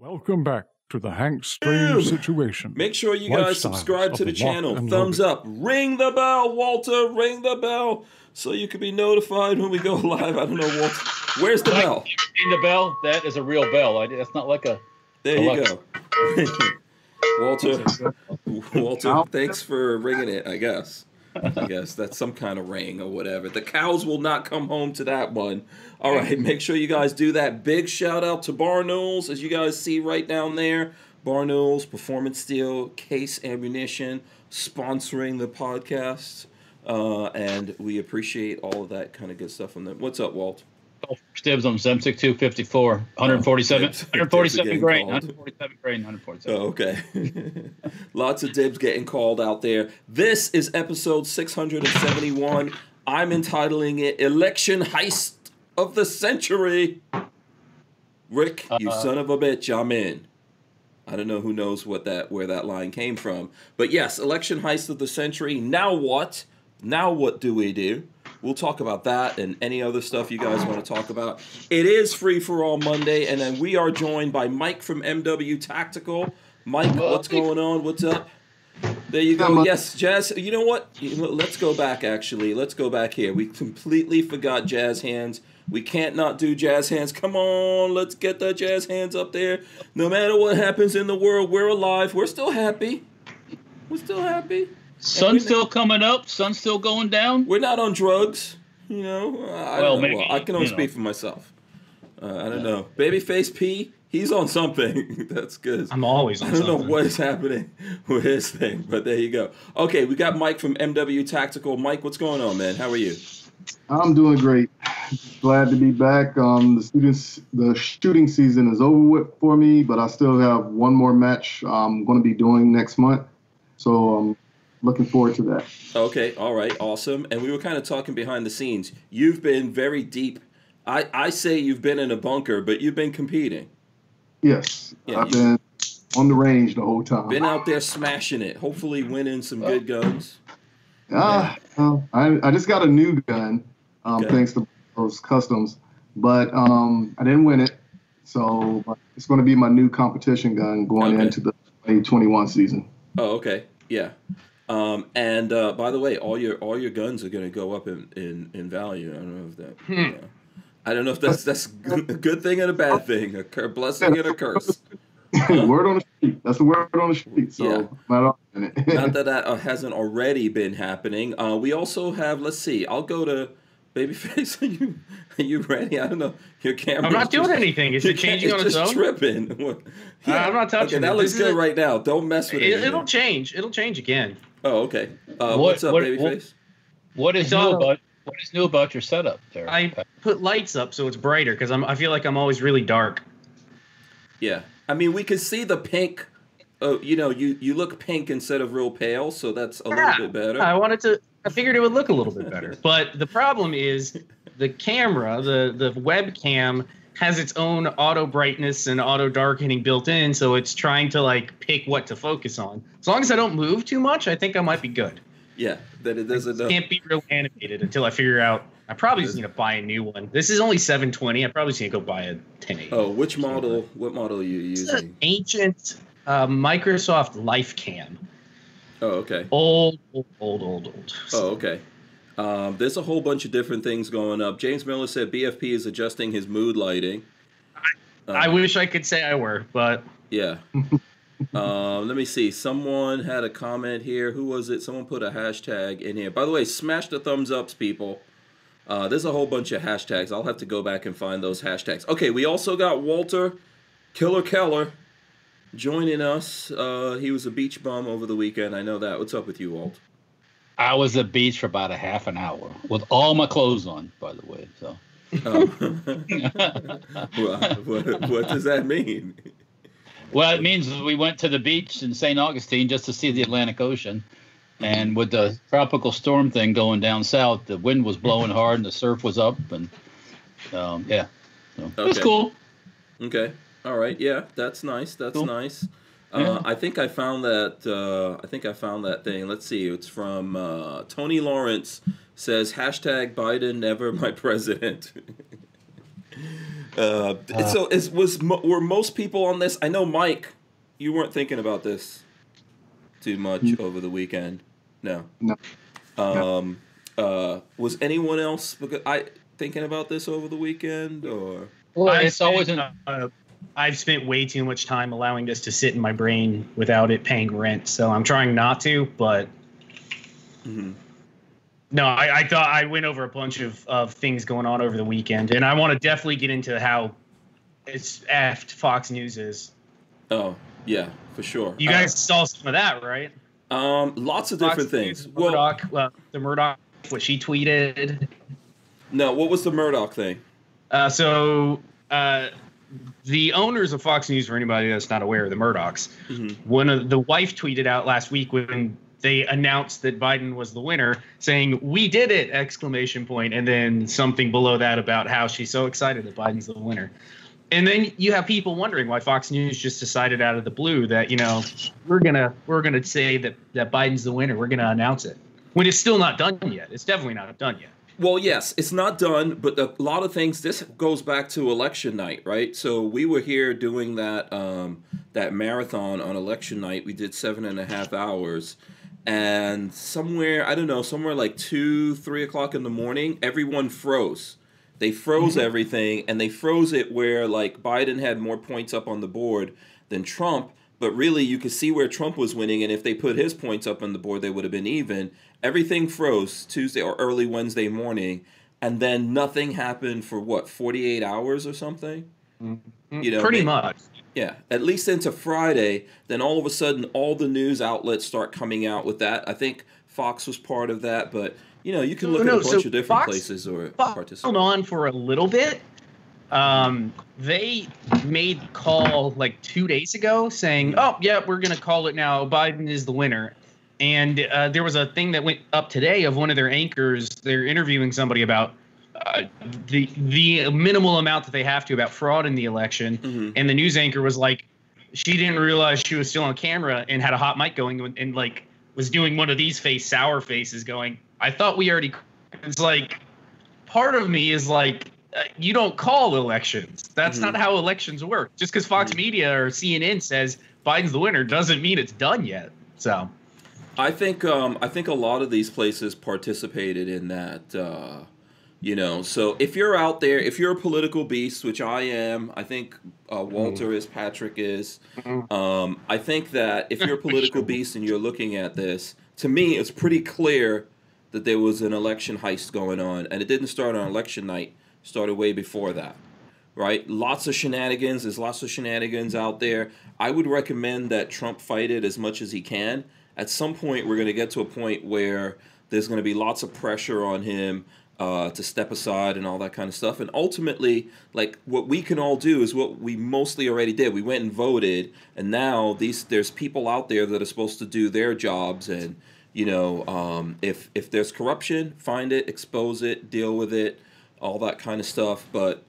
Welcome back to the Hank Strange situation. Make sure you guys subscribe to of the channel. Thumbs Loaded. up. Ring the bell, Walter. Ring the bell so you can be notified when we go live. I don't know, Walter. Where's the bell? Ring the bell. That is a real bell. I, that's not like a. There you Alexa. go. Walter, Walter, thanks for ringing it, I guess. I guess that's some kind of ring or whatever. The cows will not come home to that one. All right, make sure you guys do that. Big shout out to Barnaul, as you guys see right down there. Barnaul, Performance Steel, Case Ammunition, sponsoring the podcast. Uh, and we appreciate all of that kind of good stuff from them. What's up, Walt? Dibs on 76254. 147. dibs. 147 grain. 147 grain. 147. Oh, okay. Lots of dibs getting called out there. This is episode 671. I'm entitling it Election Heist of the Century. Rick, you Uh-uh. son of a bitch, I'm in. I don't know who knows what that where that line came from. But yes, election heist of the century. Now what? Now what do we do? We'll talk about that and any other stuff you guys want to talk about. It is free for all Monday, and then we are joined by Mike from MW Tactical. Mike, what's going on? What's up? There you go. Yes, Jazz. You know what? Let's go back. Actually, let's go back here. We completely forgot Jazz Hands. We can't not do Jazz Hands. Come on, let's get the Jazz Hands up there. No matter what happens in the world, we're alive. We're still happy. We're still happy. Sun's still coming up. Sun's still going down. We're not on drugs. You know. I Well, know. maybe, I can only you know. speak for myself. Uh, I don't know. Babyface P. He's on something. That's good. I'm always on I don't know what is happening with his thing, but there you go. Okay, we got Mike from MW Tactical. Mike, what's going on, man? How are you? I'm doing great. Glad to be back. Um, the students, the shooting season is over with for me, but I still have one more match I'm going to be doing next month. So I'm looking forward to that. Okay, all right, awesome. And we were kind of talking behind the scenes. You've been very deep. I, I say you've been in a bunker, but you've been competing. Yes, Yeah, I've been on the range the whole time. Been out there smashing it. Hopefully, winning some good guns. Ah, well, I, I just got a new gun, um, Okay. thanks to those customs, but um, I didn't win it. So it's going to be my new competition gun going Okay. into the 2021 season. Oh, okay, yeah. Um, and uh, by the way, all your all your guns are going to go up in, in, in value. I don't know if that. Hmm. yeah. I don't know if that's that's a good thing and a bad thing, a cur- blessing and a curse. word on the street. That's the word on the street. So Yeah. Not arguing it. Not that that uh, hasn't already been happening. Uh, we also have. Let's see. I'll go to Babyface. Are you are you ready? I don't know. Your camera. I'm not doing anything. Is your it changing ca- on it's its just own? tripping. What- I'm not touching Okay, that it. looks This good a- right now. Don't mess with it. It, it'll change. It'll change again. Oh, okay. Uh, What- what's up, what- Babyface? What is It's new all- about what is new about your setup there? I put lights up so it's brighter because I'm. I feel like I'm always really dark. Yeah, I mean, we could see the pink. Oh, you know, you you look pink instead of real pale, so that's a Yeah. little bit better. I wanted to. I figured it would look a little bit better. But the problem is the camera, the the webcam has its own auto brightness and auto darkening built in, so it's trying to like pick what to focus on. As long as I don't move too much, I think I might be good. Yeah, that it doesn't. Can't be real animated until I figure out. I probably just need to buy a new one. This is only 720. I probably just need to go buy a 1080. oh, which model? What model are you using? ancient uh, Microsoft LifeCam. Oh, okay. Old, old, old, old, old. Oh, okay. Um, there's a whole bunch of different things going up. James Miller said BFP is adjusting his mood lighting. Uh, I wish I could say I were, but Yeah. um, let me see. Someone had a comment here. Who was it? Someone put a hashtag in here. By the way, smash the thumbs ups, people. Uh, there's a whole bunch of hashtags. I'll have to go back and find those hashtags. Okay, we also got Walter Killer Keller joining us. Uh, he was a beach bum over the weekend. I know that. What's up with you, Walt? I was at the beach for about a half an hour with all my clothes on, by the way. So Um, well, what, what does that mean? Well, it means we went to the beach in St. Augustine just to see the Atlantic Ocean. And with the tropical storm thing going down south, the wind was blowing hard and the surf was up. And um, yeah, so, it was cool. Okay. All right. Yeah, that's nice. That's Cool. nice. Uh, I think I found that. Uh, I think I found that thing. Let's see. It's from uh, Tony Lawrence. Says hashtag Biden never my president. Uh, so is was were most people on this? I know Mike, you weren't thinking about this too much over the weekend. No. No. Um. Uh. Was anyone else because I thinking about this over the weekend or? Well, I've it's always an uh, I've spent way too much time allowing this to sit in my brain without it paying rent, so I'm trying not to. But Mhm. no, I, I thought I went over a bunch of, of things going on over the weekend, and I want to definitely get into how it's effed Fox News is. Oh yeah, for sure. You guys saw some of that, right? Uh, um, lots of different Fox News, things. Well, Murdoch, uh, the Murdoch, what she tweeted. no. What was the Murdoch thing? Uh, so uh, the owners of Fox News, for anybody that's not aware, of the Murdochs, Mhm. one of the wife tweeted out last week when they announced that Biden was the winner, saying "We did it!" exclamation point, and then something below that about how she's so excited that Biden's the winner. And then you have people wondering why Fox News just decided out of the blue that you know we're gonna we're gonna say that that Biden's the winner. We're gonna announce it when it's still not done yet. It's definitely not done yet. Well, yes, it's not done, but a lot of things. This goes back to election night, right? So we were here doing that um, that marathon on election night. We did seven and a half hours, and somewhere I don't know, somewhere like two, three o'clock in the morning, everyone froze. They froze everything, and they froze it where like Biden had more points up on the board than Trump. But really, you could see where Trump was winning, and if they put his points up on the board, they would have been even. Everything froze Tuesday or early Wednesday morning, and then nothing happened for what 48 hours or something. You know, pretty they- much. Yeah, at least into Friday. Then all of a sudden, all the news outlets start coming out with that. I think Fox was part of that, but you know, you can look no, at a bunch so of different Fox- places or Fox participate. held on for a little bit. Um, they made call like two days ago saying, "Oh, yeah, we're gonna call it now. Biden is the winner." And uh, there was a thing that went up today of one of their anchors. They're interviewing somebody about uh, the the minimal amount that they have to about fraud in the election. Mhm. And the news anchor was like, she didn't realize she was still on camera and had a hot mic going and, and like was doing one of these face sour faces, going, "I thought we already." It's like part of me is like, uh, you don't call elections. That's Mhm. not how elections work. Just because Fox Mhm. Media or CNN says Biden's the winner doesn't mean it's done yet. So I think um, I think a lot of these places participated in that. Uh, you know, so if you're out there, if you're a political beast, which I am, I think uh, Walter is, Patrick is. Um, I think that if you're a political beast and you're looking at this, to me, it's pretty clear that there was an election heist going on, and it didn't start on election night. Started way before that right? Lots of shenanigans. There's lots of shenanigans out there. I would recommend that Trump fight it as much as he can. At some point, we're going to get to a point where there's going to be lots of pressure on him uh, to step aside and all that kind of stuff. And ultimately, like what we can all do is what we mostly already did. We went and voted, and now these there's people out there that are supposed to do their jobs and. You know, um, if if there's corruption, find it, expose it, deal with it, all that kind of stuff. But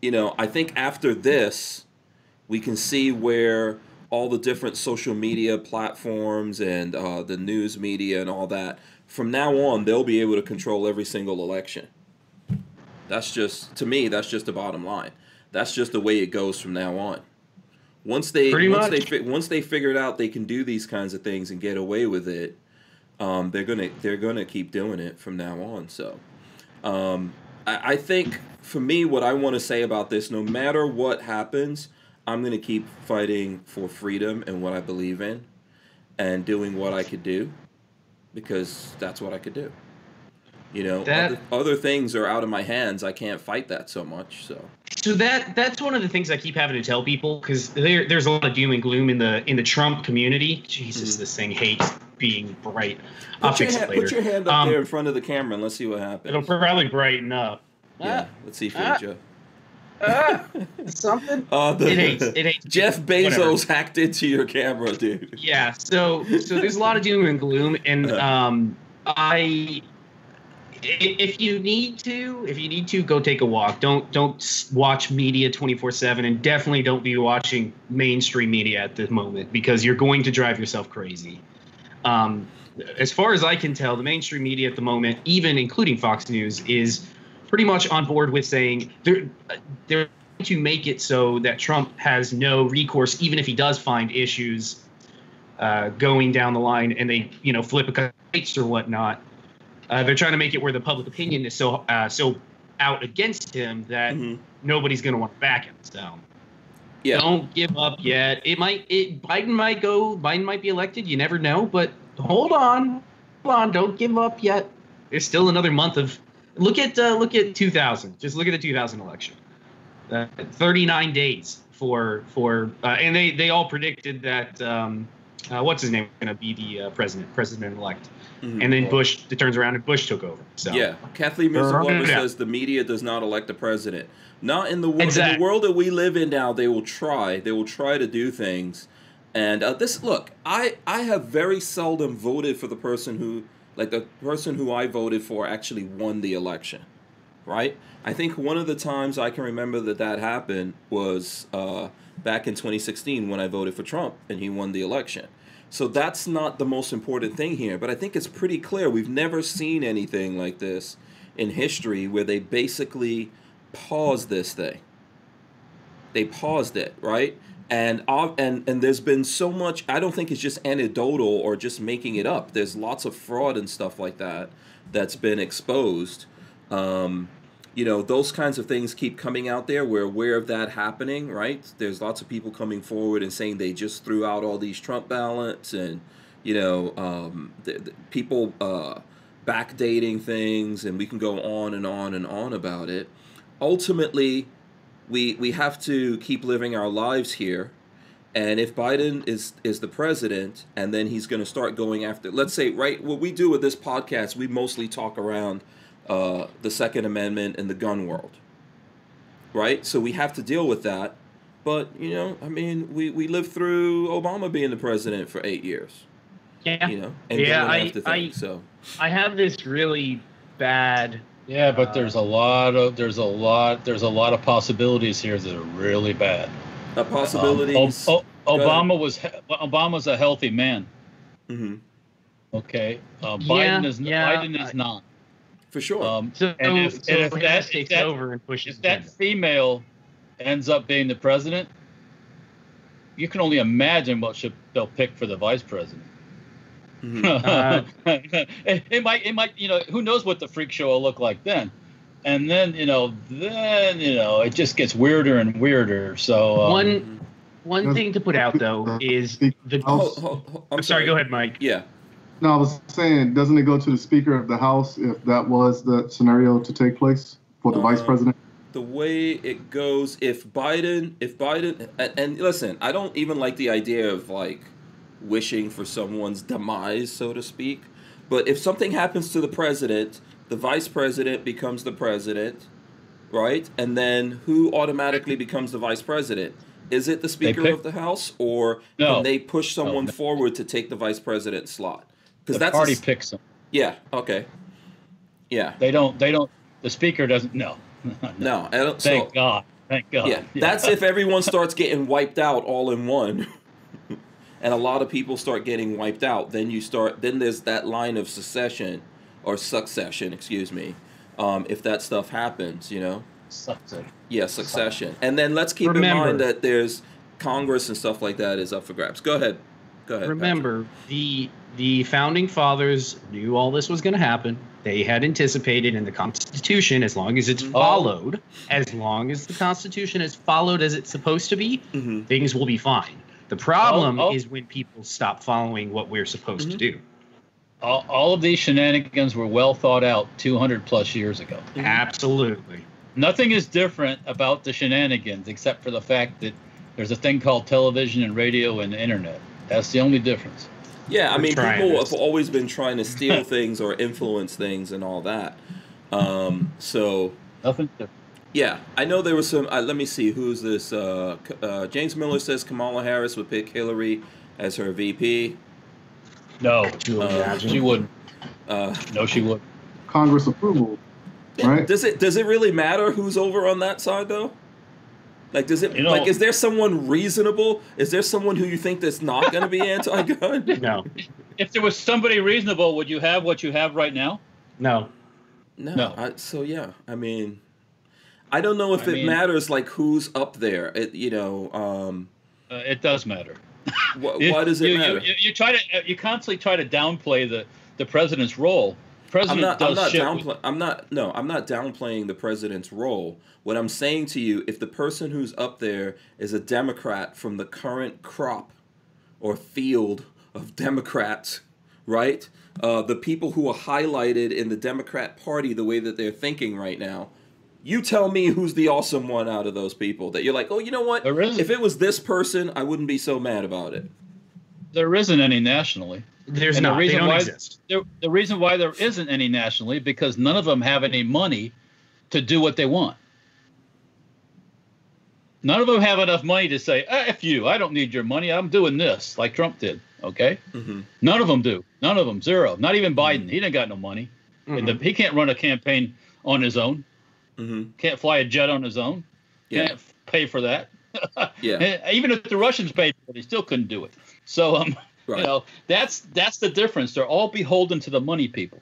you know, I think after this, we can see where all the different social media platforms and uh, the news media and all that, from now on, they'll be able to control every single election. That's just, to me, that's just the bottom line. That's just the way it goes from now on. Once they Pretty once much. they once they figured out they can do these kinds of things and get away with it, um, they're gonna they're gonna keep doing it from now on. So, um, I, I think for me, what I want to say about this, no matter what happens, I'm going to keep fighting for freedom and what I believe in and doing what I could do because that's what I could do. You know, That- other, other things are out of my hands. I can't fight that so much. So, So that that's one of the things I keep having to tell people because there there's a lot of doom and gloom in the in the Trump community. Jesus, this thing hates being bright. I'll put your, fix it hand, later. put your hand up Um, there in front of the camera and let's see what happens. It'll probably brighten up. yeah, let's see, ah. Phaedra. Ah, something. Uh, the, It ain't. It hates. Jeff Whatever. Bezos hacked into your camera, dude. Yeah. So so there's a lot of doom and gloom, and um, I. i- If you need to, if you need to, go take a walk. Don't don't watch media 24/7, and definitely don't be watching mainstream media at the moment because you're going to drive yourself crazy. Um, as far as I can tell, the mainstream media at the moment, even including Fox News, is pretty much on board with saying they're they're to make it so that Trump has no recourse, even if he does find issues uh, going down the line, and they you know flip a couple or whatnot. Uh, they're trying to make it where the public opinion is so uh, so out against him that Mhm. nobody's going to want to back him. So Yeah. don't give up yet. It might it Biden might go Biden might be elected. You never know, but hold on, hold on. Don't give up yet. There's still another month of. Look at uh, look at 2000. Just look at the 2000 election. Uh, 39 days for for uh, and they they all predicted that um, uh, what's his name going to be the uh, president president elect. Mhm. And then Bush it turns around and Bush took over. So Yeah, Kathleen Mizablover Yeah. says the media does not elect a president. Not in the world. In the world that we live in now, they will try. They will try to do things. And uh, this, look, I I have very seldom voted for the person who, like the person who I voted for, actually won the election, right? I think one of the times I can remember that that happened was uh, back in 2016 when I voted for Trump and he won the election. So that's not the most important thing here, but I think it's pretty clear we've never seen anything like this in history where they basically paused this thing. They paused it, right? And and and there's been so much. I don't think it's just anecdotal or just making it up. There's lots of fraud and stuff like that that's been exposed. Um, you know, those kinds of things keep coming out there. We're aware of that happening, right? There's lots of people coming forward and saying they just threw out all these Trump ballots and, you know, um, the, the people uh, backdating things, and we can go on and on and on about it. Ultimately, we we have to keep living our lives here. And if Biden is is the president, and then he's going to start going after, let's say, right, what we do with this podcast, we mostly talk around uh, the Second Amendment and the gun world, right? So we have to deal with that. But you know, I mean, we we lived through Obama being the president for eight years, yeah, you know, and Yeah, I- after I- things. so I have this really bad. Yeah, but Uh, there's a lot of there's a lot there's a lot of possibilities here that are really bad. a possibility. Um, O- O- Obama was he- Obama's a healthy man. Mm-hmm. Okay, uh, Yeah, Biden is yeah, Biden is I- not. For sure. Um, So, And if- so and if Harris that- if takes that- over and pushes if that female ends up being the president, you can only imagine what should they'll pick for the vice president. Uh, it, it might, it might, you know, who knows what the freak show will look like then. And then, you know, then, you know, it just gets weirder and weirder. So, um, One one thing to put out though is the. Ho- ho- ho- I'm I'm sorry. Go ahead, Mike. Yeah. No, I was saying, doesn't it go to the Speaker of the House if that was the scenario to take place for the Vice Uh, President? the way it goes if biden if biden and, and listen i don't even like the idea of like wishing for someone's demise so to speak but if something happens to the president the vice president becomes the president right and then who automatically becomes the vice president is it the speaker pick- of the house or No. can they push someone no. forward to take the vice president slot because that's a party s- picks them. yeah okay yeah They don't, they don't, the speaker doesn't, no. no I don't, so, Thank God. Thank God. Yeah, that's if everyone starts getting wiped out all in one. And a lot of people start getting wiped out, then you start then there's that line of secession or succession, excuse me. Um, if that stuff happens, you know. Sucks it. Yeah, succession. And then let's keep in mind that there's Congress and stuff like that is up for grabs. Go ahead. Go ahead. Patrick. Remember, the the founding fathers knew all this was going to happen. They had anticipated in the Constitution, as long as it's Mhm. followed, as long as the Constitution is followed as it's supposed to be, Mhm. things will be fine. The problem Oh, oh. is when people stop following what we're supposed to do. All, all of these shenanigans were well thought out 200 plus years ago. Mhm. Absolutely. Nothing is different about the shenanigans except for the fact that there's a thing called television and radio and the internet. That's the only difference. Yeah, I mean, people this. have always been trying to steal things or influence things and all that. Um, so Nothing different. Yeah, I know there was some. Uh, let me see, who's this? Uh, uh, James Miller says Kamala Harris would pick Hillary as her VP. No, Uh, she wouldn't. Uh, No, she wouldn't. Congress approval, right? Does it does it really matter who's over on that side though? Like, does it You know- like is there someone reasonable? Is there someone who you think that's not going to be anti-gun? No, If there was somebody reasonable, would you have what you have right now? no. No. No. I, so yeah, I mean, I don't know if I it mean- matters like who's up there. It, you know, um, Uh, it does matter. wh- You- why does it you, matter? You, you, you try to uh, you constantly try to downplay the the president's role. I'm President not. does I'm not downplaying. I'm not. No, I'm not downplaying the president's role. What I'm saying to you, if the person who's up there is a Democrat from the current crop or field of Democrats, right? Uh, the people who are highlighted in the Democrat Party, the way that they're thinking right now. You tell me who's the awesome one out of those people that you're like, oh, you know what? There isn't. If it was this person, I wouldn't be so mad about it. There isn't any nationally. There's And the not. They reason don't why- exist. The, the reason why there isn't any nationally because none of them have any money to do what they want. None of them have enough money to say, ah, "F you, I don't need your money. I'm doing this," like Trump did. Okay, hmm none of them do. None of them, zero. Not even Biden. He didn't got no money. And the, he can't run a campaign on his own. Hmm Can't fly a jet on his own. Yeah. Can't pay for that. Yeah. Even if the Russians paid for it, he still couldn't do it. So um, Right. you know, that's that's the difference. They're all beholden to the money people.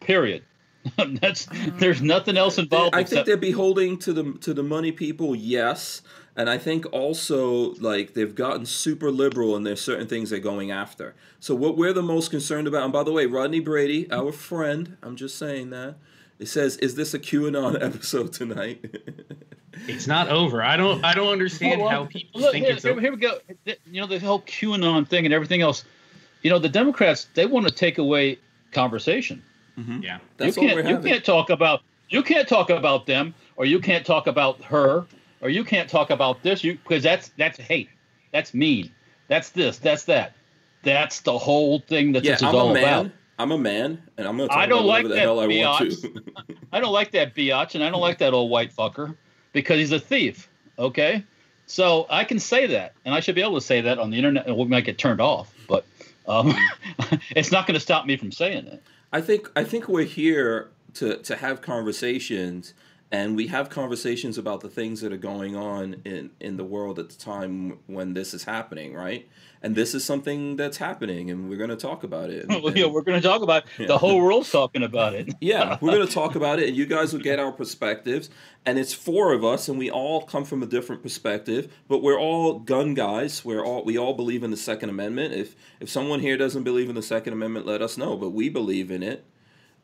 Period. that's there's nothing else involved. I think except, they're beholden to the to the money people, yes, and I think also like they've gotten super liberal and there's certain things they're going after. So what we're the most concerned about, and by the way, Rodney Brady, our friend, I'm just saying that. It says, "Is this a QAnon episode tonight?" It's not over. I don't. I don't understand Well, how people look, think here, it's here, over. here we go. You know the whole QAnon thing and everything else. You know the Democrats they want to take away conversation. Mm-hmm. Yeah. That's you can't we're you can't talk about you can't talk about them or you can't talk about her or you can't talk about this you because that's that's hate that's mean that's this that's that that's the whole thing that yeah, this is I'm all a man. about I'm a man, and I'm gonna talk I don't about like the that hell I want to. i don't like that biatch and i don't like that old white fucker because he's a thief okay so i can say that and i should be able to say that on the internet and we might get turned off but um, it's not going to stop me from saying it I think I think we're here to to have conversations, and we have conversations about the things that are going on in in the world at the time when this is happening, right? And this is something that's happening, and we're going to talk about it. And- yeah, we're going to talk about Yeah. the whole world's talking about it yeah, we're going to talk about it, and you guys will get our perspectives. And it's four of us, and we all come from a different perspective, but we're all gun guys. We're all we all believe in the Second Amendment. If if someone here doesn't believe in the Second Amendment, let us know. But we believe in it,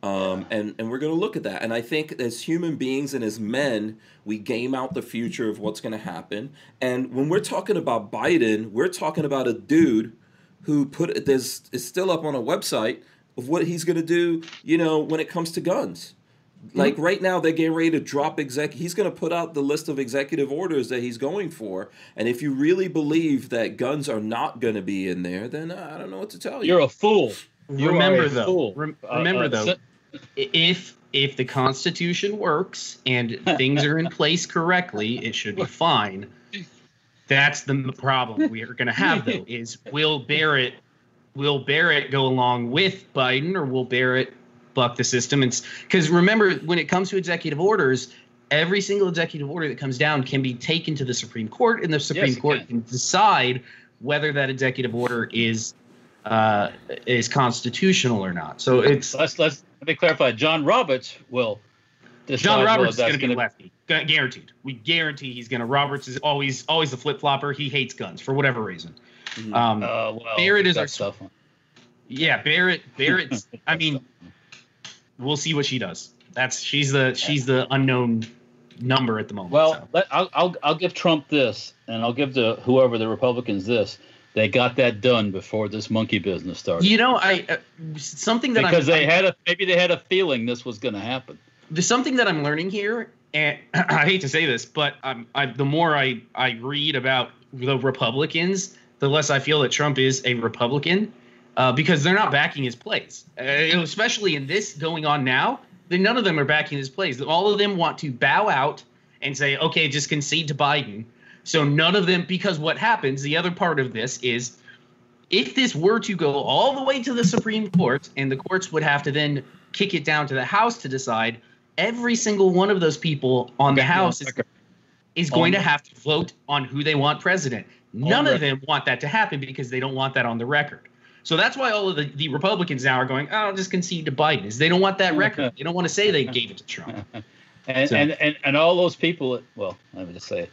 um, and and we're going to look at that. And I think as human beings and as men, we game out the future of what's going to happen. And when we're talking about Biden, we're talking about a dude who put there's is still up on a website of what he's going to do. You know, when it comes to guns. Like right now, they're getting ready to drop exec. He's going to put out the list of executive orders that he's going for. And if you really believe that guns are not going to be in there, then I don't know what to tell you. You're a fool. You remember are a though. fool. rem- Uh, remember uh, though. se- if if the Constitution works and things are in place correctly, it should be fine. That's the problem we are going to have though. Is will Barrett will Barrett go along with Biden or will Barrett buck the system? And because remember, when it comes to executive orders, every single executive order that comes down can be taken to the Supreme Court, and the Supreme it Court can. can decide whether that executive order is uh, is constitutional or not. So it's let's let's let me clarify. John Roberts will. decide John Roberts is going to be gonna- lefty, Gu- guaranteed. We guarantee he's going to. Roberts is always always the flip flopper. He hates guns for whatever reason. Mhm. Um, Uh, well, Barrett is our- stuff. yeah, Barrett. Barrett's. I mean, we'll see what she does. That's she's the she's the unknown number at the moment. Well, so. let, I'll, I'll I'll give Trump this, and I'll give the whoever the Republicans this. They got that done before this monkey business started. you know, I uh, something that because I'm, they I'm- had a maybe they had a feeling this was going to happen. there's something that I'm learning here, and I hate to say this, but um, I, the more I, I read about the Republicans, the less I feel that Trump is a Republican, uh, because they're not backing his plays, uh, especially in this going on now. Then none of them are backing his plays. All of them want to bow out and say, okay, just concede to Biden. So none of them, because what happens, the other part of this is if this were to go all the way to the Supreme Court and the courts would have to then kick it down to the House to decide, every single one of those people on the House is, is going to have to vote on who they want president. None of them want that to happen because they don't want that on the record. So that's why all of the, the Republicans now are going, oh, I'll just concede to Biden. Is they don't want that record. They don't want to say they gave it to Trump. And, So- and and and all those people. Well, let me just say,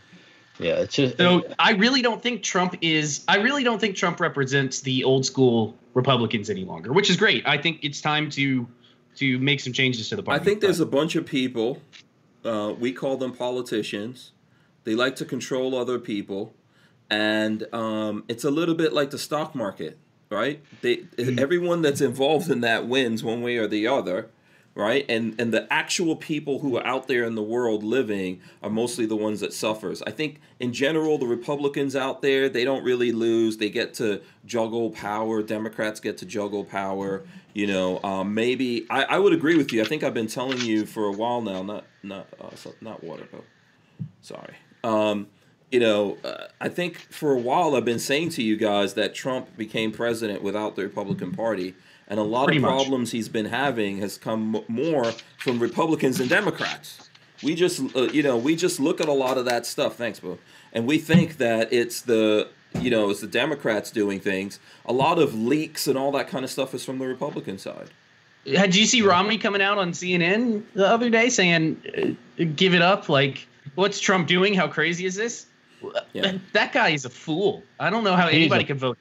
yeah, it's just. So I really don't think Trump is. I really don't think Trump represents the old school Republicans any longer, which is great. I think it's time to to make some changes to the party. I think there's a bunch of people, uh, we call them politicians. They like to control other people, and um, it's a little bit like the stock market, right? They everyone that's involved in that wins one way or the other, right? And and the actual people who are out there in the world living are mostly the ones that suffers. I think in general the Republicans out there they don't really lose. They get to juggle power. Democrats get to juggle power. You know, um, maybe I, I would agree with you. I think I've been telling you for a while now. Not not uh, not water though. Sorry. Um, you know, uh, I think for a while I've been saying to you guys that Trump became president without the Republican Party, and a lot Pretty of much. problems he's been having has come more from Republicans and Democrats. We just, uh, you know, we just look at a lot of that stuff. Thanks, Boo. And we think that it's the, you know, it's the Democrats doing things. A lot of leaks and all that kind of stuff is from the Republican side. Had you see Romney coming out on CNN the other day saying, uh, "Give it up"? Like, what's Trump doing? How crazy is this? Yeah. That guy is a fool. I don't know how He's anybody a- could vote.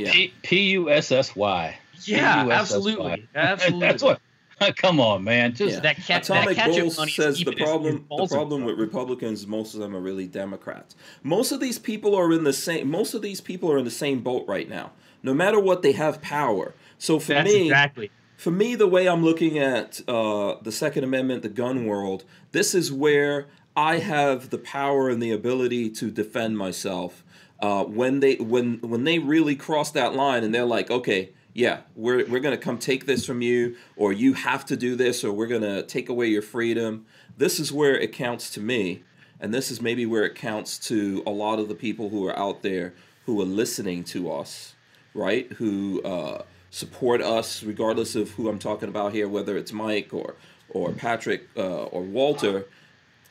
Yeah. P P U S S Y. Yeah, P-U-S-S-Y. absolutely, absolutely. That's what. Come on, man. Just Yeah. That cat- that Atomic catch-up Bulls money says the keeping his- his problem the problem with Republicans, most of them are really Democrats. Most of these people are in the same most of these people are in the same boat right now. No matter what, they have power. So for That's me, exactly. for me, the way I'm looking at uh, the Second Amendment, the gun world, this is where I have the power and the ability to defend myself. Uh, when they when when they really cross that line and they're like, okay, yeah, we're we're gonna come take this from you, or you have to do this, or we're gonna take away your freedom. This is where it counts to me, and this is maybe where it counts to a lot of the people who are out there who are listening to us right? Who uh, support us, regardless of who I'm talking about here, whether it's Mike or or Patrick uh, or Walter.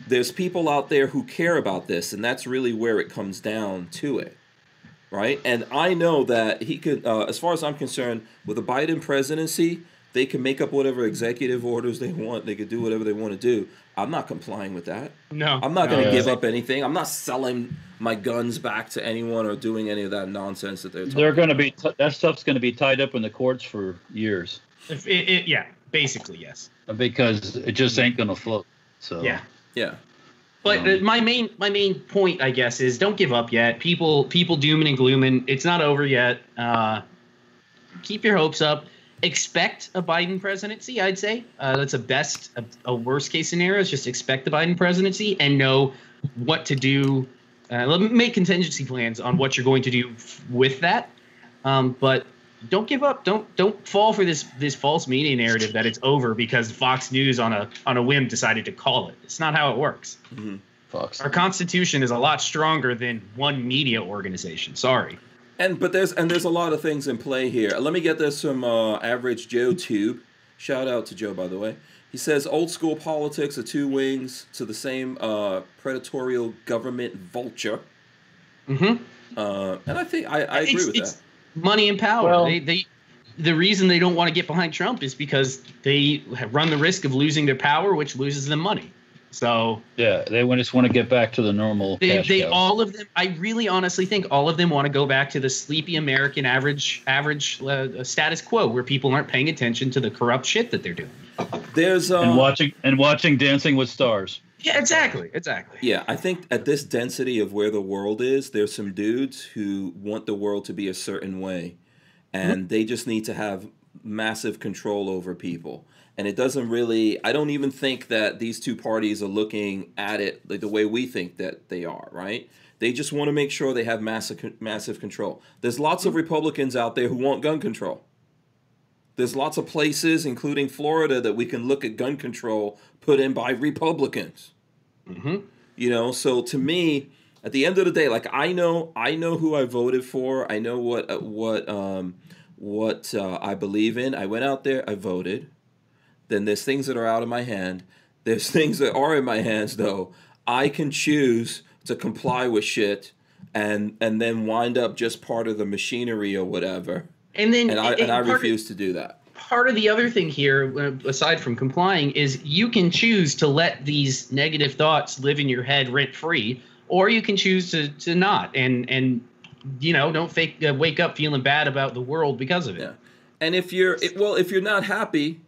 There's people out there who care about this, and that's really where it comes down to it, right? And I know that he could, uh, as far as I'm concerned, with the Biden presidency, they can make up whatever executive orders they want. They could do whatever they want to do. I'm not complying with that. No, I'm not going to No. give up anything. I'm not selling my guns back to anyone or doing any of that nonsense that they're talking. they're going to be t- that stuff's going to be tied up in the courts for years If it, it, yeah, basically yes. because it just ain't going to float. So Yeah. Yeah. But uh, my main my main point, I guess, is don't give up yet. People people dooming and glooming. It's not over yet. Uh, keep your hopes up. Expect a Biden presidency. I'd say uh, that's a best a, a worst case scenario is just expect the Biden presidency and know what to do. Uh, make contingency plans on what you're going to do f- with that. Um, but don't give up. Don't don't fall for this this false media narrative that it's over because Fox News on a on a whim decided to call it. It's not how it works. Fox. Our constitution is a lot stronger than one media organization. Sorry. And but there's and there's a lot of things in play here. Let me get this from uh, Average Joe Tube. Shout out to Joe, by the way. He says old school politics are two wings to the same uh, predatorial government vulture. Mm-hmm. Uh, and I think I, I agree it's, with it's that. Money and power. Well- they, they, the reason they don't want to get behind Trump is because they have run the risk of losing their power, which loses them money. So Yeah, they just want to get back to the normal. they, cash they all of them. I really honestly think all of them want to go back to the sleepy American average average uh, status quo, where people aren't paying attention to the corrupt shit that they're doing. There's uh, and watching and watching Dancing with Stars. Yeah, exactly, exactly. Yeah, I think at this density of where the world is, there's some dudes who want the world to be a certain way, mm-hmm. and they just need to have massive control over people. And it doesn't really. I don't even think that these two parties are looking at it like the way we think that they are. Right? They just want to make sure they have massive massive control. There's lots of mm-hmm. Republicans out there who want gun control. There's lots of places, including Florida, that we can look at gun control put in by Republicans. Mm-hmm. You know, so to me, at the end of the day, like I know, I know who I voted for. I know what uh, what um, what uh, I believe in. I went out there, I voted. Then there's things that are out of my hand. There's things that are in my hands, though. I can choose to comply with shit, and and then wind up just part of the machinery or whatever. And then And I and and I part of- refuse to do that. Part of the other thing here, uh, aside from complying, is you can choose to let these negative thoughts live in your head rent free, or you can choose to to not, and and you know don't fake uh, wake up feeling bad about the world because of it. Yeah. And if you're it, well, if you're not happy,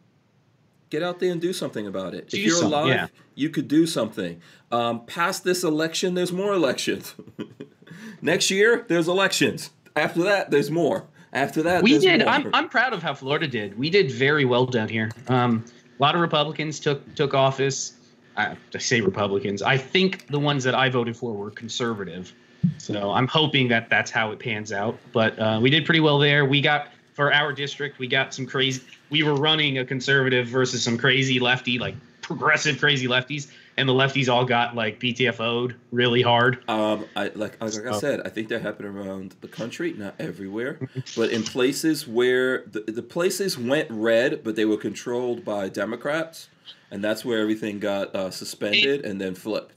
get out there and do something about it. Do if you're something, alive, yeah. you could do something. Um, past this election, there's more elections. Next year, there's elections. After that, there's more. After that, we did. more. I'm I'm proud of how Florida did. We did very well down here. Um, a lot of Republicans took took office. I, I say Republicans. I think the ones that I voted for were conservative. So I'm hoping that that's how it pans out. But uh, we did pretty well there. We got for our district, we got some crazy. We were running a conservative versus some crazy lefty, like progressive crazy lefties, and the lefties all got like PTFO'd really hard. Um, I like like I said, I think that happened around the country, not everywhere, but in places where the, the places went red, but they were controlled by Democrats, and that's where everything got uh, suspended and then flipped.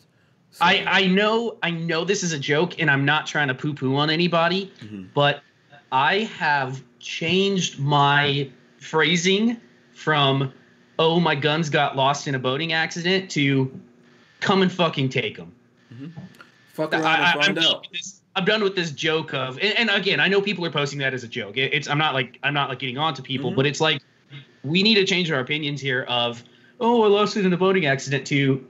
So- I, I know I know this is a joke and I'm not trying to poo poo on anybody, Mhm. but I have changed my phrasing from oh my guns got lost in a boating accident to come and fucking take them. fuck around I, and I, I'm, done out. with this, I'm done with this joke of and, and again I know people are posting that as a joke. It, it's I'm not like I'm not like getting on to people, Mhm. but it's like we need to change our opinions here of oh I lost it in a boating accident to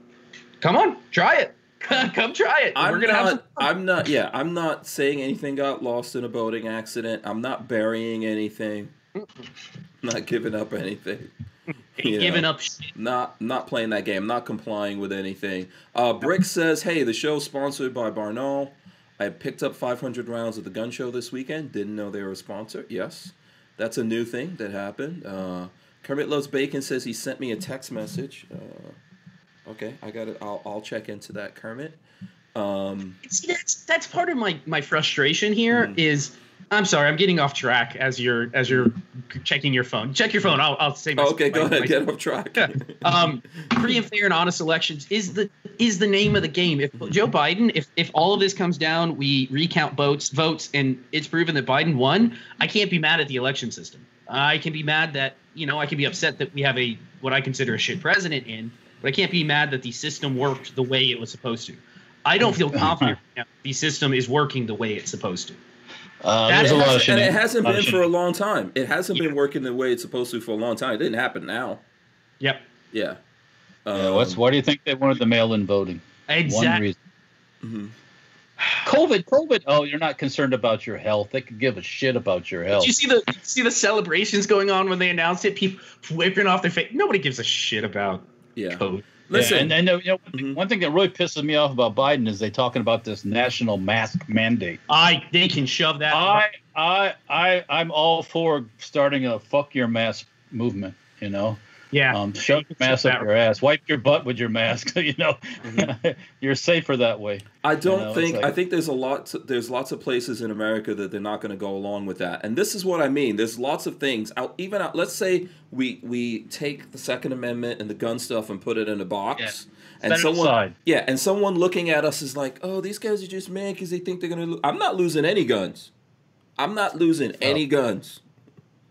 come on try it come try it I'm we're gonna not. have I'm not. Yeah, I'm not saying anything got lost in a boating accident. I'm not burying anything. not giving up anything. You giving know. up shit. Not not playing that game. Not complying with anything. Uh, Brick says, "Hey, the show's sponsored by Barnaul. I picked up 500 rounds at the gun show this weekend. Didn't know they were a sponsor. Yes, that's a new thing that happened. Uh, Kermit loves bacon says he sent me a text message. Uh, okay, I got it. I'll I'll check into that, Kermit. Um, See, that's that's part of my my frustration here Mhm. is I'm sorry, I'm getting off track as you're as you're checking your phone. Check your phone. I'll I'll say my oh, okay, go my- ahead. my- Get off track. um, free and fair and honest elections is the is the name of the game. If Joe Biden, if if all of this comes down, we recount votes votes and it's proven that Biden won, I can't be mad at the election system. I can be mad that you know I can be upset that we have a what I consider a shit president in, but I can't be mad that the system worked the way it was supposed to. I don't feel confident that the system is working the way it's supposed to. Uh, there's a lot of and it hasn't been for a long time. It hasn't Yeah. been working the way it's supposed to for a long time. It didn't happen now. Yep. Yeah. Yeah, what's Um, why do you think they wanted the mail-in voting? One Exactly. reason. mhm. COVID, COVID. Oh, you're not concerned about your health. They could give a shit about your health. Did you see the see the celebrations going on when they announced it? People whipping off their face. Nobody gives a shit about Yeah. code. Listen, Yeah, and, and uh, you know, Mhm. one thing that really pisses me off about Biden is they talking about this national mask mandate. I they can shove that. I, I, I, I'm all for starting a fuck your mask movement. You know, yeah. um, shove your mask up your ass, wipe your butt with your mask. You know, you're safer that way. I don't know, think like- I think there's a lot to, there's lots of places in America that they're not going to go along with that. And this is what I mean. There's lots of things out even out let's say we we take the second amendment and the gun stuff and put it in a box. Yeah. And Set it someone aside. Yeah, and someone looking at us is like, "Oh, these guys are just mad cuz they think they're going to lo-. I'm not losing any guns. I'm not losing any guns.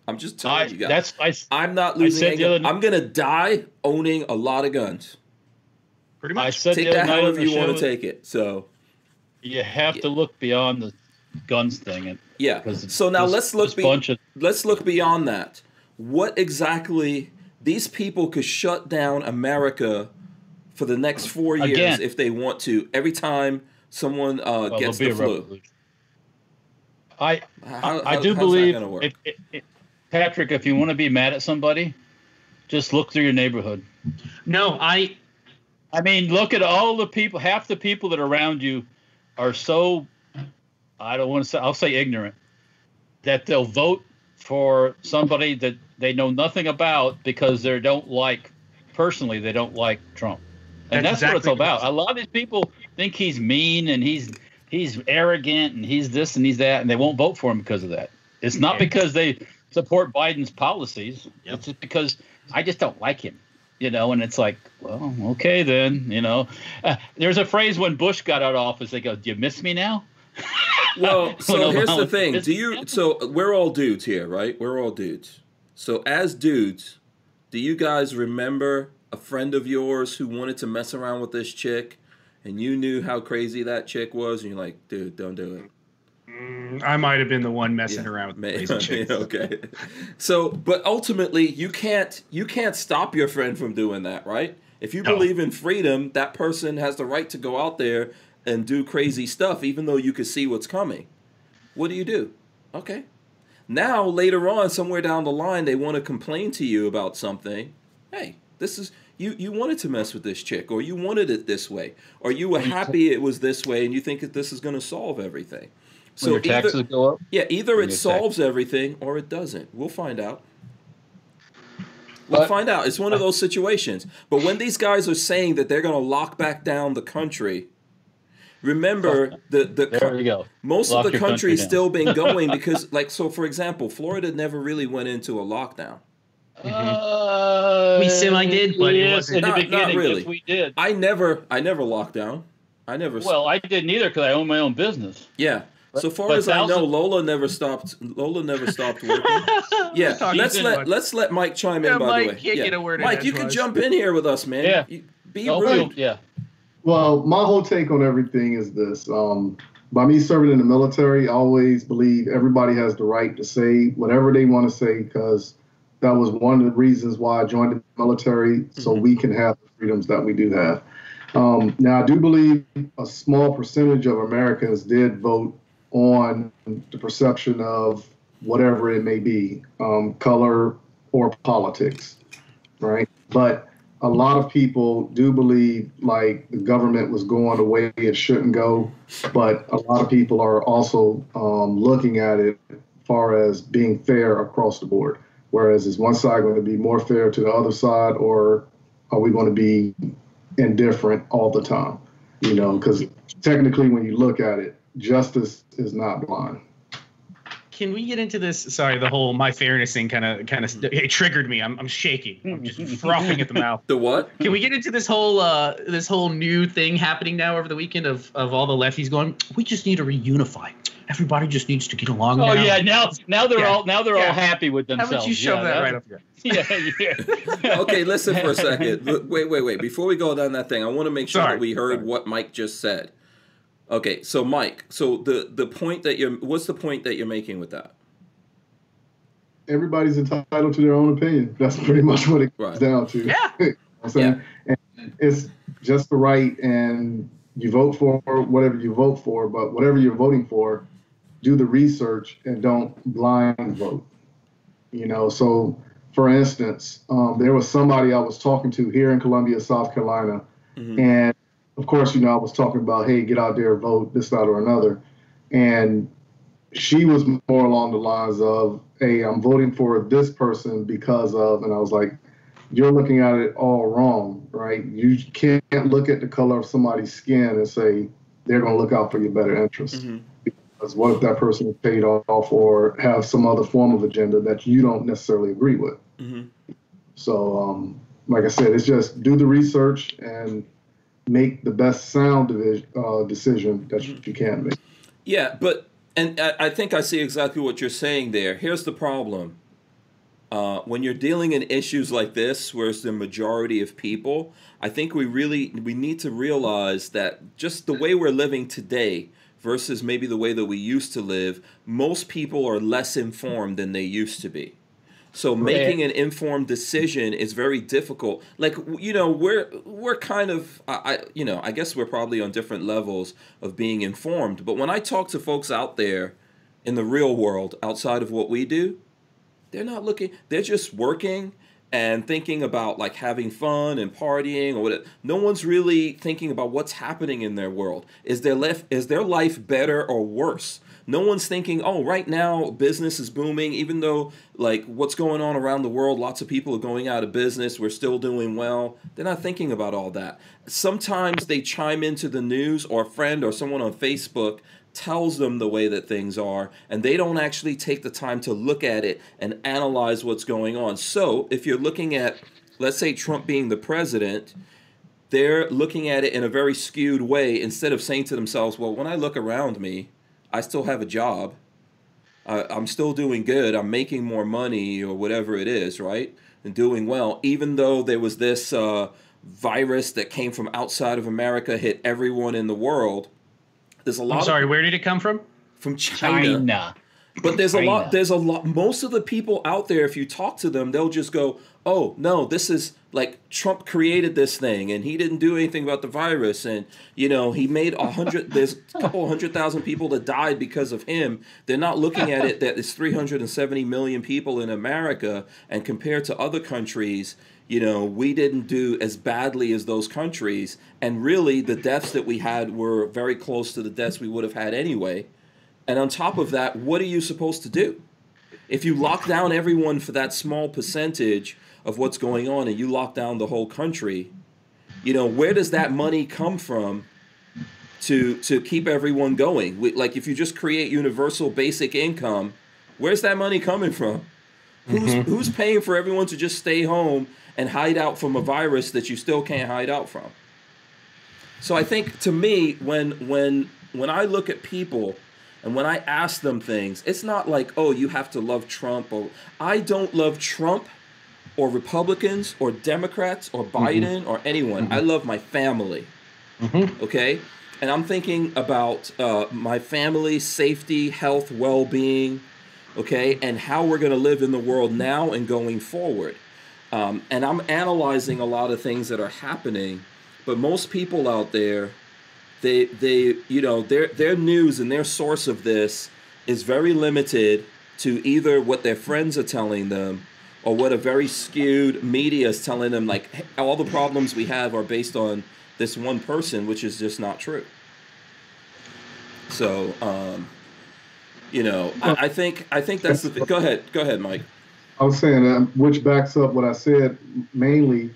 I'm just telling I, you guys. that's I, s- I'm not losing any the other. I'm going to die owning a lot of guns. Pretty I much. said Take the that however you want to take it. So, You have to look beyond the guns thing, and yeah. 'cause So now this- let's look this be- bunch of let's look beyond that. What exactly these people could shut down America for the next four years Again. if they want to. Every time someone uh, well, gets there'll the flu, revolution. I How- I do believe, gonna Patrick, if you want to be mad at somebody, just look through your neighborhood. No, I I mean, look at all the people. Half the people that are around you are so, I don't want to say, I'll say ignorant, that they'll vote for somebody that they know nothing about because they don't like, personally, they don't like Trump. And That's that's, what it's exactly about. A lot of these people think he's mean and he's he's arrogant and he's this and he's that, and they won't vote for him because of that. It's not because they support Biden's policies. Yep. It's just because I just don't like him you know, and it's like, well, okay then, you know. Uh, there's a phrase when Bush got out of office, they go, "Do you miss me now?" well, so here's the thing. Do you? So we're all dudes here, right? We're all dudes. So as dudes, do you guys remember a friend of yours who wanted to mess around with this chick, and you knew how crazy that chick was, and you're like, dude, don't do it. Mm, I might have been the one messing around with the May- okay. So, but ultimately, you can't you can't stop your friend from doing that, right? If you No. believe in freedom, that person has the right to go out there and do crazy stuff, even though you can see what's coming. What do you do? Okay. Now, later on, somewhere down the line, they want to complain to you about something. Hey, this is you. You wanted to mess with this chick, or you wanted it this way, or you were happy it was this way, and you think that this is going to solve everything. When your either- go up. yeah, either it your solves everything or it doesn't. We'll find out. We'll But- find out. It's one of those situations. But when these guys are saying that they're going to lock back down the country, remember the the There co- we go. most Lock of the your country country's down. still been going because, like, so for example, Florida never really went into a lockdown. Uh, We semi did, but it wasn't- in the Not- not beginning, really. yes, we did. I never, I never locked down. I never. Well, I didn't either because I own my own business. yeah. So far but as I know, Lola never stopped. Lola never stopped working. Yeah, Talking let's let much. let's let Mike chime in. By Mike the way, can't yeah. get a word in Mike, you can jump in here with us, man. Yeah. You- be Oh, rude. yeah. Well, my whole take on everything is this. Um, by me serving in the military, I always believe everybody has the right to say whatever they want to say because that was one of the reasons why I joined the military, so Mhm. we can have the freedoms that we do have. Um, now, I do believe a small percentage of Americans did vote on the perception of whatever it may be, um, color or politics, right? But a lot of people do believe like the government was going the way it shouldn't go, but a lot of people are also um, looking at it far as being fair across the board. Whereas is one side going to be more fair to the other side, or are we going to be indifferent all the time? You know, because technically, when you look at it, justice is not blind. Can we get into this? Sorry, the whole my fairness thing kind of kind of it triggered me. I'm I'm shaking. I'm just frothing at the mouth. The what? Can we get into this whole uh this whole new thing happening now over the weekend of of all the lefties going? We just need to reunify. Everybody just needs to get along. Oh now. yeah. Now now they're Yeah. all now they're Yeah. all happy with themselves. How themselves. about you shove yeah, that right up here? Yeah. yeah. Okay, listen for a second. Wait, wait, wait. Before we go down that thing, I want to make sure Sorry. that we heard Sorry. what Mike just said. Okay, so Mike, so the the point that you're what's the point that you're making with that? Everybody's entitled to their own opinion. That's pretty much what it comes Right. down to. Yeah. You know what And it's just the right, and you vote for whatever you vote for, but whatever you're voting for, do the research and don't blind vote. You know, so for instance, um, there was somebody I was talking to here in Columbia, South Carolina, Mhm. and of course, you know, I was talking about, hey, get out there, vote this, that, or another. And she was more along the lines of, hey, I'm voting for this person because of, and I was like, you're looking at it all wrong, right? You can't look at the color of somebody's skin and say they're going to look out for your better interest. Mhm. Because what if that person is paid off or have some other form of agenda that you don't necessarily agree with? Mhm. So, um, like I said, it's just do the research and make the best sound division, uh, decision that you, you can make. Yeah, but and I, I think I see exactly what you're saying there. Here's the problem. Uh, when you're dealing in issues like this, where it's the majority of people, I think we really we need to realize that just the way we're living today versus maybe the way that we used to live, most people are less informed than they used to be. So making an informed decision is very difficult. Like you know, we're we're kind of I, I you know I guess we're probably on different levels of being informed. But when I talk to folks out there in the real world outside of what we do, they're not looking. They're just working and thinking about like having fun and partying or what. No one's really thinking about what's happening in their world. Is their life is their life better or worse? No one's thinking, oh, right now business is booming, even though like what's going on around the world, lots of people are going out of business. We're still doing well. They're not thinking about all that. Sometimes they chime into the news, or a friend or someone on Facebook tells them the way that things are, and they don't actually take the time to look at it and analyze what's going on. So if you're looking at, let's say, Trump being the president, they're looking at it in a very skewed way instead of saying to themselves, well, when I look around me, I still have a job. Uh, I'm still doing good. I'm making more money or whatever it is, right? And doing well, even though there was this uh, virus that came from outside of America, hit everyone in the world. There's a lot. I'm sorry, of, where did it come from? from China. China. But there's a lot. There's a lot. Most of the people out there, if you talk to them, they'll just go, "Oh no, this is like Trump created this thing, and he didn't do anything about the virus, and you know he made a hundred. There's a couple hundred thousand people that died because of him. They're not looking at it that it's 370 million people in America, and compared to other countries." You know, we didn't do as badly as those countries, and really, the deaths that we had were very close to the deaths we would have had anyway. And on top of that, what are you supposed to do? If you lock down everyone for that small percentage of what's going on and you lock down the whole country, you know, where does that money come from to to keep everyone going? We, like if you just create universal basic income, where's that money coming from? Who's mm-hmm. who's paying for everyone to just stay home and hide out from a virus that you still can't hide out from? So I think to me, when when when I look at people and when I ask them things, it's not like, oh, you have to love Trump or I don't love Trump or Republicans or Democrats or Biden or anyone. I love my family. Okay? And I'm thinking about uh, my family, safety, health, well being, okay, and how we're going to live in the world now and going forward. Um, and I'm analyzing a lot of things that are happening, but most people out there, they they you know their their news and their source of this is very limited to either what their friends are telling them or what a very skewed media is telling them. Like "Hey, all the problems we have are based on this one person which is just not true. So um you know I, I think i think that's the th- go ahead go ahead mike. I was saying, um, which backs up what I said, mainly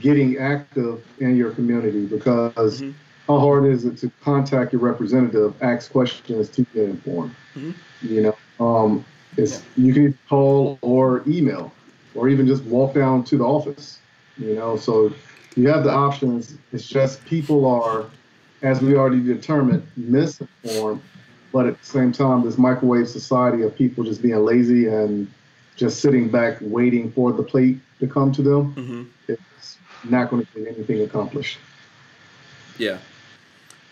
getting active in your community because Mhm. How hard is it to contact your representative, ask questions to get informed? Mhm. You know, um, it's you can call or email, or even just walk down to the office. You know, so you have the options. It's just people are, as we already determined, misinformed. But at the same time, this microwave society of people just being lazy and just sitting back waiting for the plate to come to them, Mhm. it's not going to get anything accomplished. Yeah.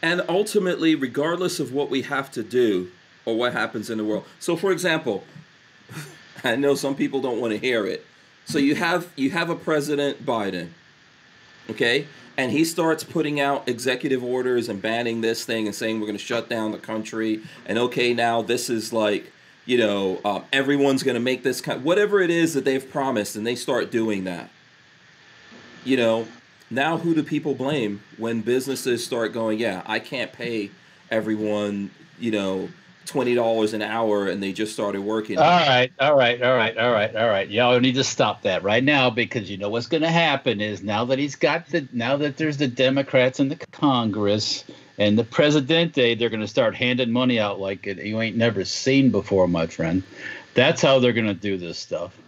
And ultimately, regardless of what we have to do or what happens in the world. So for example, I know some people don't want to hear it. So you have you have a president Biden, okay? And he starts putting out executive orders and banning this thing and saying we're going to shut down the country. And okay, now this is like, you know, um, everyone's going to make this kind, whatever it is that they've promised, and they start doing that. You know, now who do people blame when businesses start going, yeah, I can't pay everyone, you know, twenty dollars an hour, and they just started working. All right, all right, all right, all right, all right. Y'all need to stop that right now because you know what's going to happen is now that he's got the now that there's the Democrats in the Congress and the Presidente, they're going to start handing money out like it, you ain't never seen before, my friend. That's how they're going to do this stuff.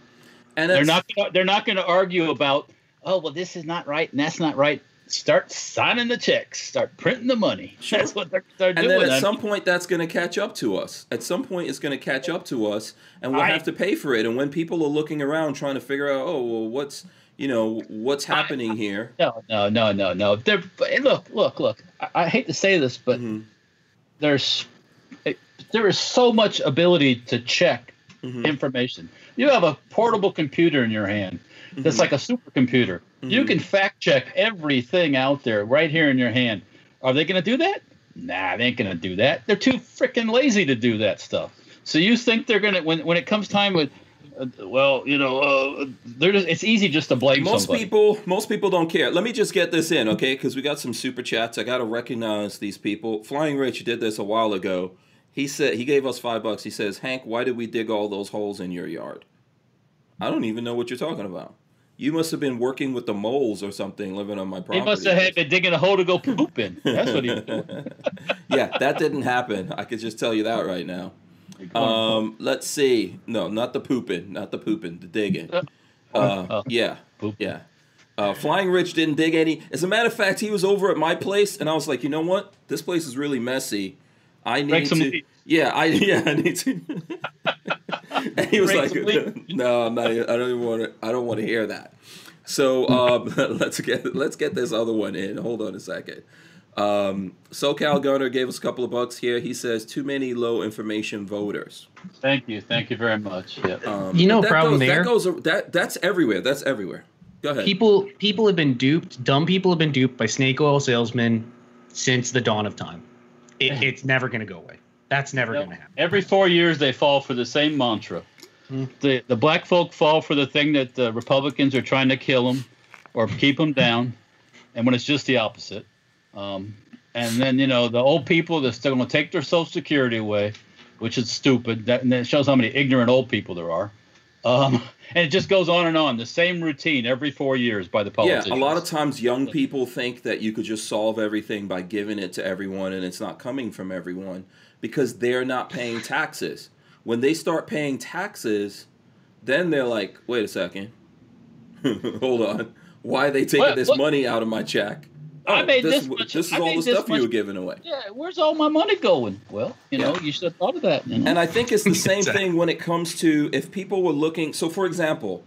and They're not gonna, they're not going to argue about oh well this is not right and that's not right. Start signing the checks. Start printing the money. Sure. That's what they're, they're And doing. then at some point, that's going to catch up to us. At some point, it's going to catch up to us, and we'll I- have to pay for it. And when people are looking around trying to figure out, oh, well, what's you know what's happening here? No, no, no, no, no. They're look, look, look. I, I hate to say this, but Mhm. there's it, there is so much ability to check Mhm. information. You have a portable computer in your hand. That's like a supercomputer. You Mhm. can fact check everything out there right here in your hand. Are they going to do that? Nah, they ain't going to do that. They're too freaking lazy to do that stuff. So you think they're going to when when it comes time with uh, well, you know, uh, they're just, it's easy just to blame Most somebody. people, most people don't care. Let me just get this in, okay? Because we got some super chats. I got to recognize these people. Flying Rich did this a while ago. He said he gave us five bucks. He says, Hank, why did we dig all those holes in your yard? I don't even know what you're talking about. You must have been working with the moles or something, living on my property. He must have had been digging a hole to go poop in. That's what he was doing. yeah, that didn't happen. I could just tell you that right now. Um, let's see. No, not the pooping, not the pooping, the digging. Uh, yeah, yeah. Uh, Flying Rich didn't dig any. As a matter of fact, he was over at my place, and I was like, you know what? This place is really messy. I need to. Yeah, I yeah I need to. And he was like, "No, I'm not. Even, I don't even want to. I don't want to hear that." So um, let's get let's get this other one in. Hold on a second. Um, SoCal Gunner gave us a couple of bucks here. He says too many low information voters. Thank you, thank you very much. Yeah. Um, You know that problem goes, there? That goes. That that's everywhere. That's everywhere. Go ahead. People people have been duped. Dumb people have been duped by snake oil salesmen since the dawn of time. It, it's never going to go away. That's never Yep. going to happen. Every four years, they fall for the same mantra. Hmm. The the black folk fall for the thing that the Republicans are trying to kill them or keep them down, and when it's just the opposite. Um, and then you know the old people they're still going to take their Social Security away, which is stupid. That and that shows how many ignorant old people there are. Um, and it just goes on and on. The same routine every four years by the politicians. Yeah, a lot of times young people think that you could just solve everything by giving it to everyone and it's not coming from everyone because they're not paying taxes. When they start paying taxes, then they're like, wait a second. Hold on. Why are they taking What- this what- money out of my check? Oh, I made this, this much- this is I all the this stuff you much- were giving away. Yeah, where's all my money going? Well, you know, Yeah. you should have thought of that. You know? And I think it's the same Exactly. thing when it comes to if people were looking. So, for example,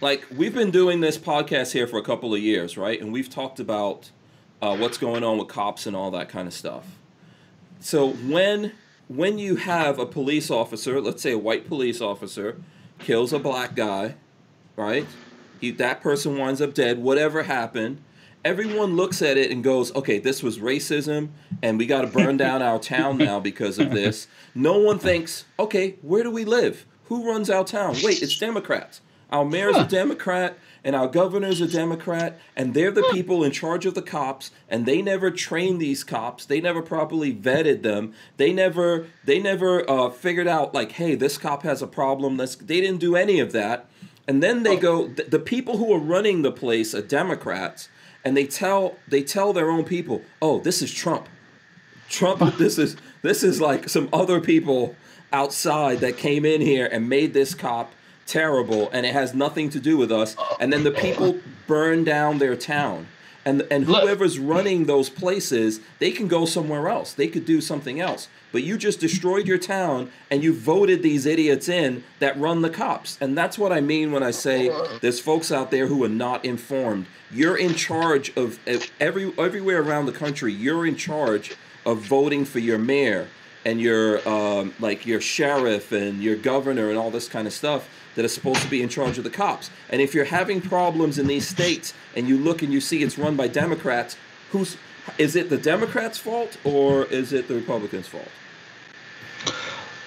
like we've been doing this podcast here for a couple of years, right? And we've talked about uh, what's going on with cops and all that kind of stuff. So when when you have a police officer, let's say a white police officer, kills a black guy, right? He, that person winds up dead. Whatever happened, everyone looks at it and goes, "Okay, this was racism, and we got to burn down our town now because of this." No one thinks, "Okay, where do we live? Who runs our town?" Wait, it's Democrats. Our mayor's a Democrat, and our governor's a Democrat, and they're the people in charge of the cops, and they never trained these cops. They never properly vetted them. They never, they never uh, figured out like, "Hey, this cop has a problem." Let's. They didn't do any of that. And then they go. The, the people who are running the place are Democrats, and they tell they tell their own people, "Oh, this is Trump. Trump. This is this is like some other people outside that came in here and made this cop terrible, and it has nothing to do with us." And then the people burn down their town. And, and whoever's running those places, they can go somewhere else. They could do something else. But you just destroyed your town and you voted these idiots in that run the cops. And that's what I mean when I say there's folks out there who are not informed. You're in charge of of every everywhere around the country. You're in charge of voting for your mayor and your um, like your sheriff and your governor and all this kind of stuff that are supposed to be in charge of the cops. And if you're having problems in these states and you look and you see it's run by Democrats, who's is it the Democrats' fault or is it the Republicans' fault?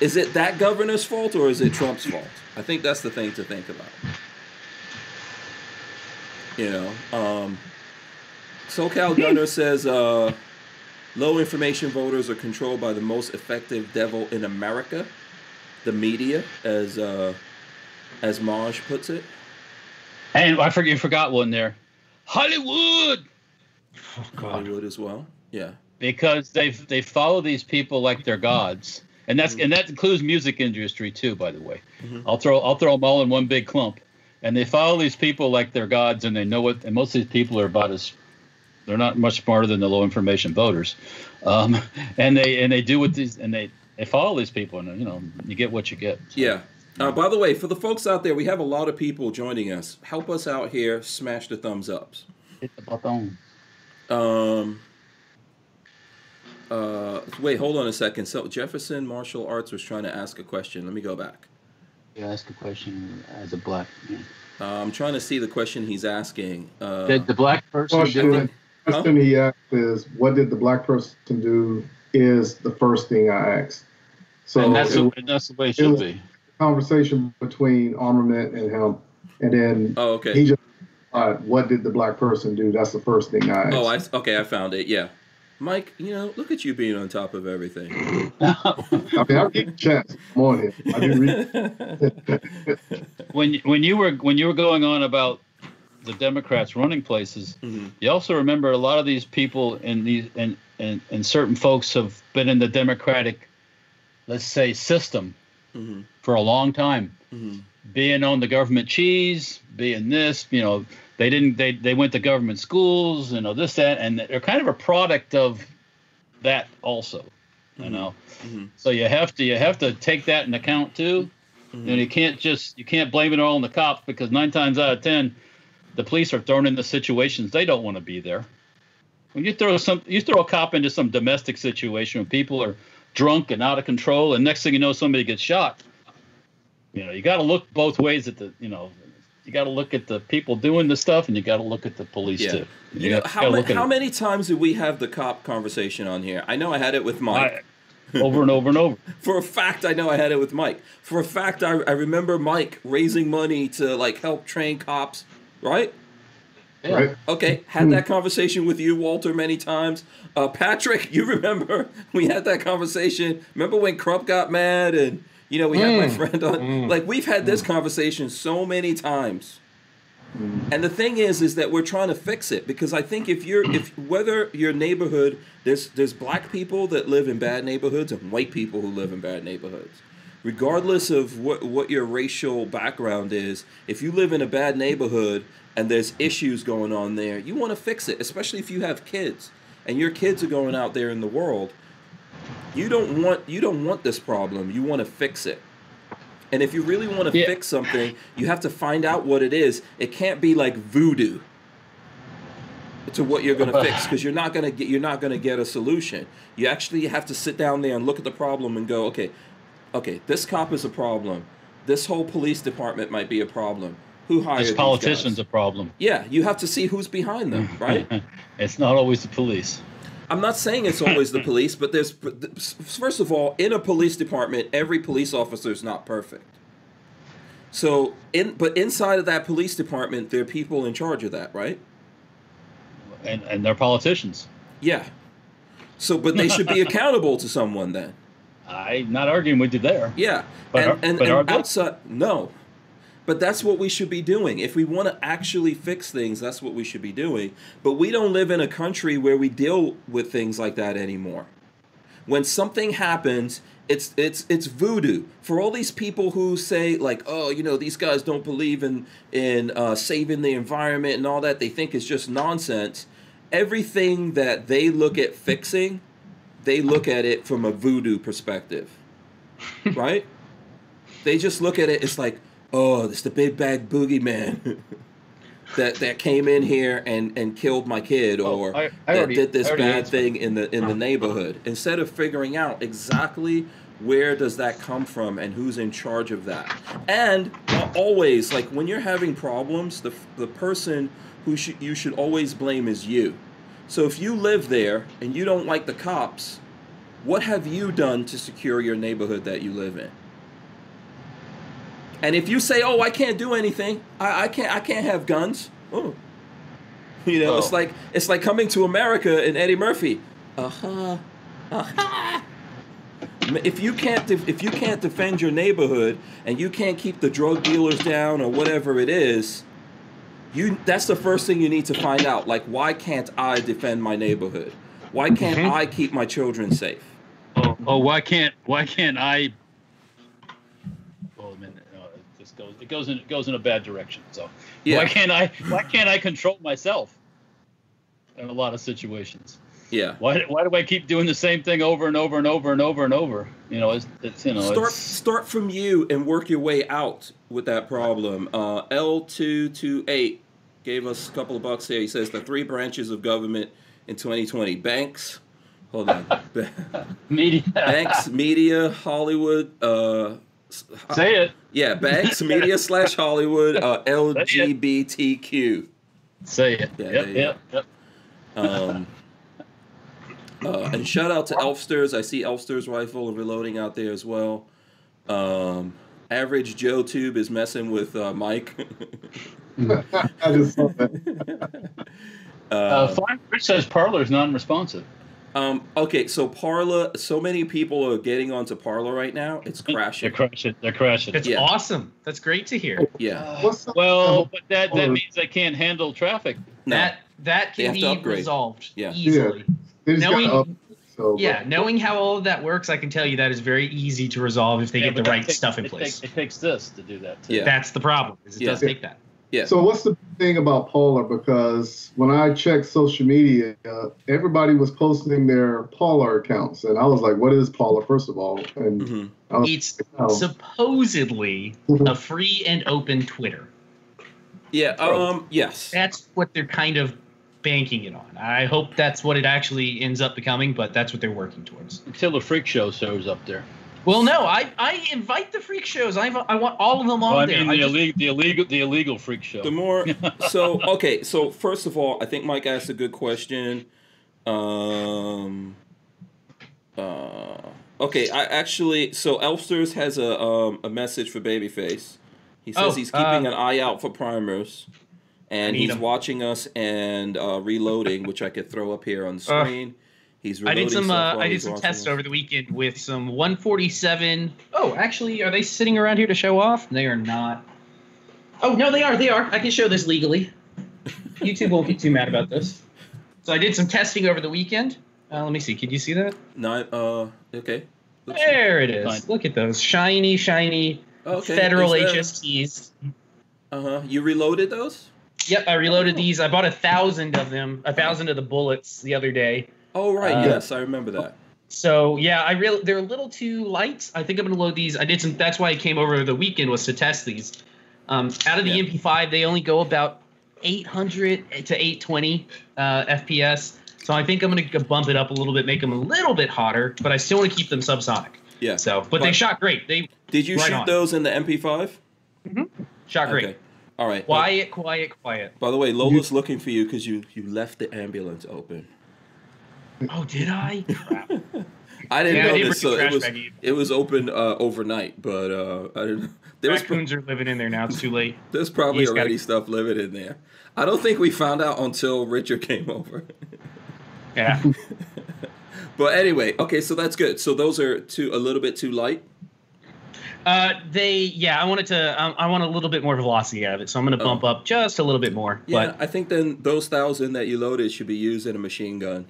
Is it that governor's fault or is it Trump's fault? I think that's the thing to think about. You know, um, SoCal Gunner says uh, low information voters are controlled by the most effective devil in America, the media, as uh, as Maj puts it. and I forget you forgot one there, Hollywood, Oh, God. Hollywood as well. Yeah. because they they follow these people like they're gods, and that's and that includes music industry too. By the way, Mhm. I'll throw I'll throw them all in one big clump, and they follow these people like they're gods, and they know what. And most of these people are about as they're not much smarter than the low information voters, um, and they and they do what these and they they follow these people, and you know you get what you get. So, Yeah. Uh, by the way, for the folks out there, we have a lot of people joining us. Help us out here. Smash the thumbs ups. hit the button. Um. Uh, wait, hold on a second. So Jefferson Martial Arts was trying to ask a question. Let me go back. You ask a question as a black man. Uh, I'm trying to see the question he's asking. Uh, Did the black person do Question, it? question he asked is, what did the black person do? Is the first thing I asked. So and that's it the, and that's the way it it should was- be. A conversation between armament and him, and then oh, okay. he just, uh, what did the black person do? That's the first thing I asked. Oh, I okay. I found it. Yeah, Mike. You know, look at you being on top of everything. I mean, I'll give you a chance. I'm on here. I do read. when when you were when you were going on about the Democrats running places, Mhm. you also remember a lot of these people in these and and, and certain folks have been in the Democratic, let's say, system Mhm. for a long time, Mhm. being on the government cheese, being this, you know, they didn't they they went to government schools, you know, this that, and they're kind of a product of that also. You know, Mhm. so you have to you have to take that in account too. Mhm. And you can't just you can't blame it all on the cops because nine times out of ten, the police are thrown into situations they don't want to be there. When you throw some you throw a cop into some domestic situation when people are drunk and out of control, and next thing you know somebody gets shot. You know, you got to look both ways at the you know. You got to look at the people doing the stuff, and you got to look at the police Yeah. too. You know, gotta- how, gotta ma- look at how it. many times did we have the cop conversation on here? I know I had it with Mike. I- over and over and over. For a fact, I know I had it with Mike. For a fact, I, I remember Mike raising money to like help train cops, right? Right? Okay, had that conversation with you, Walter, many times. Uh, Patrick, you remember we had that conversation. Remember when Crump got mad and you know we had my Mm. friend on. Like we've had this conversation so many times. And the thing is, is that we're trying to fix it because I think if you're, if whether your neighborhood, there's there's black people that live in bad neighborhoods and white people who live in bad neighborhoods. Regardless of what what your racial background is, if you live in a bad neighborhood and there's issues going on there, you want to fix it, especially if you have kids and your kids are going out there in the world. You don't want you don't want this problem. You want to fix it. And if you really want to Yeah. fix something, you have to find out what it is. It can't be like voodoo to what you're going to fix because you're not going to get you're not going to get a solution. You actually have to sit down there and look at the problem and go, okay, okay, this cop is a problem. This whole police department might be a problem. Who hired politician's a problem. Yeah, you have to see who's behind them, right? it's not always the police. I'm not saying it's always the police, but there's first of all, in a police department, every police officer is not perfect. So, in but inside of that police department, there are people in charge of that, right? And and they're politicians. Yeah. So, but they should be accountable to someone then. I'm not arguing with you there. Yeah. But and are- and, and outside, no. But that's what we should be doing. If we want to actually fix things, that's what we should be doing. But we don't live in a country where we deal with things like that anymore. When something happens, it's it's it's voodoo for all these people who say like, oh, you know, these guys don't believe in in uh, saving the environment and all that. They think it's just nonsense. Everything that they look at fixing, they look at it from a voodoo perspective, right? They just look at it. It's like, oh, it's the big bad boogeyman that that came in here and and killed my kid, Oh, or I- I that already- did this bad thing in the in the neighborhood. Instead of figuring out exactly where does that come from and who's in charge of that, and uh, always like when you're having problems, the the person who should you should always blame is you. So if you live there and you don't like the cops, what have you done to secure your neighborhood that you live in? And if you say, "Oh, I can't do anything. I, I can't. I can't have guns." Oh, you know, it's Oh. like it's like coming to America and Eddie Murphy. Uh huh. Uh huh. If you can't, def- if you can't defend your neighborhood and you can't keep the drug dealers down or whatever it is, you that's the first thing you need to find out. Like, why can't I defend my neighborhood? Why can't Mm-hmm. I keep my children safe? Oh, oh, why can't why can't I? Well, a minute, no, it just goes it goes in it goes in a bad direction. So Yeah. why can't I why can't I control myself in a lot of situations? Yeah. Why why do I keep doing the same thing over and over and over and over and over? You know, it's, it's you know Start start from you and work your way out with that problem. Uh, L two two eight gave us a couple of bucks here. He says the three branches of government in 2020: banks. Hold on. media. banks, media, Hollywood. Uh, Say it. yeah, banks, media slash Hollywood. Uh, LGBTQ. Say it. Yeah, yep, there yep, yep. Um, uh, and shout out to Elfsters. I see Elfsters rifle and reloading out there as well. Um, average Joe Tube is messing with uh, Mike. I just saw that. Uh, uh, Fine Rich says Parler is non-responsive. Um, okay, so Parler. So many people are getting onto Parler right now. It's crashing. They're crashing. crashing. They're crashing. It's Yeah. awesome. That's great to hear. Yeah. What's well, but that, that means they can't handle traffic. No. That that can be resolved Yeah. easily. They just got knowing- up, so, Yeah, knowing how all of that works, I can tell you that is very easy to resolve if they Yeah, get the right takes- stuff in it place. Takes, it takes this to do that. Too. Yeah. That's the problem. Is it Yeah. does take that. Yeah. So what's the thing about Parler? Because when I checked social media, uh, everybody was posting their Parler accounts, and I was like, "What is Parler?" First of all, and hmm was It's like, oh. supposedly a free and open Twitter. Yeah. Um. Yes. That's what they're kind of banking it on. I hope that's what it actually ends up becoming, but that's what they're working towards. Until the freak show shows up there. Well, no, I, I invite the freak shows. I, I want all of them on Well, I there. mean, I the, just- illegal, the illegal, the illegal freak show. The more so okay, so first of all, I think Mike asked a good question. Um uh okay, I actually so Elsters has a um a message for Babyface. He says Oh, he's keeping uh, an eye out for primers. And he's he's 'em. watching us and uh, reloading, which I could throw up here on the screen. He's I did some uh, I did some tests over the weekend with some 147. Oh, actually, are they sitting around here to show off? They are not. Oh no, they are. They are. I can show this legally. YouTube won't get too mad about this. So I did some testing over the weekend. Uh, let me see. Can you see that? No. uh, okay. Looks- There it is. Fine. Look at those shiny, shiny okay. federal that- HSTs. Uh-huh. You reloaded those? Yep, I reloaded these. I bought a thousand of them, a thousand of the bullets the other day. Oh right, Uh, yes, I remember that. So yeah, I real they're a little too light. I think I'm gonna load these. I did some. That's why I came over the weekend was to test these. Um, out of the Yeah. MP5, they only go about 800 to 820 uh, FPS. So I think I'm gonna bump it up a little bit, make them a little bit hotter, but I still want to keep them subsonic. Yeah. So, but, they shot great. They Did you right shoot on. those in the MP5? shot great. Okay. All right. Quiet, quiet, quiet. By the way, Lola's looking for you because you you left the ambulance open. Oh, did I? Crap. I didn't Yeah, I know did this, so it was bag it was open uh, overnight, but uh, I didn't. There was Raccoons are living in there now. It's too late. there's probably You just gotta- already stuff living in there. I don't think we found out until Richard came over. Yeah. but anyway, okay, so that's good. So those are too a little bit too light. Uh, they yeah, I wanted to. Um, I want a little bit more velocity out of it, so I'm going to bump up just a little bit more. Oh. Yeah, But I think then those thousand that you loaded should be used in a machine gun.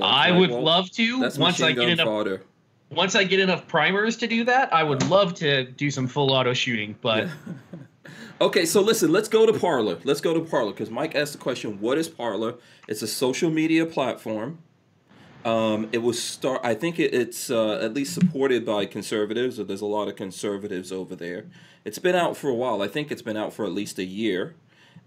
I would Walt? love to That's once I get enough. fodder. Once I get enough primers to do that, I would love to do some full auto shooting. But Okay, so listen, let's go to Parler. Let's go to Parler because Mike asked the question, "What is Parler?" It's a social media platform. Um, it was start. I think it, it's uh, at least supported by conservatives. Or there's a lot of conservatives over there. It's been out for a while. I think it's been out for at least a year.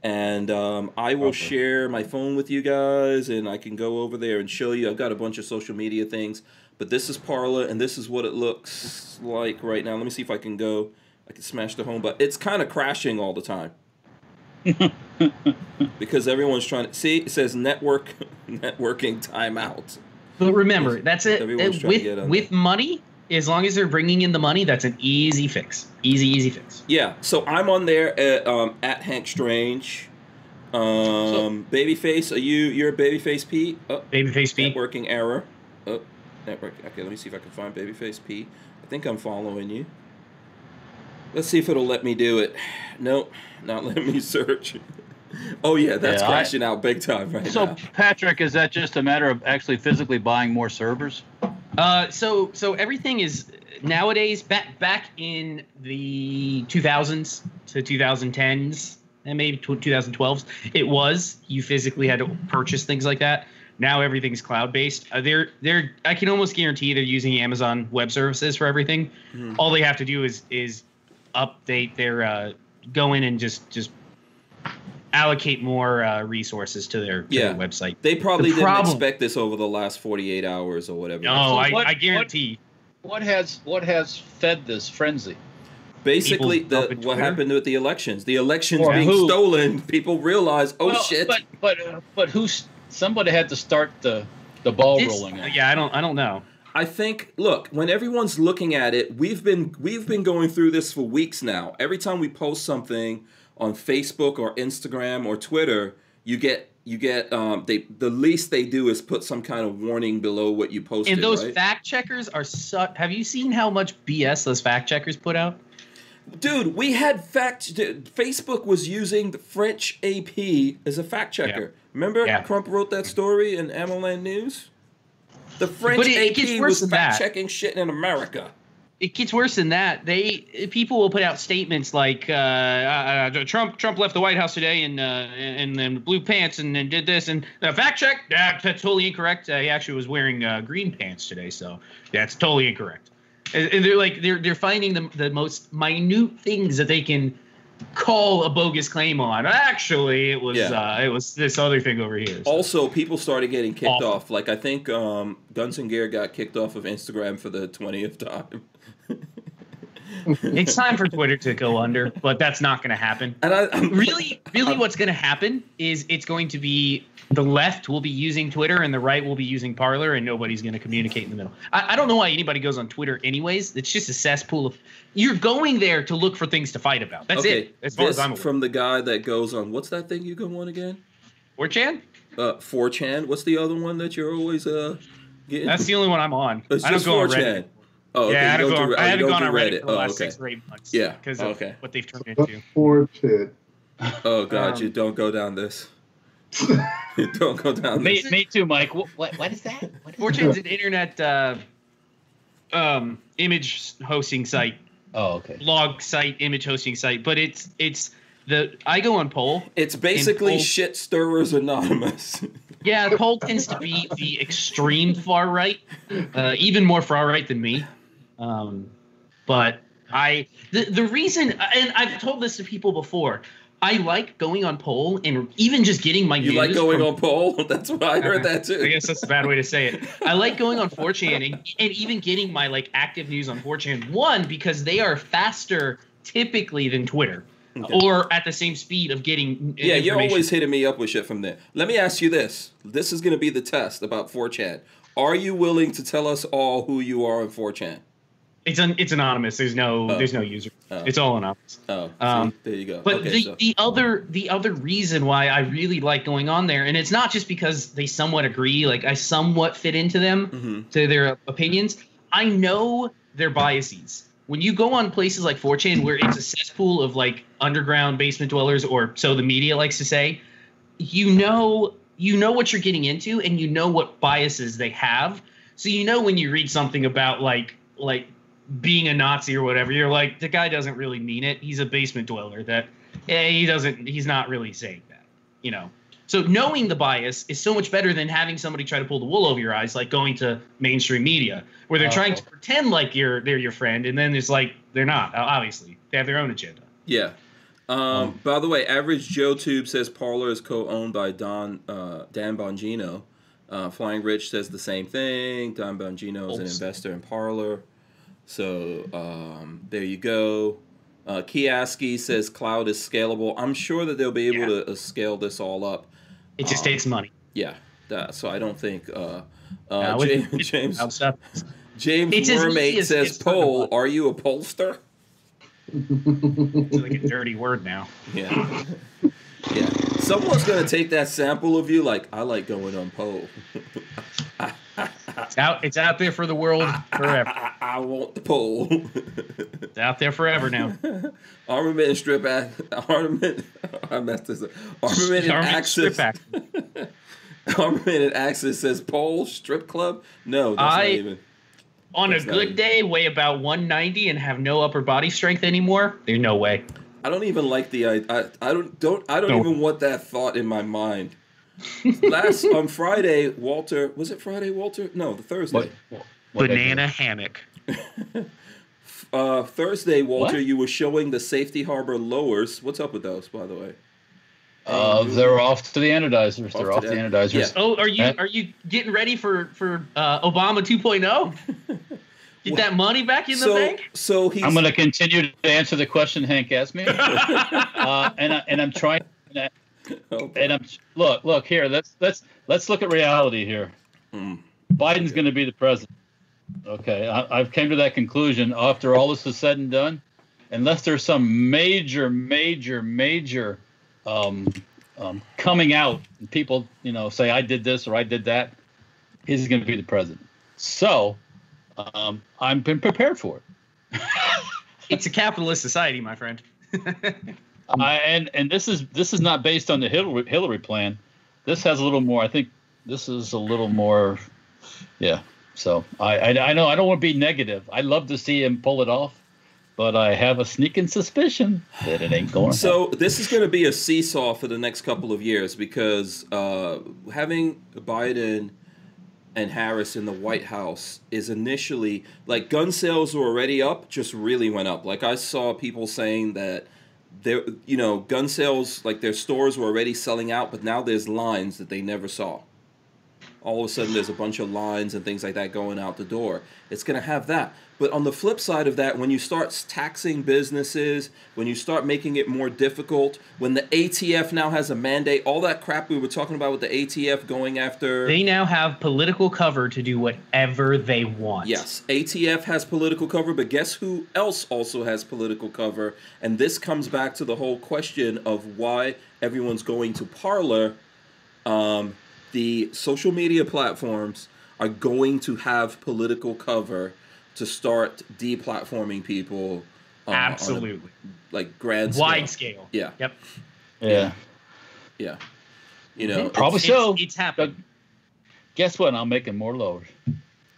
And um, I will share my phone with you guys, and I can go over there and show you. I've got a bunch of social media things, but this is Parler, and this is what it looks like right now. Let me see if I can go. I can smash the home, but it's kind of crashing all the time because everyone's trying to see. It says network networking timeout. but remember, that's it. It- trying to get on with with money, as long as they're bringing in the money, that's an easy fix. Easy, easy fix. Yeah, so I'm on there at um, at Hank Strange. Um, Babyface, are you you're a Babyface Pete? Oh, Babyface P. networking error. Oh, network. Okay, let me see if I can find Babyface Pete. I think I'm following you. Let's see if it'll let me do it. Nope, not letting me search. oh yeah, that's Yeah, I- crashing out big time right So, now. Patrick, is that just a matter of actually physically buying more servers? Uh, so so everything is nowadays back back in the 2000s to 2010s and maybe tw 2012s. It was you physically had to purchase things like that. Now everything's cloud based. Uh, they're they're I can almost guarantee they're using Amazon Web Services for everything. Mhm. All they have to do is is update their uh, go in and just just allocate more uh, resources to their, to Yeah. their website. They probably The didn't problem- expect this over the last 48 hours or whatever. No, I, what- I guarantee. What has what has fed this frenzy? Basically, the, what Twitter? happened with the elections, the elections Or being who? stolen, people realize, oh Well, shit. But but uh, but who's somebody had to start the the ball This- rolling? on it. yeah, I don't I don't know. I think look, when everyone's looking at it, we've been we've been going through this for weeks now. Every time we post something on Facebook or Instagram or Twitter, you get you get um they the least they do is put some kind of warning below what you posted, And those right? fact checkers are so. Have you seen how much BS those fact checkers put out? Dude, we had fact Facebook was using the French AP as a fact checker. Remember Yeah. Crump wrote that story in AmmoLand News? The French it- AP was fact checking shit in America. It gets worse than that. They people will put out statements like uh, uh, Trump Trump left the White House today in uh, in, in blue pants and, and did this and uh, fact check yeah, that's totally incorrect. Uh, he actually was wearing uh, green pants today, so that's totally incorrect. And, and they're like they're they're finding the the most minute things that they can call a bogus claim on. Actually, it was Yeah. uh, it was this other thing over here. So- Also, people started getting kicked Awful. off. Like I think um, Guns and Gear got kicked off of Instagram for the twentieth time. it's time for Twitter to go under, but that's not going to happen. And I I'm, really, really, what's going to happen is it's going to be the left will be using Twitter and the right will be using Parler, and nobody's going to communicate in the middle. I, I don't know why anybody goes on Twitter, anyways. It's just a cesspool of. You're going there to look for things to fight about. That's okay, it. As far this as I'm aware. from the guy that goes on. What's that thing you go on again? Or Chan. Uh, 4chan. What's the other one that you're always uh getting? That's the only one I'm on. It's I don't just go 4chan. Reddit. Oh, okay. yeah, I you haven't, don't gone, do, I haven't gone on Reddit, Reddit. for the Oh, last okay. six or eight months. Yeah, because of okay. what they've turned into. poor. Oh God, Um, you don't go down this. don't go down Me, this. me too, Mike. What, what, what is that? What is 4chan's an internet uh, um, image hosting site Oh, okay. blog site, image hosting site, but it's it's the I go on poll. It's basically Poll- shit stirrers anonymous. Yeah, poll tends to be the extreme far right, uh, even more far right than me. Um, but I the the reason, and I've told this to people before. I like going on poll and even just getting my you news like going from- on poll? That's what I heard that too. I guess that's a bad way to say it. I like going on 4chan and, and even getting my like active news on 4chan. One because they are faster typically than Twitter, or at the same speed of getting. Yeah, you're always hitting me up with shit from there. Let me ask you this. This is going to be the test about 4chan. Are you willing to tell us all who you are on 4chan? It's un, it's anonymous. There's no Oh. there's no user. Oh. It's all anonymous. Oh, Um, there you go. But okay, the, so the other the other reason why I really like going on there, and it's not just because they somewhat agree, like I somewhat fit into them Mhm. to their opinions. I know their biases. When you go on places like 4chan where it's a cesspool of like underground basement dwellers, or so the media likes to say, you know you know what you're getting into and you know what biases they have. So you know when you read something about like like being a Nazi or whatever, you're like, the guy doesn't really mean it. He's a basement dweller. That eh, he doesn't. He's not really saying that. You know. So knowing the bias is so much better than having somebody try to pull the wool over your eyes, like going to mainstream media, where they're trying to pretend like you're they're your friend, and then it's like they're not. Obviously, they have their own agenda. yeah. Um, by the way, Average Joe Tube says Parler is co-owned by Don uh, Dan Bongino. Uh, Flying Rich says the same thing. Don Bongino is an investor in Parler. So um, there you go. Uh, Kioski says cloud is scalable. I'm sure that they'll be able Yeah. to uh, scale this all up. It just Um, takes money. Yeah, that, so I don't think uh, uh, Now, with- James with James. James It's Mermaid as- says as poll. Are you a pollster? It's like a dirty word now. Yeah. yeah. Someone's gonna take that sample of you like I like going on poll. It's out. It's out there for the world forever. I, I want the pole. It's out there forever now. armament and strip act armament I messed this up. Armament and access armament and access says pole strip club? No, that's I- not even On a That's good even- day, weigh about 190 and have no upper body strength anymore. There's no way. I don't even like the I I, I don't don't I don't No. even want that thought in my mind. Last on Friday, Walter was it Friday, Walter? No, the Thursday. What? what Banana hammock. Uh, Thursday, Walter, What? you were showing the Safety Harbor lowers. What's up with those, by the way? Uh, they're off to the anodizers. Off They're off the the- anodizers. yeah. Oh, are you are you getting ready for for uh, Obama 2.0? Get that money back in the so, bank? so he's. I'm going to continue to answer the question Hank asked me, uh, and I, and I'm trying. And, I, Oh, and I'm look look here. Let's let's let's look at reality here. Mm. Biden's going to be the president. Okay, I, I've came to that conclusion after all this is said and done. Unless there's some major, major, major um, um, coming out, and people, you know, say I did this or I did that, he's going to be the president. So um, I've been prepared for it. It's a capitalist society, my friend. I, and and this is this is not based on the Hillary, Hillary plan. This has a little more. I think this is a little more. Yeah. So I, I I know I don't want to be negative. I love to see him pull it off, but I have a sneaking suspicion that it ain't going. So this is going to be a seesaw for the next couple of years because uh, having Biden and Harris in the White House is initially like gun sales were already up, just really went up. Like I saw people saying that there, you know, gun sales like their stores were already selling out, but now there's lines that they never saw. All of a sudden, there's a bunch of lines and things like that going out the door. It's going to have that. But on the flip side of that, when you start taxing businesses, when you start making it more difficult, when the ATF now has a mandate, all that crap we were talking about with the ATF going after. They now have political cover to do whatever they want. Yes, ATF has political cover, but guess who else also has political cover? And this comes back to the whole question of why everyone's going to Parler. Um, the social media platforms are going to have political cover to start deplatforming people. uh, on a, Absolutely. like grand Wide scale. scale. Yeah, Yep. yeah. yeah. You know, Probably It's, so. it's happening. Guess what? I'm making more loads.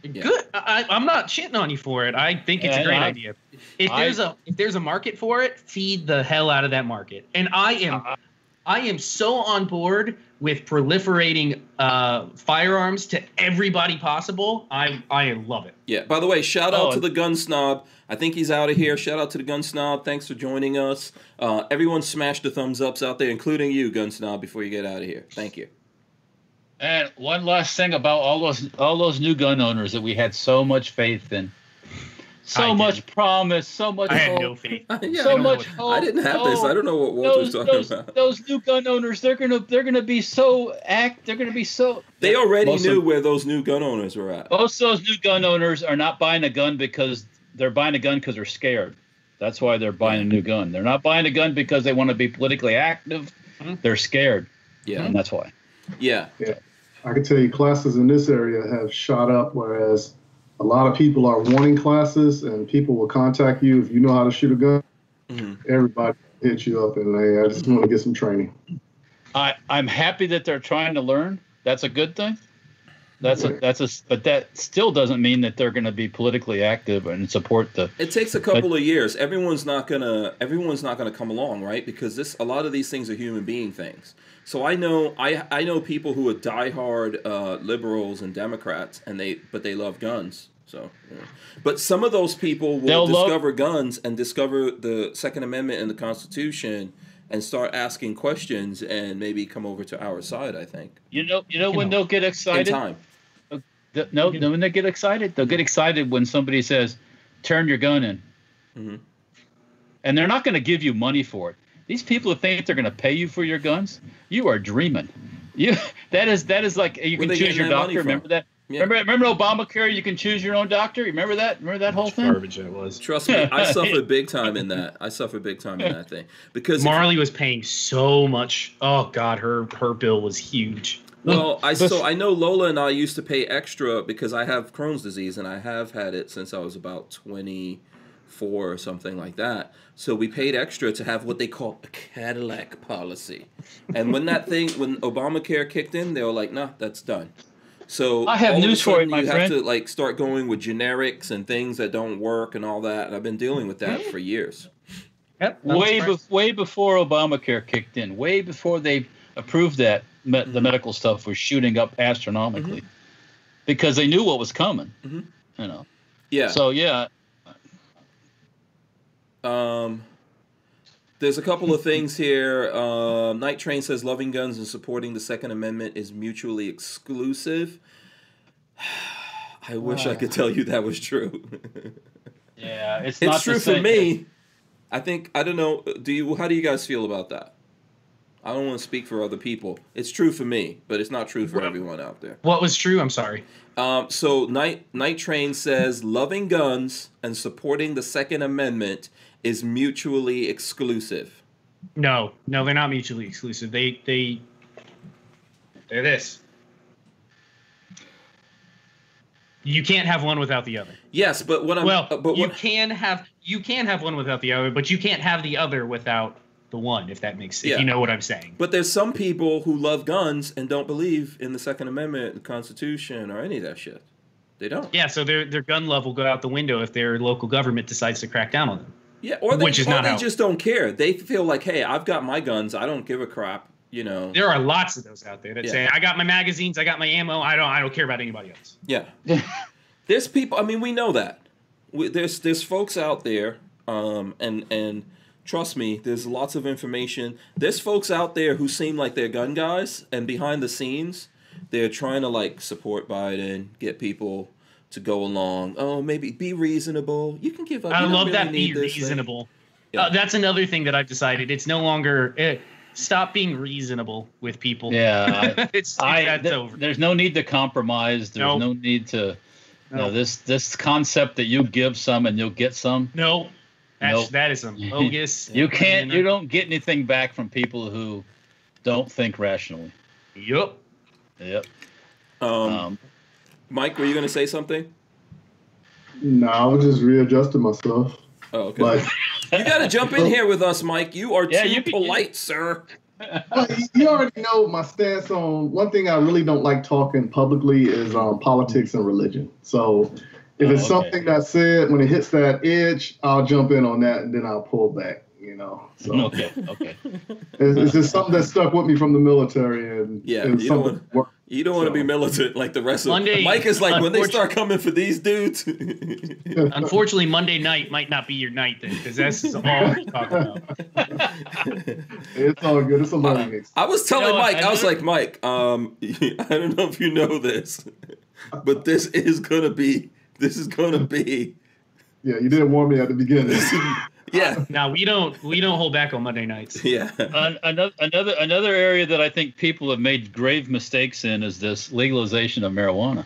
Yeah. Good. I, I'm not shitting on you for it. I think it's Yeah, a great I- idea. If I- there's a if there's a market for it, feed the hell out of that market. And I am Uh, I am so on board with proliferating uh, firearms to everybody possible. I I love it. Yeah. By the way, shout out Oh, to the gun snob. I think he's out of here. Shout out to the gun snob. Thanks for joining us. Uh, everyone, smash the thumbs ups out there, including you, gun snob, before you get out of here. Thank you. And one last thing about all those all those new gun owners that we had so much faith in, so I much didn't. promise, so much I had hope, no faith. Yeah, so I, much what- hope. I didn't have this. Oh, I don't know what Walter's those, talking those, about. those new gun owners, they're gonna they're gonna be so act. They're gonna be so. They already most knew Of, where those new gun owners were at. most of those new gun owners are not buying a gun because they're buying a gun because they're scared. That's why they're buying a new gun. They're not buying a gun because they want to be politically active. Mhm. They're scared, Yeah, and that's why. Yeah. yeah, I can tell you classes in this area have shot up, whereas a lot of people are wanting classes and people will contact you if you know how to shoot a gun. Mhm. Everybody hits you up and hey, I just want to get some training. I I'm happy that they're trying to learn. That's a good thing. That's a that's a but that still doesn't mean that they're going to be politically active and support the. It takes a couple of years. Everyone's not gonna everyone's not gonna come along, right? Because this a lot of these things are human being things. So I know I I know people who are diehard uh, liberals and Democrats, and they but they love guns. So, yeah. but some of those people will They'll love- discover guns and discover the Second Amendment and the Constitution and start asking questions and maybe come over to our side. I think You know you know You when know, they'll get in excited. time. The- no, no, when they get excited, they'll get excited when somebody says, "Turn your gun in," Mhm. and they're not going to give you money for it. These people who think they're going to pay you for your guns, you are dreaming. You that is that is like you Where can choose your doctor. Remember that? Yeah. Remember remember Obamacare? You can choose your own doctor. Remember that? Remember that whole thing? Garbage that was. Trust me, I suffered big time in that. I suffered big time in that thing because if- Marley was paying so much. Oh God, her her bill was huge. Well, I so I know Lola and I used to pay extra because I have Crohn's disease and I have had it since I was about twenty four or something like that. So we paid extra to have what they call a Cadillac policy. And when that thing, when Obamacare kicked in, they were like, "Nah, that's done." So I have all of a news for you, sudden my you friend. have to like start going with generics and things that don't work and all that. And I've been dealing with that for years. Yep. way bef- way before Obamacare kicked in, way before they approved that, me- the medical stuff was shooting up astronomically because they knew what was coming. Mhm. You know. Yeah. So yeah, Um, there's a couple of things here. Uh, Night Train says loving guns and supporting the Second Amendment is mutually exclusive. I wish I could tell you that was true. yeah, it's, not it's the true for me. I think I don't know. Do you? How do you guys feel about that? I don't want to speak for other people. It's true for me, but it's not true for everyone out there. What was true? I'm sorry. Um, so Night Night Train says loving guns and supporting the Second Amendment is mutually exclusive. No, no, they're not mutually exclusive. They they they're this. You can't have one without the other. Yes, but what I'm well, uh, but you what can have you can have one without the other, but you can't have the other without the one. If that makes if Yeah. you know what I'm saying. but there's some people who love guns and don't believe in the Second Amendment, the Constitution, or any of that shit. They don't. Yeah, so their their gun love will go out the window if their local government decides to crack down on them. Yeah, or they, Which is or not they how- just don't care. They feel like, hey, I've got my guns. I don't give a crap. You know. There are lots of those out there that Yeah. say, "I got my magazines, I got my ammo. I don't I don't care about anybody else." Yeah. there's people. I mean, we know that. We, there's there's folks out there, um, and and trust me, there's lots of information. There's folks out there who seem like they're gun guys, and behind the scenes, they're trying to like support Biden, get people to go along. Oh, maybe be reasonable. You can give up. I You don't love really that be need this thing. reasonable. Yeah. Uh, that's another thing that I've decided. It's no longer eh, stop being reasonable with people. Yeah, I- it's, I that's th- over. there's no need to compromise. There's Nope. no need to. You know, No. this this concept that you give some and you'll get some. No, that's, Nope. that is some bogus. You can't. You don't get anything back from people who don't think rationally. Yep. Yep. Um, Um, Mike, were you going to say something? No, I was just readjusting myself. Oh, okay. But you got to jump in here with us, Mike. You are Yeah, too you can- polite, sir. Well, you already know my stance on one thing I really don't like talking publicly is um, politics and religion. So if Oh, it's okay. something that's said when it hits that edge, I'll jump in on that and then I'll pull back. You know, so okay. Okay. it's, it's just something that stuck with me from the military, and Yeah, it's you don't something. work- You don't want to be militant like the rest of Monday, Mike is like when they start coming for these dudes. Unfortunately, Monday night might not be your night then, because that's all we talk about. It's all good. It's a learning experience. I was telling You know Mike, I I was like, Mike, um, I don't know if you know this, but this is gonna be, this is gonna be, Yeah, you didn't warn me at the beginning. Yeah, Now we don't we don't hold back on Monday nights. yeah. An- another another another area that I think people have made grave mistakes in is this legalization of marijuana.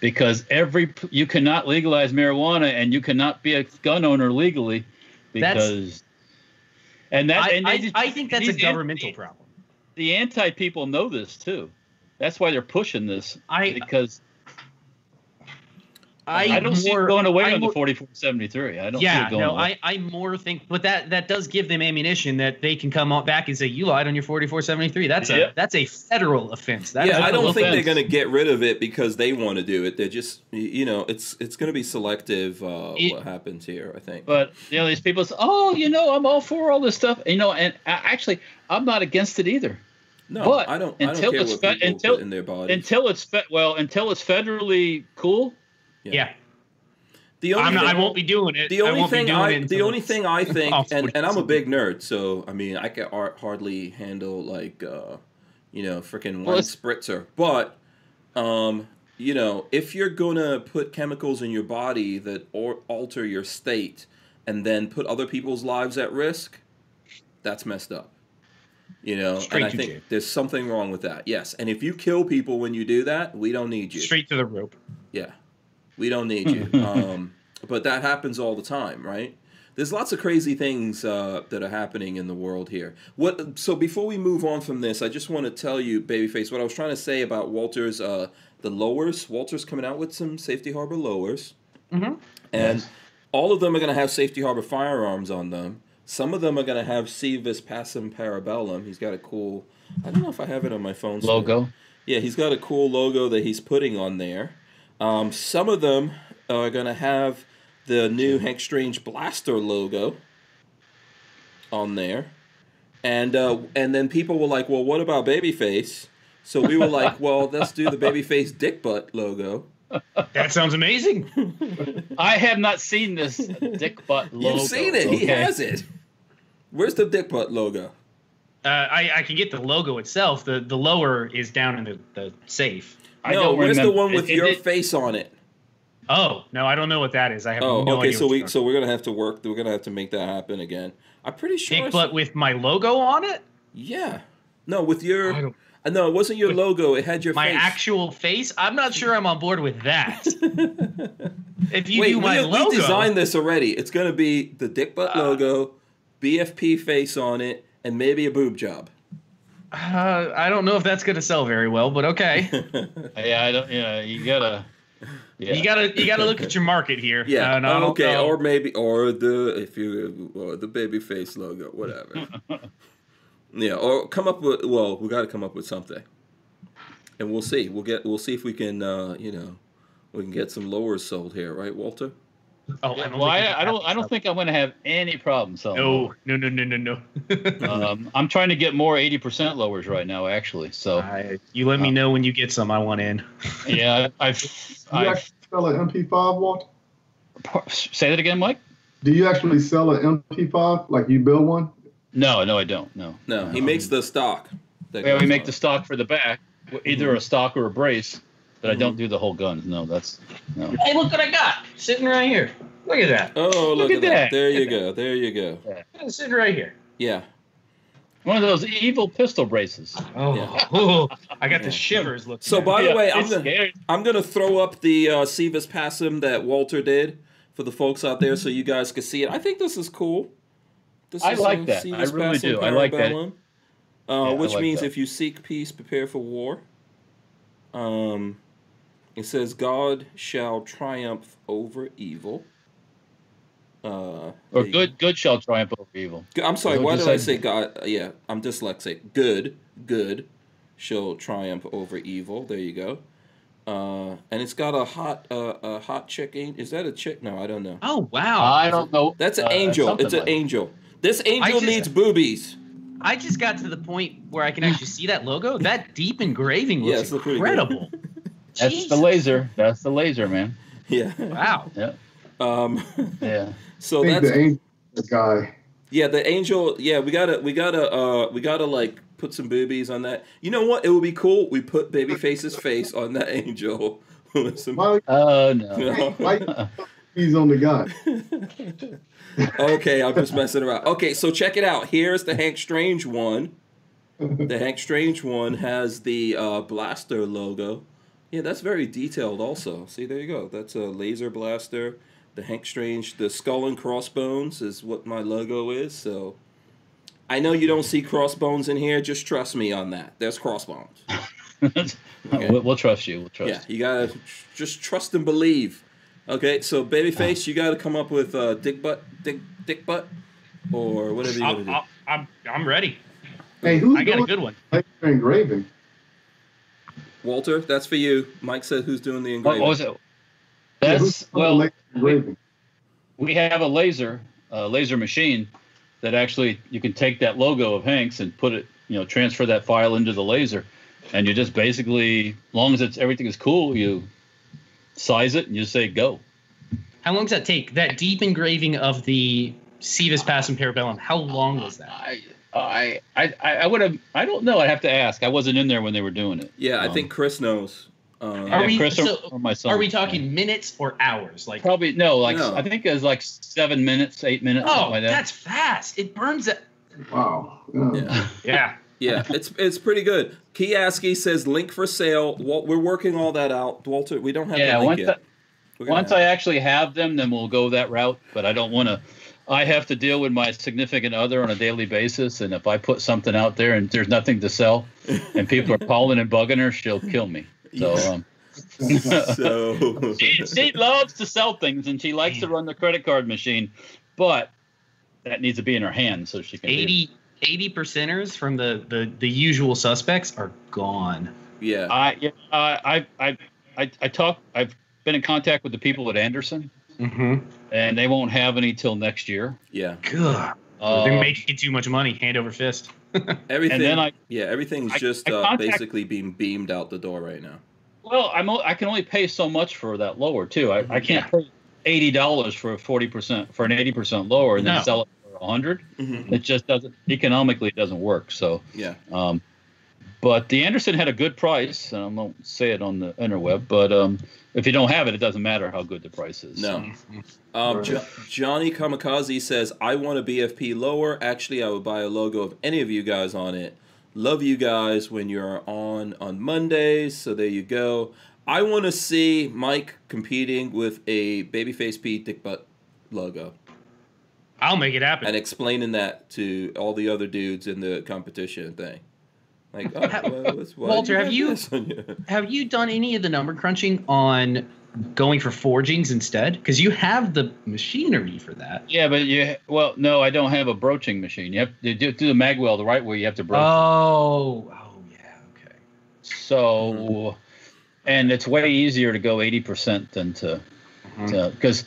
Because every you cannot legalize marijuana and you cannot be a gun owner legally That's- because and that I, and I, just- I think that's a governmental anti- problem. The anti people know this too. That's why they're pushing this I because I, I, don't see more- it going away I on more- the 4473. I don't see yeah, it going no, away. I, I more think, but that that does give them ammunition that they can come out back and say you lied on your 4473. That's a that's a federal offense. That's yeah, a I don't no think they're going to get rid of it because they want to do it. They're just, you know, it's it's going to be selective uh, It- what happens here. I think. But you know, these people say, "Oh, you know, I'm all for all this stuff." You know, and I, actually, I'm not against it either. no, but I don't. I don't until care it's what fe- until- put in their body. Until it's fe- well, until it's federally cool. Yeah. the only not, I thing- won't be doing it. The I only won't thing be doing I, it the only thing I think, and, and I'm a big nerd, so I mean, I can hardly handle like, uh, you know, freaking Well, wine spritzer. But, um, you know, if you're gonna put chemicals in your body that or alter your state, and then put other people's lives at risk, that's messed up. You know, Straight and I think jail. there's something wrong with that. Yes, and if you kill people when you do that, we don't need you. straight to the rope. Yeah, we don't need you. um, but that happens all the time, right? There's lots of crazy things uh, that are happening in the world here. What? So before we move on from this, I just want to tell you, babyface, what I was trying to say about Walter's uh, the lowers. Walter's coming out with some safety harbor lowers, Mhm. and all of them are going to have safety harbor firearms on them. Some of them are going to have Civis Passum Parabellum. He's got a cool. I don't know if I have it on my phone. Logo. Yeah, he's got a cool logo that he's putting on there. Um, some of them are going to have the new Hank Strange Blaster logo on there, and uh, and then people were like, "Well, what about Babyface?" So we were like, "Well, let's do the Babyface Dick Butt logo." That sounds amazing. I have not seen this dick butt logo. You've seen it. He has it. Where's the Dick Butt logo? Uh, I, I can get the logo itself. The the lower is down in the, the safe. I no, don't where's the one with it- your it- face on it? Oh no, I don't know what that is. I have Oh, no okay. idea. So we you're so we're gonna have to work. We're gonna have to make that happen again. I'm pretty sure. I Dick butt with my logo on it. Yeah. No, with your. I don't- Uh, no, it wasn't your logo. It had your My face. actual face. I'm not sure I'm on board with that. if you Wait, do my we, logo, we designed this already. It's gonna be the dick butt Uh. logo, BFP face on it, and maybe a boob job. Uh, I don't know if that's gonna sell very well, but okay. Yeah, I don't. Yeah, you gotta. Yeah. You gotta you gotta look at your market here. yeah. Uh, and I don't okay. know. Or maybe or the if you or the baby face logo, whatever. yeah. Or come up with well, we got to come up with something, and we'll see. We'll get. We'll see if we can. Uh, you know, we can get some lowers sold here, right, Walter? Oh, Yeah, I don't well, I, I don't. I don't think I'm going to have any problem selling. No, no, no, no, no, no. um, I'm trying to get more 80% lowers right now, actually. So I, you let me know when you get some. I want in. yeah, I've. Do you I've actually sell an MP5, Walt? say that again, Mike. Do you actually sell an MP5? Like you build one? No, no, I don't. No. No, he makes the stock. Yeah, we make on. the stock for the back, either a stock or a brace, but I don't do the whole guns. No, that's no. Hey, look what I got sitting right here. Look at that. Oh, look, Look at at that. that. There you go. There you go. It's sitting right here. Yeah. One of those evil pistol braces. Oh, Yeah. ooh, I got Yeah. the shivers looking. So at by it. the way, I'm gonna. I'm gonna throw up the uh, Sivas Passum that Walter did for the folks out there, so you guys can see it. I think this is cool. This I is like a that. I really Passum do. I like that. Uh, Yeah, which like means that. if you seek peace, prepare for war. Um, it says God shall triumph over evil. Uh, Or there good, good shall triumph over evil. I'm sorry. Why did I say God? uh, Yeah, I'm dyslexic. Good, good, shall triumph over evil. There you go. Uh, and it's got a hot, uh, a hot chick. Is that a chick? No, I don't know. Oh wow! I don't know. That's an Uh, angel. It's an like- angel. This angel just- needs boobies. I just got to the point where I can actually see that logo. That deep engraving Yeah, looks it's look pretty incredible. That's Jesus. the laser. That's the laser, man. Yeah. Wow. Um. Yeah. So I think that's the angel the guy. yeah. The angel. Yeah, we gotta, we gotta, uh, we gotta like put some boobies on that. You know what? It would be cool. We put Babyface's face on that angel. with some- Why, Oh no. No. why he's on the guy? okay, I'm just messing around. Okay, so check it out. Here's the Hank Strange one. The Hank Strange one has the uh, blaster logo. Yeah, that's very detailed. Also, see there you go. That's a laser blaster. The Hank Strange, the skull and crossbones is what my logo is. So, I know you don't see crossbones in here. Just trust me on that. There's crossbones. we'll, we'll trust you. We'll trust. Yeah, you gotta just trust and believe. Okay, so babyface, you gotta come up with uh, dick butt, dick dick butt, or whatever you I'm, gotta do. I'm, I'm ready. Hey, who's I got a good one. the engraving? Walter, that's for you. Mike said who's doing the engraving. what was it? That's doing well. laser we have a laser a laser machine that actually you can take that logo of Hanks and put it, you know, transfer that file into the laser, and you just basically, as long as it's everything is cool, you size it and you say go. How long does that take? That deep engraving of the Sivas Passum Parabellum. How long was that? I I I I would have. I don't know. I have to ask. I wasn't in there when they were doing it. yeah, I Um, think Chris knows. Um, Are yeah, we- Chris or, so, or my son. Are we talking minutes or hours? Like, Probably no. Like No. I think it was like seven minutes, eight minutes, oh, like that. that's fast. It burns it. Wow. Yeah. yeah, Yeah. yeah, it's it's pretty good. Kiaski says link for sale. Wal- We're working all that out, Walter. We don't have yeah. the link Once yet. that, Once I actually have them, then we'll go that route. But I don't want to. I have to deal with my significant other on a daily basis, and if I put something out there and there's nothing to sell, and people are calling and bugging her, she'll kill me. So um, so she, she loves to sell things, and she likes to run the credit card machine, but that needs to be in her hand so she can. do it. 80 percenters from the, the the usual suspects are gone. yeah, I yeah, I I I I, I talk. I've been in contact with the people at Anderson, Mm-hmm. And they won't have any till next year. yeah. Good. Uh, They're making too much money, hand over fist. Everything. then I- yeah, everything's I- just I uh, contact- basically being beamed out the door right now. Well, I'm o- I can only pay so much for that lower too. I, I can't pay eighty dollars for a forty percent for an eighty percent lower and No. then sell it for a 100 Mhm. It just doesn't economically it doesn't work. So, Yeah. um, but the Anderson had a good price. and I won't say it on the interweb, but um, if you don't have it, it doesn't matter how good the price is. No. Mm-hmm. Um, jo- Johnny Kamikaze says, I want a BFP lower. Actually, I would buy a logo of any of you guys on it. Love you guys when you're on on Mondays. So there you go. I want to see Mike competing with a Babyface P Dick Butt logo I'll make it happen. and explaining that to all the other dudes in the competition thing. Like, oh, well, what's- why Walter, do have you- this on Have you done any of the number crunching on going for forgings instead? Because you have the machinery for that. Yeah, but you well, no, I don't have a broaching machine. You have to do, do the magwell the right way. You have to broach. Oh, oh yeah, okay. So and it's way easier to go eighty percent than to because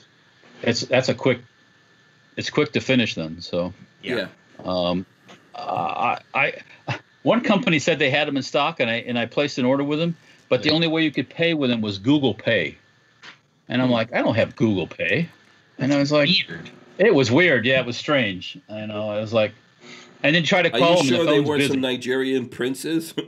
it's that's a quick it's quick to finish then. So Yeah. um, uh, I, I one company said they had them in stock, and I and I placed an order with them, but the only way you could pay with them was Google Pay, and I'm like, I don't have Google Pay, and I was like, Weird. it was weird, yeah, it was strange, I know, I was like, and then try to call Are call you them, sure the they weren't busy. some Nigerian princes?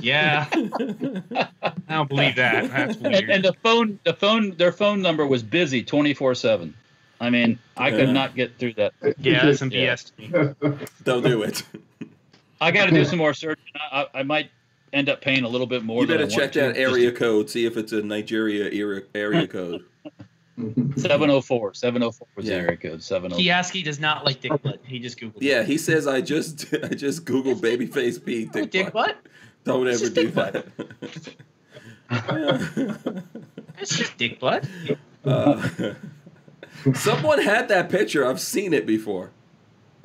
Yeah. I don't believe that. That's weird. and, and the phone, the phone, their phone number was busy twenty four seven. I mean, I Yeah. could not get through that. yeah, that's some Yeah. BS to me. Don't do it. I got to do some more searching. I, I might end up paying a little bit more. You better I check want to, that just area code, see if it's a Nigeria area, area code. 704. 704 was Yeah. the area code. 704. Kioski does not like dick butt. He just googled. Yeah, it. he says I just I just googled babyface Pete Oh, dick, dick butt. butt. Don't It's ever do dick that. It's just dick butt. uh, someone had that picture. I've seen it before.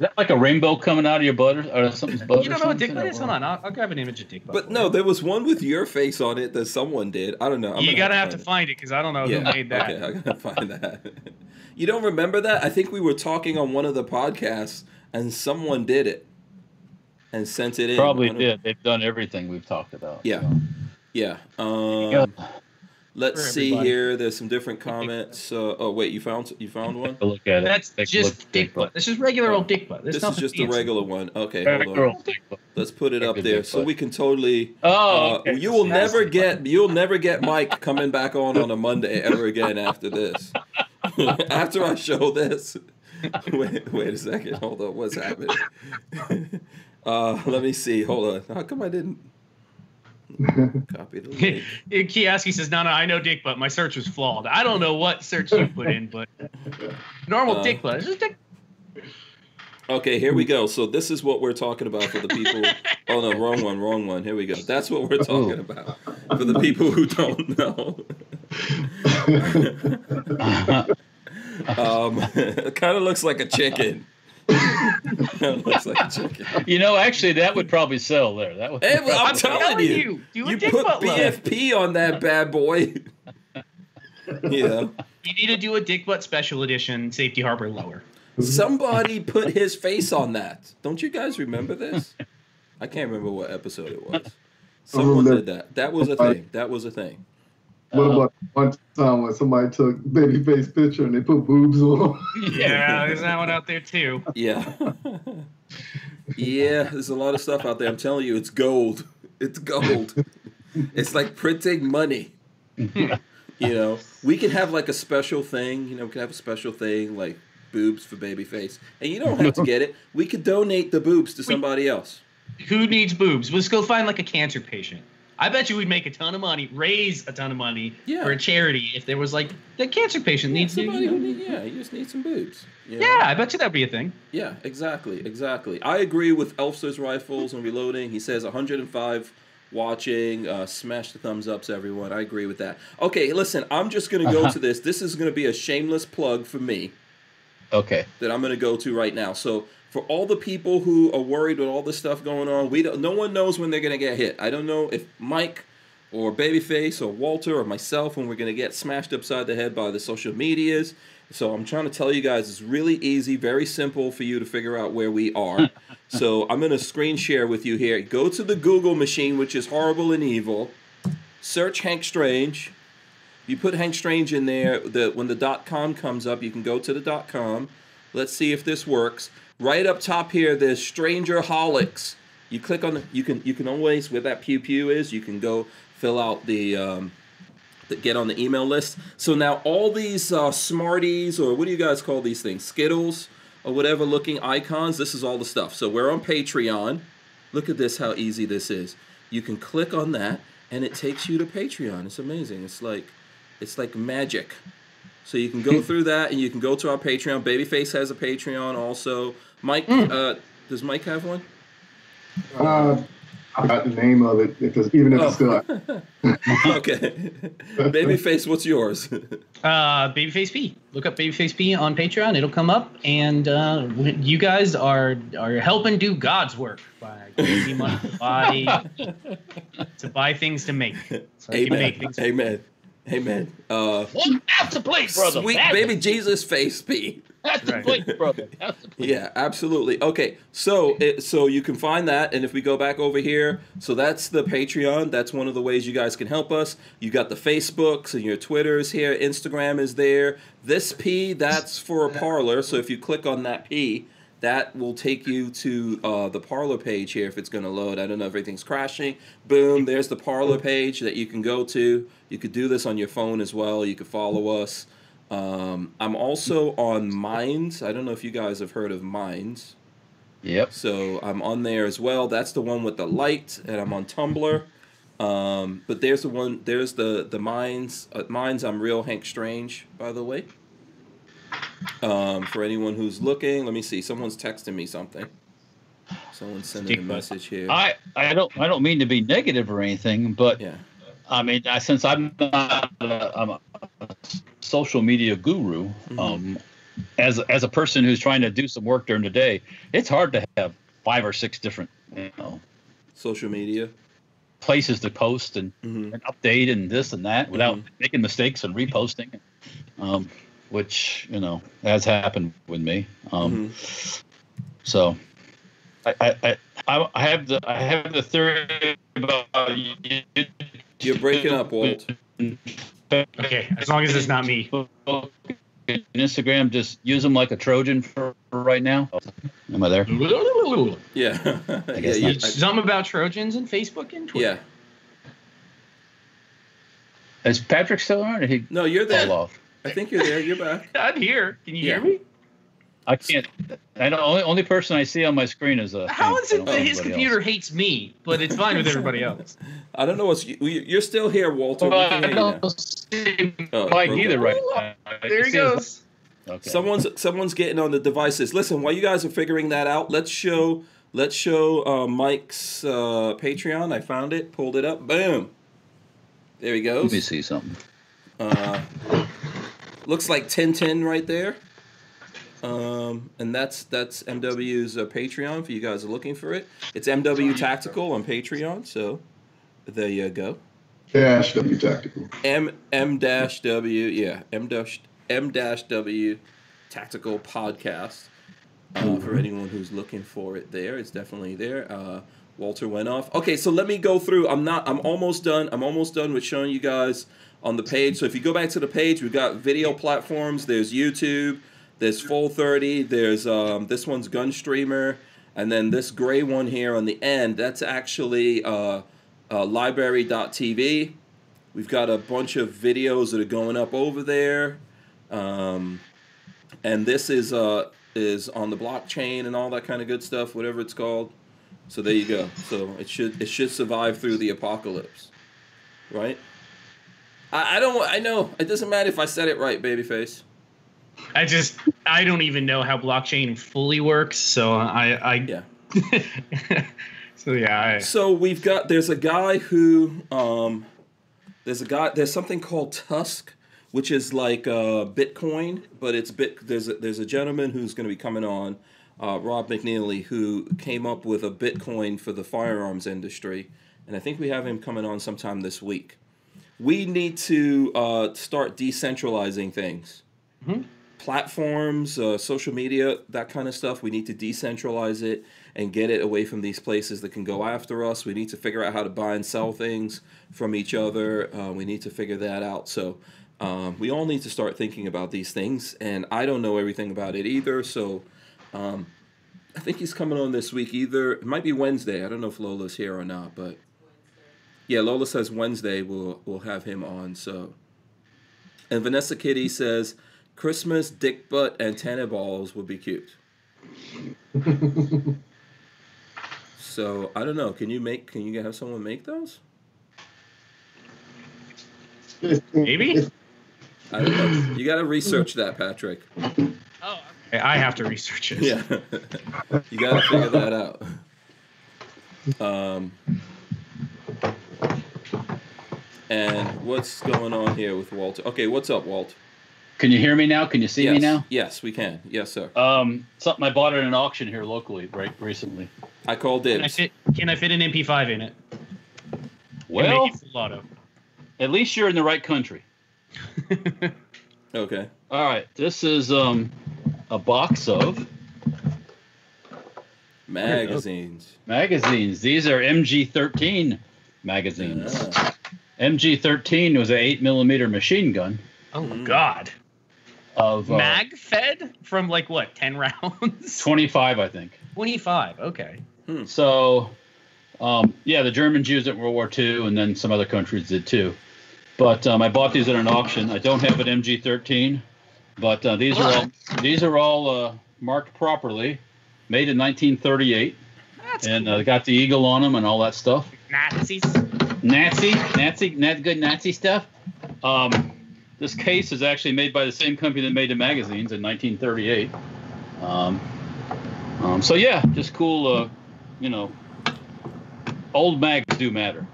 Is that like a rainbow coming out of your butt or, or something's butt? You don't know what dick butt is? Hold on, I'll, I'll grab an image of dick butt. But no, you. there was one with your face on it that someone did. I don't know. I'm you gonna gotta have to find find it because I don't know it. who made that. okay, I gotta find that. You don't remember that? I think we were talking on one of the podcasts, and someone did it and sent it in. Probably I don't- did. They've done everything we've talked about. Yeah. so. Yeah. Yeah. Um, let's see everybody. here. There's some different comments. Uh, oh wait, you found you found one. Take look at it. That's Take just at dick butt. This is regular old dick butt. There's this is nothing just a regular one. Okay, hold on. old dick butt. Let's put it up there so we can totally. Oh, Uh, okay. you will That's- never get you'll never get Mike coming back on on a Monday ever again after this. after I show this. Wait, wait a second. Hold on. What's happening? uh, let me see. Hold on. How come I didn't copy the link? Kioski says, "No, no, I know dick butt. My search was flawed. I don't know what search you put in, but normal Uh, dick butt. It's just dick. Okay, here we go. So this is what we're talking about for the people. oh no, wrong one, wrong one. Here we go. That's what we're talking about for the people who don't know. um, it kind of looks like a chicken. Kinda looks like a chicken. you know, actually, that would probably sell there. That would. Hey, well, I'm I'm telling telling you, you, do you put butt love. BFP on that bad boy. yeah. You need to do a dick butt special edition, safety harbor lower. somebody put his face on that. Don't you guys remember this? I can't remember what episode it was. Someone did that. That was a thing. That was a thing. What uh-huh. about one time when somebody took babyface picture and they put boobs on them? Yeah, there's that one out there too. Yeah. yeah, there's a lot of stuff out there. I'm telling you, it's gold. It's gold. It's like printing money. You know, we can have like a special thing. You know, we can have a special thing like boobs for babyface, and you don't have to get it. We could donate the boobs to somebody else. Who needs boobs? Let's go find like a cancer patient. I bet you we'd make a ton of money, raise a ton of money Yeah. for a charity if there was like the cancer patient needs to. Somebody You who need, yeah, you just need some boobs. you know? Yeah, I bet you that'd be a thing. Yeah, exactly, exactly. I agree with Elfster's rifles and reloading. He says 105 watching. Uh, smash the thumbs ups, everyone. I agree with that. Okay, listen, I'm just gonna go to this. This is gonna be a shameless plug for me Okay. that I'm gonna go to right now. So for all the people who are worried with all this stuff going on, we don't, no one knows when they're gonna get hit. I don't know if Mike or Babyface or Walter or myself when we're gonna get smashed upside the head by the social medias. So I'm trying to tell you guys it's really easy, very simple for you to figure out where we are. so I'm gonna screen share with you here. Go to the Google machine, which is horrible and evil. Search Hank Strange. You put Hank Strange in there. The when the com comes up, you can go to the com. Let's see if this works. Right up top here, there's Stranger Holics. You click on the, you can you can always where that pew pew is. You can go fill out the um, the, get on the email list. So now all these uh, Smarties or what do you guys call these things? Skittles or whatever looking icons. This is all the stuff. So we're on Patreon. Look at this, how easy this is. You can click on that, and it takes you to Patreon. It's amazing. It's like it's like magic. So you can go through that, and you can go to our Patreon. Babyface has a Patreon also. Mike, uh, does Mike have one? Uh, I got the name of it, if it's, even if it's still. okay. Babyface, what's yours? Uh, Babyface P. Look up Babyface P on Patreon. It'll come up, and uh, you guys are are helping do God's work by giving me money to buy to buy things to make. So Amen. make things. Amen. Amen. Uh, One half the plate, brother. sweet Half- baby Jesus face P. half the Right. plate, brother. Half the plate. Yeah, absolutely. Okay, so it, so you can find that, and if we go back over here, so that's the Patreon. That's one of the ways you guys can help us. You got the Facebooks and your Twitters here. Instagram is there. This P, that's for a Parler. So if you click on that P, that will take you to uh, the Parler page here if it's going to load. I don't know if everything's crashing. Boom, there's the Parler page that you can go to. You could do this on your phone as well. You could follow us. Um, I'm also on Minds. I don't know if you guys have heard of Minds. Yep. So I'm on there as well. That's the one with the light, and I'm on Tumblr. Um, but there's the one. There's the the Minds. Uh, Minds. I'm real Hank Strange, by the way. Um, for anyone who's looking, let me see. Someone's texting me something. Someone's sending a message here. I, I don't I don't mean to be negative or anything, but yeah. I mean I, since I'm not a, I'm a social media guru, Mhm. um, as as a person who's trying to do some work during the day, it's hard to have five or six different you know Social media. places to post and, hmm and update and this and that without Mhm. making mistakes and reposting, um, which you know has happened with me. Um, Mhm. So, I, I, I, I have the I have the theory about you. You're breaking up, Walt. Okay, as long as it's not me. Instagram, just use them like a Trojan for, for right now. Am I there? Yeah. yeah. guess yeah, not. Something about Trojans and Facebook and Twitter. yeah. Is Patrick still on? Or he No, you're fall there. off? I think you're there. You're back. I'm here. Can you Yeah. hear me? I can't. I don't. Only, only person I see on my screen is a. How Hank. is it that his computer else. hates me, but it's fine with everybody else? I don't know what's. you- You're still here, Walter. Well, I hear you now. don't see Oh, Mike broke either up. right now. There he goes. Okay. Someone's someone's getting on the devices. Listen, while you guys are figuring that out, let's show let's show uh, Mike's uh, Patreon. I found it, pulled it up, boom. There he goes. Let me see something. Uh, looks like 1010 right there. Um, and that's that's MW's uh, Patreon for you guys are looking for it. It's MW Tactical on Patreon. So there you go. Dash W Tactical. M M dash W yeah M dash M dash W tactical podcast uh, for anyone who's looking for it there it's definitely there uh, Walter went off okay so let me go through I'm not I'm almost done I'm almost done with showing you guys on the page so if you go back to the page we've got video platforms there's YouTube there's Full30 there's um, this one's Gunstreamer and then this gray one here on the end that's actually uh, uh, lbry.tv We've got a bunch of videos that are going up over there, um, and this is uh, is on the blockchain and all that kind of good stuff, whatever it's called. So there you go. So it should it should survive through the apocalypse, right? I, I don't I know it doesn't matter if I said it right, babyface. I just I don't even know how blockchain fully works, so I I Yeah. so yeah. I, So we've got there's a guy who um, there's a guy there's something called Tusk, which is like uh, Bitcoin, but it's bit there's a, there's a gentleman who's going to be coming on, uh, Rob McNeely, who came up with a Bitcoin for the firearms industry, and I think we have him coming on sometime this week. We need to uh, start decentralizing things. Platforms, uh, social media, that kind of stuff. We need to decentralize it and get it away from these places that can go after us. We need to figure out how to buy and sell things from each other. Uh, we need to figure that out. So um, we all need to start thinking about these things. And I don't know everything about it either. So um, I think he's coming on this week. Either it might be Wednesday. I don't know if Lola's here or not, but yeah, Lola says Wednesday we'll we'll have him on. So and Vanessa Kitty says Christmas dick butt antenna balls would be cute. So I don't know. Can you make? Can you have someone make those? Maybe. I don't know. You got to research that, Patrick. Oh. Okay. I have to research it. Yeah, you got to figure that out. Um, and what's going on here with Walter? Okay, what's up, Walt? Can you hear me now? Can you see yes. me now? Yes, we can. Yes, sir. Um, something I bought at an auction here locally, right, recently. I called Can I fit? Can I fit an MP5 in it? Well, make it full auto. at least you're in the right country. Okay. All right, this is um a box of Magazines. magazines. These are MG13 magazines. Ah. MG13 was an eight millimeter machine gun Oh Mm. God. Of uh, Mag fed from like what? Ten rounds. 25, I think. Twenty-five. Okay. So, um, yeah, the Germans used it in World War II, and then some other countries did too. But um, I bought these at an auction. I don't have an MG13, but uh, these are all these are all uh, marked properly, made in 1938, That's and cool. uh, got the eagle on them and all that stuff. Nazis. Nazi, Nazi, not good Nazi stuff. Um, this case is actually made by the same company that made the magazines in 1938. Um, um, so yeah, just cool. Uh, you know, old mags do matter.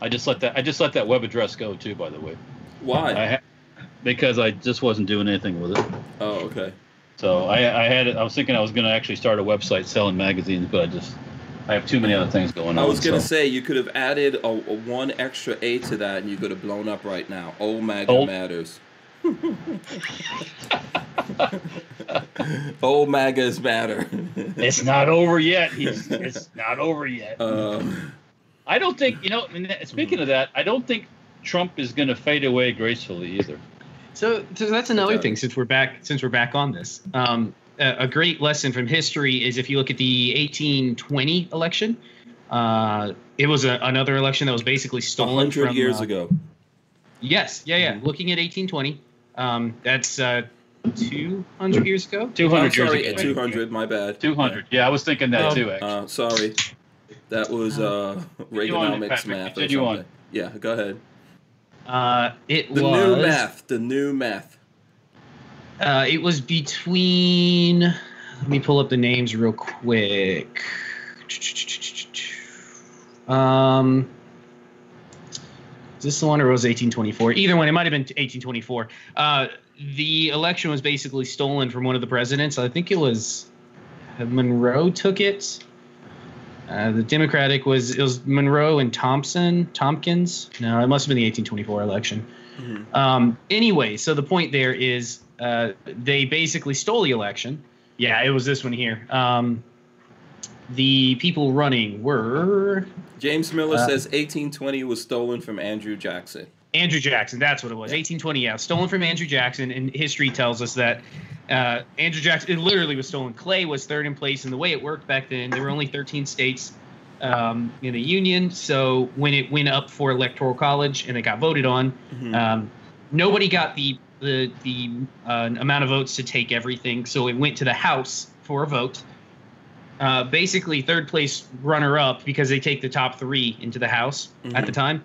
I just let that. I just let that web address go too. By the way, Why? I ha- because I just wasn't doing anything with it. oh, okay. So I, I had it. I was thinking I was going to actually start a website selling magazines, but I just I have too many other things going on. I was gonna so. say you could have added a, a one extra A to that, and you could have blown up right now. Old Maga Old- matters. Old Magas matter. It's not over yet. He's, it's not over yet. um, I don't think you know. Speaking of that, I don't think Trump is going to fade away gracefully either. So, so that's another thing. Since we're back, since we're back on this, um, a, a great lesson from history is if you look at the 1820 election. Uh, it was a, another election that was basically stolen hundred from, years uh, ago. Yes, yeah, yeah. Mhm. Looking at 1820, um, that's uh, 200 years ago. Two I'm years sorry, ago. two hundred. My bad. Two hundred. Yeah, I was thinking that Um, too. Actually, Uh, sorry, that was uh, Continue Reaganomics math or Continue on. Yeah, go ahead. Uh, it The was new math. The new math. Uh, it was between. Let me pull up the names real quick. Um, is this the one or was it 1824? Either one. It might have been 1824. Uh, the election was basically stolen from one of the presidents. I think it was Monroe took it. Uh, the Democratic was it was Monroe and Thompson Tompkins. No, it must have been the 1824 election. Mhm. Um, anyway, so the point there is uh, they basically stole the election. Yeah, it was this one here. Um, the people running were James Miller Uh, says 1820 was stolen from Andrew Jackson. Andrew Jackson. That's what it was. 1820. Yeah, stolen from Andrew Jackson. And history tells us that uh, Andrew Jackson. It literally was stolen. Clay was third in place, and the way it worked back then, there were only 13 states um, in the union. So when it went up for electoral college and it got voted on, Mhm. um, nobody got the the the uh, amount of votes to take everything. So it went to the House for a vote. Uh, basically, third place runner up because they take the top three into the House at the time.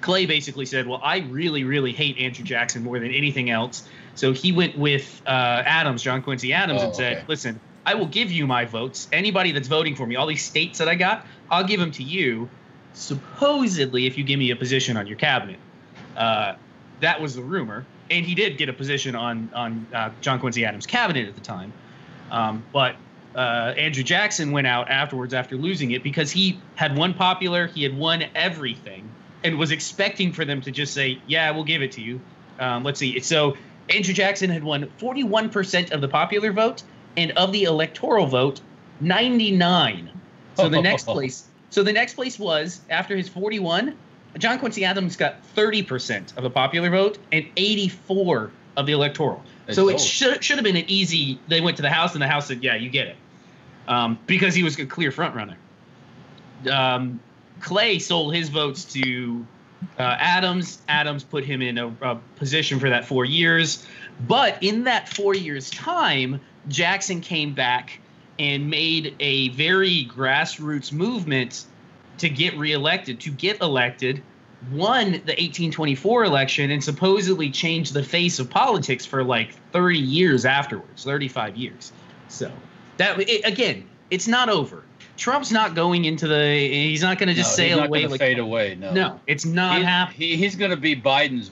Clay basically said, "Well, I really, really hate Andrew Jackson more than anything else." So he went with uh, Adams, John Quincy Adams, Oh, and said, okay. "Listen, I will give you my votes. Anybody that's voting for me, all these states that I got, I'll give them to you. Supposedly, if you give me a position on your cabinet." Uh, that was the rumor, and he did get a position on on uh, John Quincy Adams' cabinet at the time. Um, but uh, Andrew Jackson went out afterwards after losing it because he had won popular, he had won everything, and was expecting for them to just say, "Yeah, we'll give it to you." Um, let's see. So Andrew Jackson had won 41% of the popular vote, and of the electoral vote, 99. So the next place. So the next place was after his 41. John Quincy Adams got 30% of the popular vote and 84 of the electoral. They so it should should have been an easy. They went to the House and the House said, "Yeah, you get it," um, because he was a clear front runner. Um, Clay sold his votes to uh, Adams. Adams put him in a, a position for that four years, but in that four years time, Jackson came back and made a very grassroots movement to get reelected, to get elected, won the 1824 election, and supposedly changed the face of politics for like 30 years afterwards, 35 years. So that it, again, it's not over. Trump's not going into the. He's not going to just No, sail away. Like, fade away. No, no, it's not He- happening. he- he's going to be Biden's.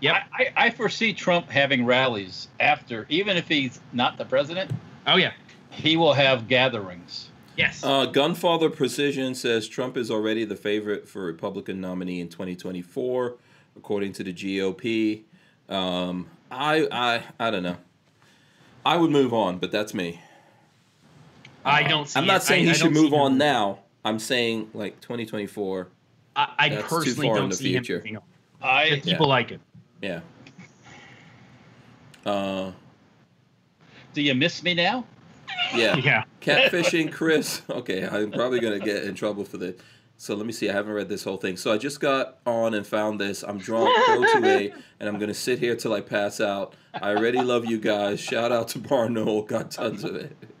Yep. I, I, I foresee Trump having rallies after, even if he's not the president, Oh yeah. he will have gatherings. Yes. Uh, Gunfather Precision says Trump is already the favorite for Republican nominee in 2024, according to the GOP. Um, I, I, I don't know. I would move on, but that's me. I don't see. I'm not it. saying I- he I should move see him- on now. I'm saying like 2024. I, I That's too personally far in don't the see future. him. I If people like it. Yeah. Uh, do you miss me now? Yeah. Yeah. Catfishing Chris. Okay, I'm probably gonna get in trouble for this. So let me see. I haven't read this whole thing. So I just got on and found this. I'm drunk, Pro 2A, and I'm gonna sit here till I pass out. I already love you guys. Shout out to Barnaul. Got tons of it.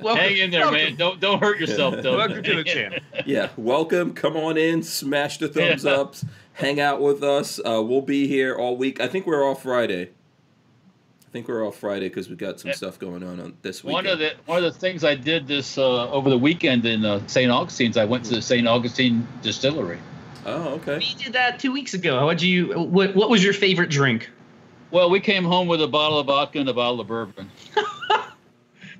Welcome- Hang in there, welcome- man. Don't don't hurt yourself, though. Welcome to the channel. Yeah, welcome. Come on in. Smash the thumbs Yeah. ups. Hang out with us. Uh, we'll be here all week. I think we're off Friday. I think we're off Friday because we got some Yeah. stuff going on on this week. One of the one of the things I did this uh, over the weekend in uh, St. Augustine's, I went to the St. Augustine Distillery. Oh, okay. We did that two weeks ago. What you? What, what was your favorite drink? Well, we came home with a bottle of vodka and a bottle of bourbon.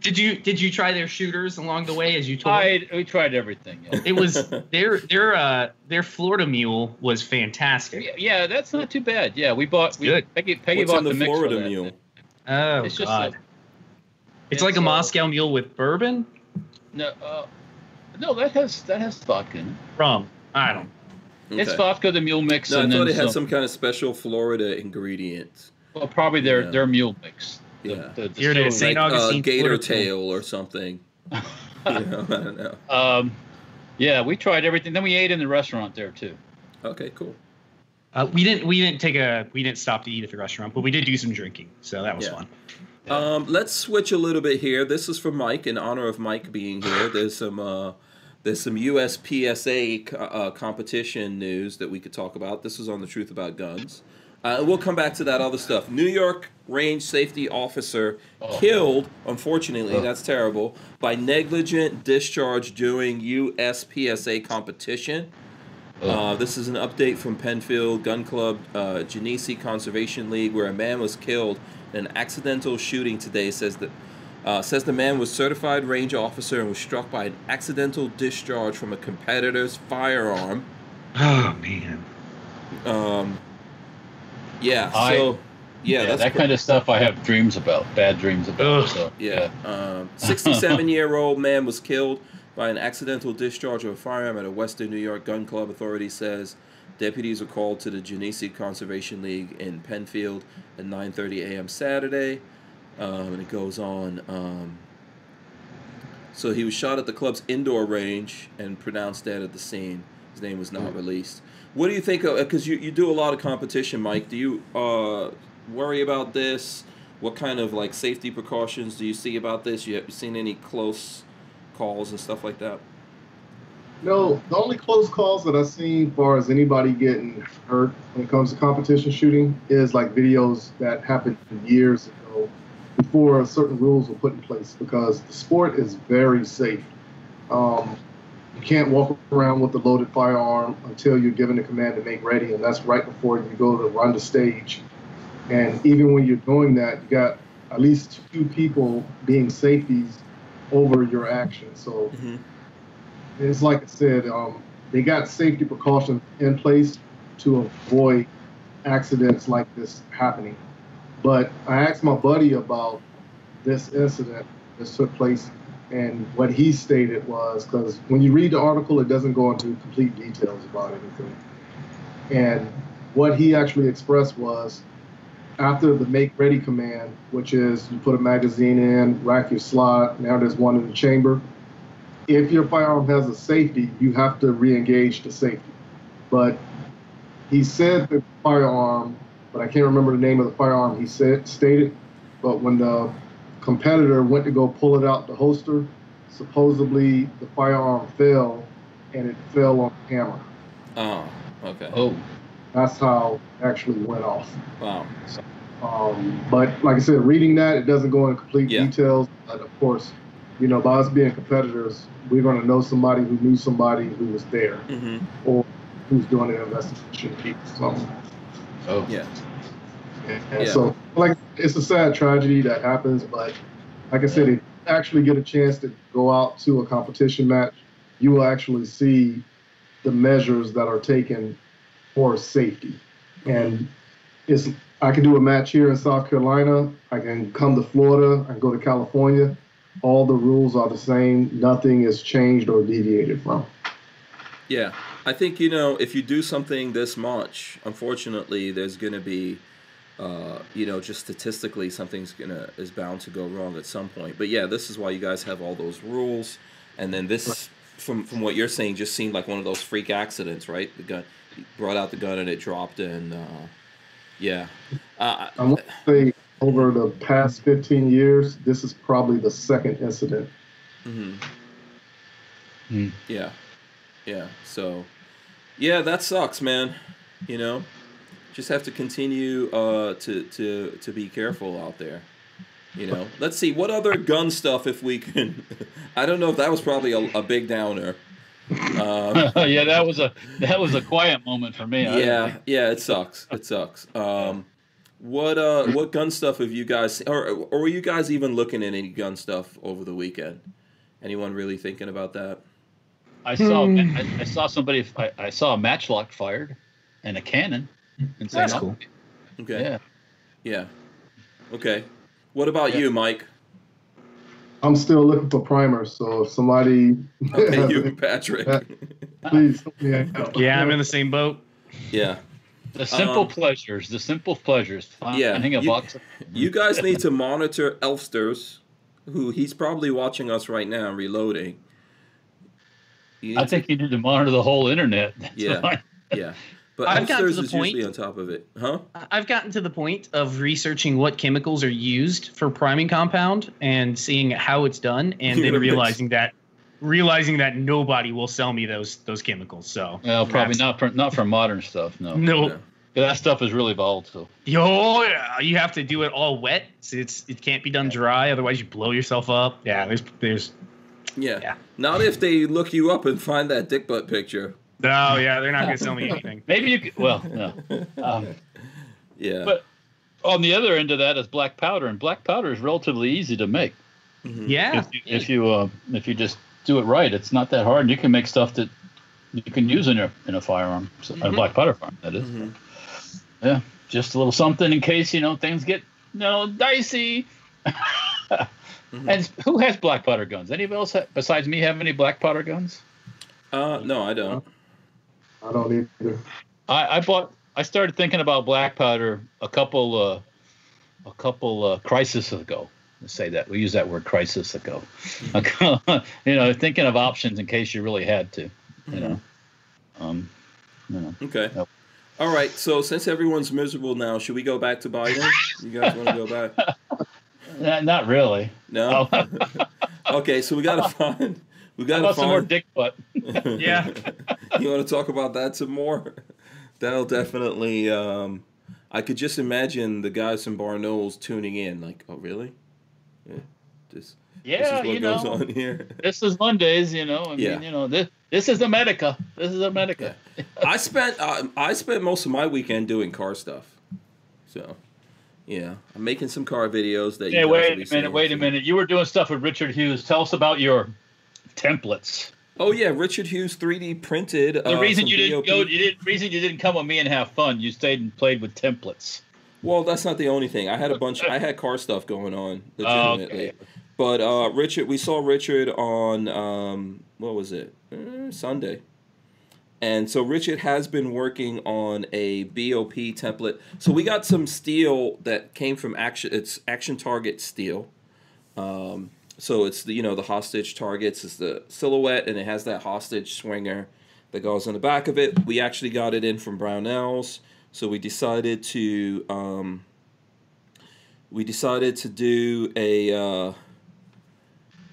Did you did you try their shooters along the way as you told? me? We tried everything. Yeah. It was their their uh their Florida mule was fantastic. Yeah, yeah, that's not too bad. Yeah, we bought. We, Good. Peggy, Peggy What's bought in the, the mix for Florida that. Mule? Oh It's just god. a- it's like a it's, uh, Moscow mule with bourbon No, uh, no, that has that has vodka in it. rum. I don't. It's vodka, the mule mix, No, I thought then it had some, some kind of special Florida ingredient. Well, probably their Yeah. their mule mix. The- Yeah. the Here it is, distillery. St. Like uh, Augustine, gator Florida. tail or something. you know, I don't know. Um, yeah, we tried everything. Then we ate in the restaurant there too. Okay, cool. Uh, we didn't we didn't take a we didn't stop to eat at the restaurant, but we did do some drinking, so that was Yeah. fun. Um, let's switch a little bit here. This is for Mike in honor of Mike being here. There's some uh, there's some USPSA uh, competition news that we could talk about. This is on the Truth About Guns. Uh, we'll come back to that other stuff. New York range safety officer Oh. killed, unfortunately, Oh. that's terrible, by negligent discharge during USPSA competition. Uh, this is an update from Penfield Gun Club uh, Genesee Conservation League, where a man was killed in an accidental shooting today. Says that uh, says the man was certified range officer and was struck by an accidental discharge from a competitor's firearm. Oh man. Um, yeah, I- so yeah, Yeah, that's that pre- kind of stuff I have dreams about, bad dreams about. Ugh. So, Yeah. Um, 67 year old man was killed by an accidental discharge of a firearm at a Western New York gun club. Authority says deputies were called to the Genesee Conservation League in Penfield at 9:30 a.m. Saturday, um, and it goes on. Um, so he was shot at the club's indoor range and pronounced dead at the scene. His name was not released. What do you think? of? Because you, you do a lot of competition, Mike. Do you uh, worry about this? What kind of like safety precautions do you see about this? You have you seen any close calls and stuff like that? No, the only close calls that I've seen as far as anybody getting hurt when it comes to competition shooting is like videos that happened years ago before certain rules were put in place because the sport is very safe. Um, you can't walk around with a loaded firearm until you're given the command to make ready, and that's right before you go to run the stage. And even when you're doing that, you got at least two people being safeties over your action. So it's like I said, um, they got safety precautions in place to avoid accidents like this happening. But I asked my buddy about this incident that took place, and what he stated was because when you read the article, it doesn't go into complete details about anything. And what he actually expressed was after the make ready command, which is you put a magazine in, rack your slot, now there's one in the chamber if your firearm has a safety, you have to re-engage the safety. But he said the firearm, but I can't remember the name of the firearm he said stated. But when the competitor went to go pull it out the holster, supposedly the firearm fell, and it fell on the hammer. Oh, okay. oh, That's how it actually went off. Wow. Um, but like I said, reading that it doesn't go into complete Yeah. details. But of course, you know, by us being competitors, we're going to know somebody who knew somebody who was there hmm or who's doing an investigation. So, Oh, Yeah. and Yeah. so like it's a sad tragedy that happens, but like I said, if you actually get a chance to go out to a competition match, you will actually see the measures that are taken for safety. And it's I can do a match here in South Carolina. I can come to Florida. I can go to California. All the rules are the same. Nothing is changed or deviated from. Yeah, I think you know if you do something this much, unfortunately, there's going to be, uh, you know, just statistically, something's gonna is bound to go wrong at some point. But yeah, this is why you guys have all those rules, and then this, from from what you're saying, just seemed like one of those freak accidents, right? The gun brought out the gun and it dropped, and uh, yeah, uh, I want to say over the past 15 years, this is probably the second incident. mhm. Hmm. yeah, yeah. So, yeah, that sucks, man. You know, just have to continue uh, to to to be careful out there. You know, let's see what other gun stuff if we can. I don't know if that was probably a, a big downer. Um, yeah, that was a that was a quiet moment for me. Yeah, yeah, it sucks. It sucks. Um, what uh, what gun stuff have you guys, or or were you guys even looking at any gun stuff over the weekend? Anyone really thinking about that? I saw Hmm. I, I saw somebody I, I saw a matchlock fired and a cannon. In St. That's cool. Okay. Yeah. Yeah. Okay. What about Yeah. you, Mike? I'm still looking for primers, so if somebody, Okay, you, Patrick. please help me out. Yeah, I'm in the same boat. yeah. The simple Um, pleasures, the simple pleasures. Yeah, Finding a you- box. Of, You guys need to monitor Elfsters, who he's probably watching us right now, reloading. You I need think you need to monitor the whole internet. That's Yeah. fine. yeah. But I've gotten to the point- on top of it. Huh? I've gotten to the point of researching what chemicals are used for priming compound and seeing how it's done, and then realizing that realizing that nobody will sell me those those chemicals. So Well, probably not for not for modern stuff. No. no. No. That stuff is really volatile. Yo, yeah, you have to do it all wet. So it's it can't be done dry, otherwise you blow yourself up. Yeah, there's there's Yeah. Yeah. Not if they look you up and find that dick butt picture. No, yeah, they're not gonna sell me anything. Maybe you could. Well, no. Um, Yeah. But- on the other end of that is black powder, and black powder is relatively easy to make. Mhm. Yeah, If you if you, uh, if you just do it right, it's not that hard. You can make stuff that you can use in a in a firearm, so, a Mhm. black powder firearm. That is. Mhm. Yeah, just a little something in case you know things get you know dicey. Mhm. And who has black powder guns? Anybody else ha- besides me have any black powder guns? Uh, no, I don't. I don't either. I, I bought. I started thinking about black powder a couple uh, a couple uh, crisis ago. Let's say that we use that word crisis ago. you know, thinking of options in case you really had to. You know, um, you know. Okay. Nope. All right. So since everyone's miserable now, should we go back to Biden? You guys want to go back? Not, not really. No. Oh. okay. So we gotta find. We How gotta about some more dick butt? Yeah. you want to talk about that some more? That'll definitely. Um, I could just imagine the guys from Barnaul's tuning in, like, "Oh, really? Yeah. This, Yeah, this is what you goes know, on here." this is Mondays. You know, I Yeah. mean, you know, this this is America. This is America. I spent uh, I spent most of my weekend doing car stuff. So, yeah, I'm making some car videos that. you Hey, guys will wait be a minute. Wait a minute. You were doing stuff with Richard Hughes. Tell us about your templates. Oh yeah, Richard Hughes 3D printed. The uh, reason you didn't BOP go, you didn't reason you didn't come with me and have fun. You stayed and played with templates. Well, that's not the only thing. I had a bunch. I had car stuff going on Oh, legitimately. okay. But uh, Richard, we saw Richard on um, what was it? Uh, Sunday. And so Richard has been working on a BOP template. So we got some steel that came from action. It's Action Target steel. Um, so it's the you know the hostage targets is the silhouette, and it has that hostage swinger that goes on the back of it. We actually got it in from Brownells, so we decided to um, we decided to do a uh,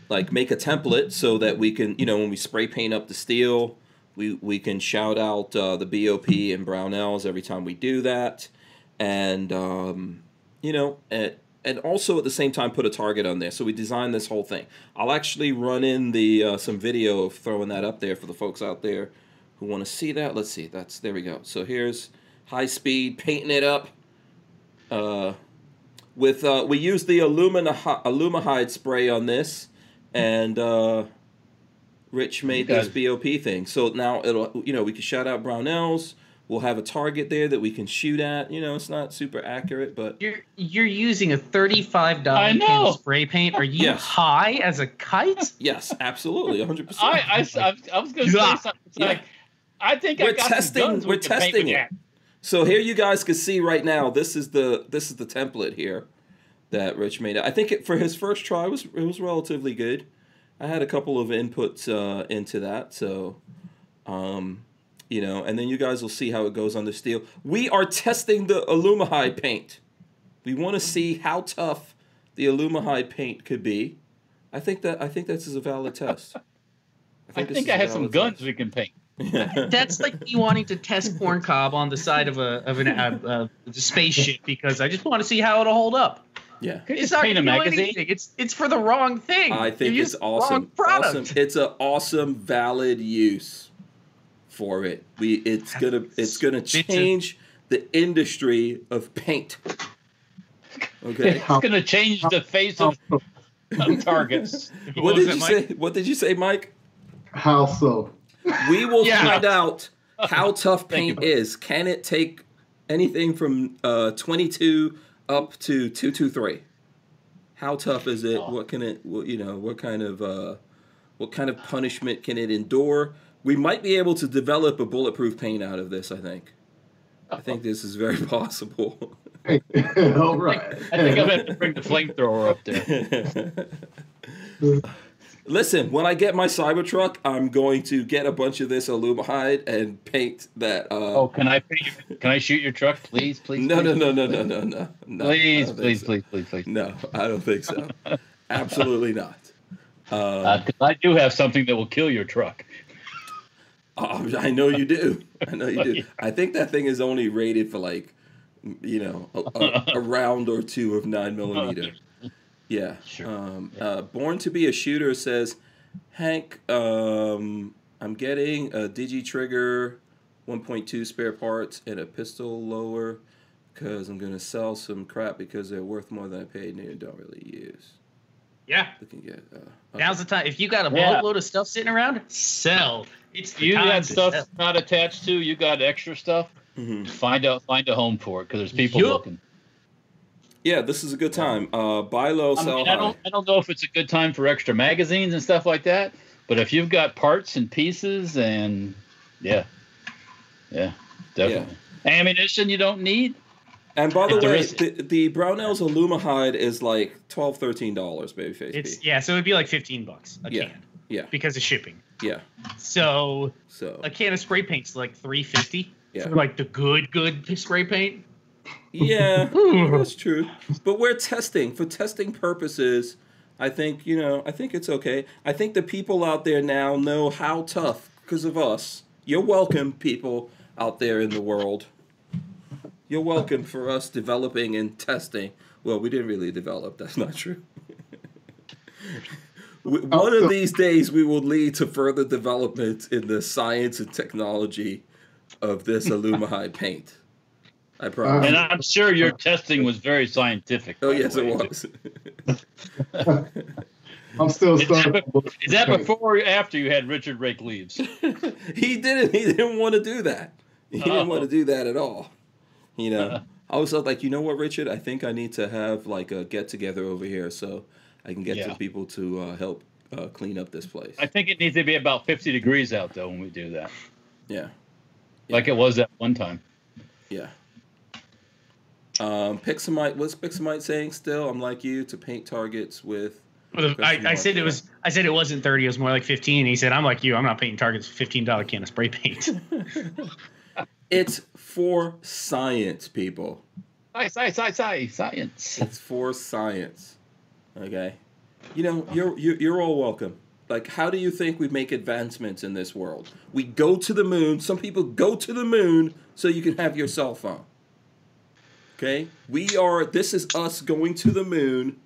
like make a template so that we can you know when we spray paint up the steel we we can shout out uh, the BOP and Brownells every time we do that and um, you know, and, and also at the same time put a target on there. So we designed this whole thing. I'll actually run in the uh, some video of throwing that up there for the folks out there who want to see that. Let's see. That's there we go. So here's high speed painting it up. Uh, with uh, we use the alumina alumahide spray on this, and uh, Rich made this BOP thing. So now it'll you know we can shout out Brownells. We'll have a target there that we can shoot at. You know, it's not super accurate, but you're you're using a thirty-five dollar can of spray paint. Are you yes. high as a kite? Yes, absolutely, one hundred percent. I, I, I was going to say something. It's yeah. like I think we're I got testing. we're testing it. So here you guys can see right now. This is the this is the template here that Rich made. I think it, for his first try was it was relatively good. I had a couple of inputs uh, into that, so um, you know, and then you guys will see how it goes on the steel. We are testing the Alumahide paint. We want to see how tough the Alumahide paint could be. I think that I think this is a valid test. I think I, think I have some guns we can paint. That's like you wanting to test corn cob on the side of a of an uh, uh, spaceship because I just want to see how it'll hold up. Yeah, it's not paint a magazine. Anything. It's it's for the wrong thing. I think it's awesome. Awesome. It's an awesome, valid use for it. We it's gonna it's gonna change the industry of paint. Okay, it's gonna change the face of, of targets. what did you say? What did you say, Mike? How so? We will yeah. find out how tough paint is. Can it take anything from uh, 22 up to 223? How tough is it? Oh. What can it? What, you know, what kind of uh, what kind of punishment can it endure? We might be able to develop a bulletproof paint out of this. I think. I think this is very possible. All right. I think I'm going to bring the flamethrower up there. Listen, when I get my Cybertruck, I'm going to get a bunch of this alumahide and paint that. Uh, oh, can I paint, can I shoot your truck, please, please? No, please? no, no, no, no, no, no, no. Please, please, so. please, please, please. No, I don't think so. Absolutely not. Um, uh, I do have something that will kill your truck. Uh, I know you do. I know you do. I think that thing is only rated for like, you know, a, a, a round or two of nine millimeter. Yeah. Sure. Um, uh, Born to be a shooter says, Hank, um, I'm getting a Digi Trigger 1.2 spare parts and a pistol lower because I'm going to sell some crap because they're worth more than I paid and they don't really use. Yeah. We can get. Uh, okay. Now's the time. If you got a boatload of stuff sitting around, sell. It's you got stuff sell. not attached to. You got extra stuff. Mm-hmm. Find out. Find a home for it because there's people yep. looking. Yeah, this is a good time. Uh, buy low, sell I mean, high. I don't, I don't know if it's a good time for extra magazines and stuff like that, but if you've got parts and pieces and yeah, yeah, definitely. Yeah. Ammunition you don't need. And by the way, is, the, the Brownells Alumahide is like 12 $13, baby face. It's, yeah, so it'd be like 15 bucks a yeah. can. Yeah. Because of shipping. Yeah. So, so a can of spray paint's like 350 yeah. for like the good, good spray paint. Yeah, that's true. But we're testing for testing purposes. I think you know. I think it's okay. I think the people out there now know how tough because of us. You're welcome, people out there in the world. You're welcome for us developing and testing. Well, we didn't really develop. That's not true. One of these days, we will lead to further development in the science and technology of this alumahide paint. I um, promise. And I'm sure your testing was very scientific. Oh yes, it was. I'm still stuck. Is that before or after you had Richard rake leaves? he didn't. He didn't want to do that. He didn't oh. want to do that at all. You know, I was like, you know what, Richard? I think I need to have like a get together over here so I can get yeah. to people to uh, help uh, clean up this place. I think it needs to be about 50 degrees out though when we do that. Yeah. yeah. Like it was at one time. Yeah. Um, Pixamite, what's Pixamite saying still? I'm like you to paint targets with. I, I said it was. I said it wasn't thirty. It was more like fifteen. He said, "I'm like you. I'm not painting targets with fifteen dollar can of spray paint." it's for science, people. Science, science, science, science. It's for science. Okay, you know you're you're all welcome. Like, how do you think we make advancements in this world? We go to the moon. Some people go to the moon so you can have your cell phone. Okay, we are. This is us going to the moon.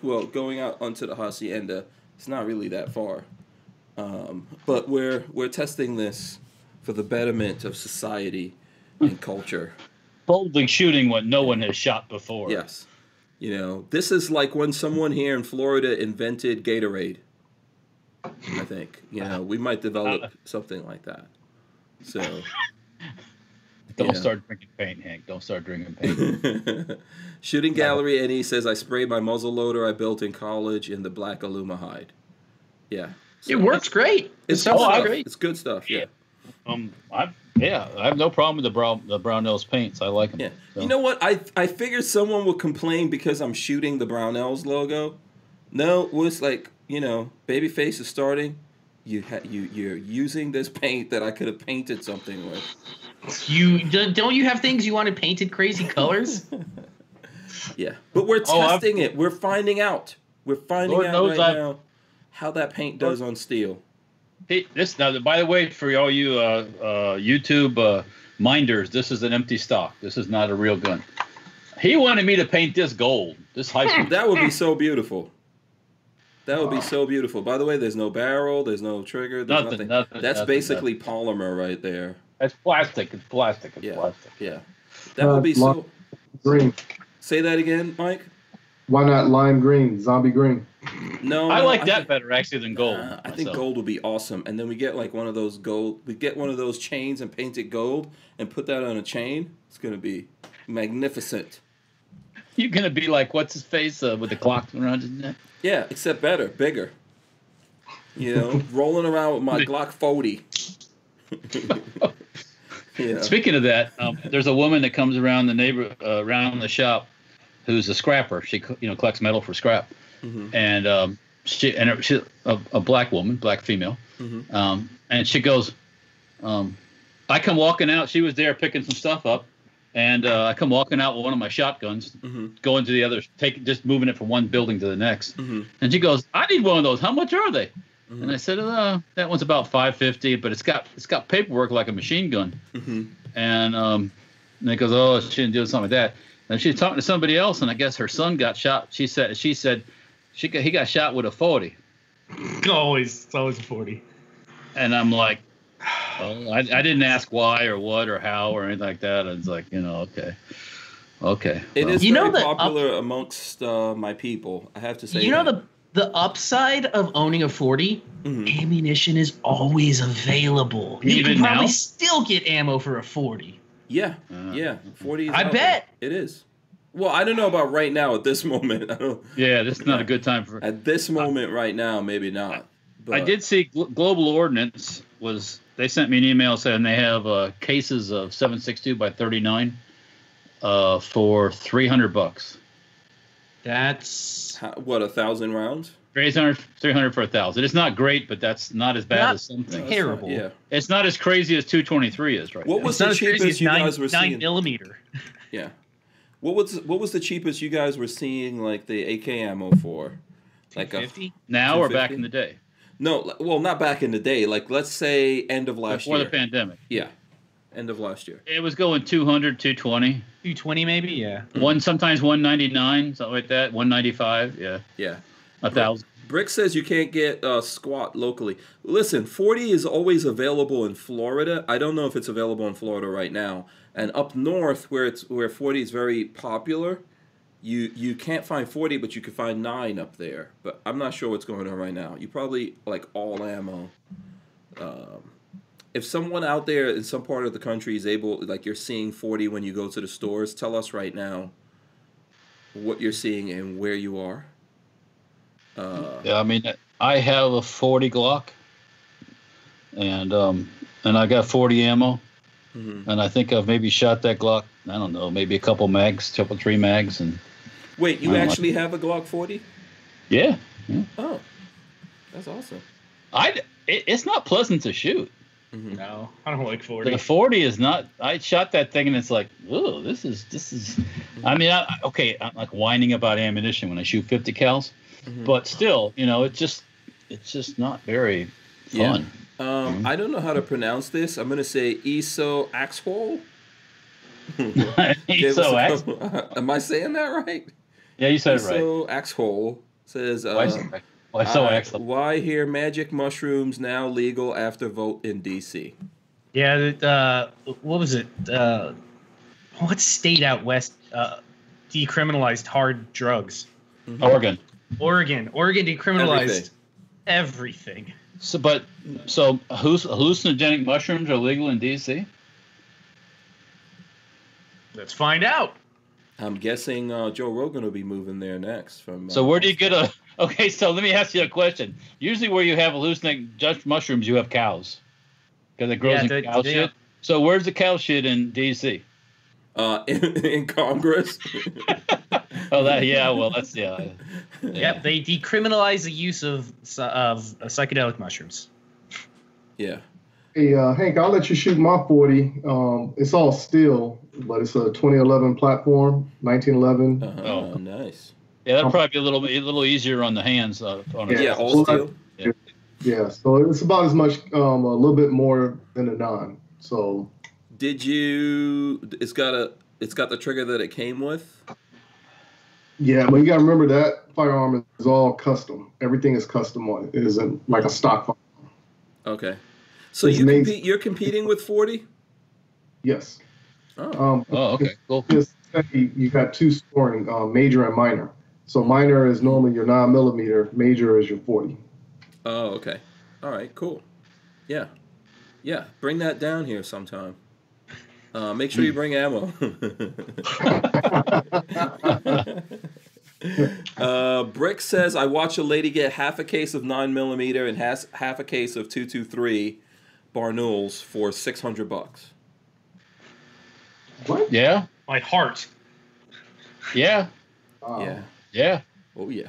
Well, going out onto the hacienda. It's not really that far, um, but we're we're testing this for the betterment of society and culture. Boldly shooting what no one has shot before. Yes, you know this is like when someone here in Florida invented Gatorade. I think you know we might develop something like that. So Don't Yeah. start drinking paint, Hank. Don't start drinking paint. Shooting gallery, and he says, "I sprayed my muzzle loader I built in college in the black aluma hide." Yeah, It works great. It it's sounds good stuff. great. It's good stuff. Yeah, um, I yeah, I have no problem with the brown the Brownells paints. I like them. yeah. You know what? I I figured someone would complain because I'm shooting the Brownells logo. No, it was like you know, Babyface is starting. You ha- you you're using this paint that I could have painted something with. You don't don't you have things you wanted painted crazy colors? Yeah, but we're Oh, testing it. We're finding out. We're finding Lord out right I've- now how that paint does on steel. Hey, this now. By the way, for all you uh, uh, YouTube uh, minders, this is an empty stock. This is not a real gun. He wanted me to paint this gold. This high. School That would be so beautiful. That would be so beautiful. By the way, there's no barrel, there's no trigger, there's Nothing, nothing. nothing, That's nothing, basically polymer right there. It's plastic. It's plastic. It's Yeah. plastic. Yeah. That Uh, would be so. Green. Say that again, Mike. Why not lime green? Zombie green. No, I no, like that think- better actually than gold. Uh, I think gold would be awesome, and then we get like one of those gold. We get one of those chains and paint it gold and put that on a chain. It's gonna be magnificent. You're gonna be like what's his face uh, with the clock around his neck. Yeah, except better, bigger. You know, rolling around with my Glock 40. yeah. Speaking of that, um, there's a woman that comes around the neighbor uh, around the shop, who's a scrapper. She you know collects metal for scrap, Mhm. and um, she and she a, a black woman, black female, Mhm. um, and she goes, um, I come walking out. She was there picking some stuff up, and uh, I come walking out with one of my shotguns, Mhm. going to the other, take just moving it from one building to the next. Mhm. And she goes, I need one of those. How much are they? Mhm. And I said, uh, that one's about five fifty, but it's got it's got paperwork like a machine gun. Mhm. And um, and it goes, oh, she didn't do something like that. And she's talking to somebody else, and I guess her son got shot. She said she said she got, he got shot with a forty. always, it's always a forty. And I'm like, oh, I, I didn't ask why or what or how or anything like that. I was like, you know, okay, okay. It well. is You know very that up- popular amongst uh, my people. I have to say. You know that. the the upside of owning a 40 Mhm. ammunition is always available. You can probably now? still get ammo for a 40. Yeah, Uh, yeah. Forty. Is I out bet. there. it is. Well, I don't know about right now at this moment. I don't. Yeah, this is not a good time for. At this moment, right now, maybe not. But I did see Glo- Global Ordnance was they sent me an email saying they have uh, cases of 762 by 39 uh, for 300 bucks. That's How, what a thousand rounds. 300, 300 for a thousand. It's not great, but that's not as bad Not as something. terrible. Yeah. It's not as crazy as 223 is right What now. was it's the not as cheapest as you nine, guys were nine seeing? millimeter. Yeah. What was what was the cheapest you guys were seeing like the AK ammo for? Like a 50? now or back in the day no, well, not back in the day. Like let's say end of last before year. Before the pandemic. yeah, end of last year. It was going 200, 220, 220 maybe, yeah. one sometimes 199, something like that, 195, yeah, Yeah. A thousand. Brick says you can't get uh, squat locally. Listen, 40 is always available in Florida. I don't know if it's available in Florida right now. And up north, where it's where 40 is very popular, you you can't find 40, but you can find nine up there. But I'm not sure what's going on right now. You probably like all ammo. Um, if someone out there in some part of the country is able, like you're seeing 40 when you go to the stores, tell us right now what you're seeing and where you are. Uh, Yeah, I mean, I have a 40 Glock, and um, and I got 40 ammo, mhm. and I think I've maybe shot that Glock. I don't know, maybe a couple mags, couple three mags, and Wait, you I don't like- actually have a Glock 40? yeah, Oh, that's awesome. I it, it's not pleasant to shoot. No, I don't like 40. The 40 is not. I shot that thing and it's like, oh, this is this is. I mean, I, I- okay, I'm like whining about ammunition when I shoot 50 cals, Mhm. but still, you know, it's just it's just not very Yeah. fun. Um, I don't know how to pronounce this. I'm gonna say Iso Axwell. He's so ex- Am I saying that right? Yeah, you said it right. So Axhole says, Why uh, so, why so excellent? why here magic mushrooms now legal after vote in DC? Yeah, uh, what was it? Uh, what state out west uh, decriminalized hard drugs? Oregon. Oregon. Oregon decriminalized everything. So, but so hallucinogenic mushrooms are legal in DC. Let's find out. I'm guessing uh, Joe Rogan will be moving there next. From uh, So where do you get a? Okay, so let me ask you a question. Usually, where you have hallucinogenic mushrooms, you have cows, because it grows Yeah, in they- cow they- shit. So where's the cow shit in DC? uh, in, in Congress? Oh, that yeah. Well, that's yeah. Yep, they decriminalize the use of of uh, psychedelic mushrooms. yeah. Hey, uh, Hank, I'll let you shoot my 40. Um, it's all steel, but it's a 2011 platform, 1911. Uh-huh. Oh. Nice. Yeah, that'd probably be a little a little easier on the hands. Uh, on a, Yeah, Yeah. all steel. Yeah, so it's about as much, um, a little bit more than a nine. So Did you? It's got a. It's got the trigger that it came with. Yeah, but you got to remember that firearm is all custom. Everything is custom on it. It isn't like a stock firearm. Okay. So It's you amazing. compete, you're competing with 40? Yes. Oh. Um, Oh, okay, cool. just say you got two scoring, uh, major and minor. So minor is normally your nine millimeter. Major is your 40. Oh, okay. All right, cool. Yeah. Yeah, bring that down here sometime. Uh, make sure you bring ammo. uh, Brick says, I watch a lady get half a case of 9mm and has half a case of 223 Barnauls for 600 bucks. What? Yeah, My heart. yeah, Wow. Yeah. yeah. Oh, yeah.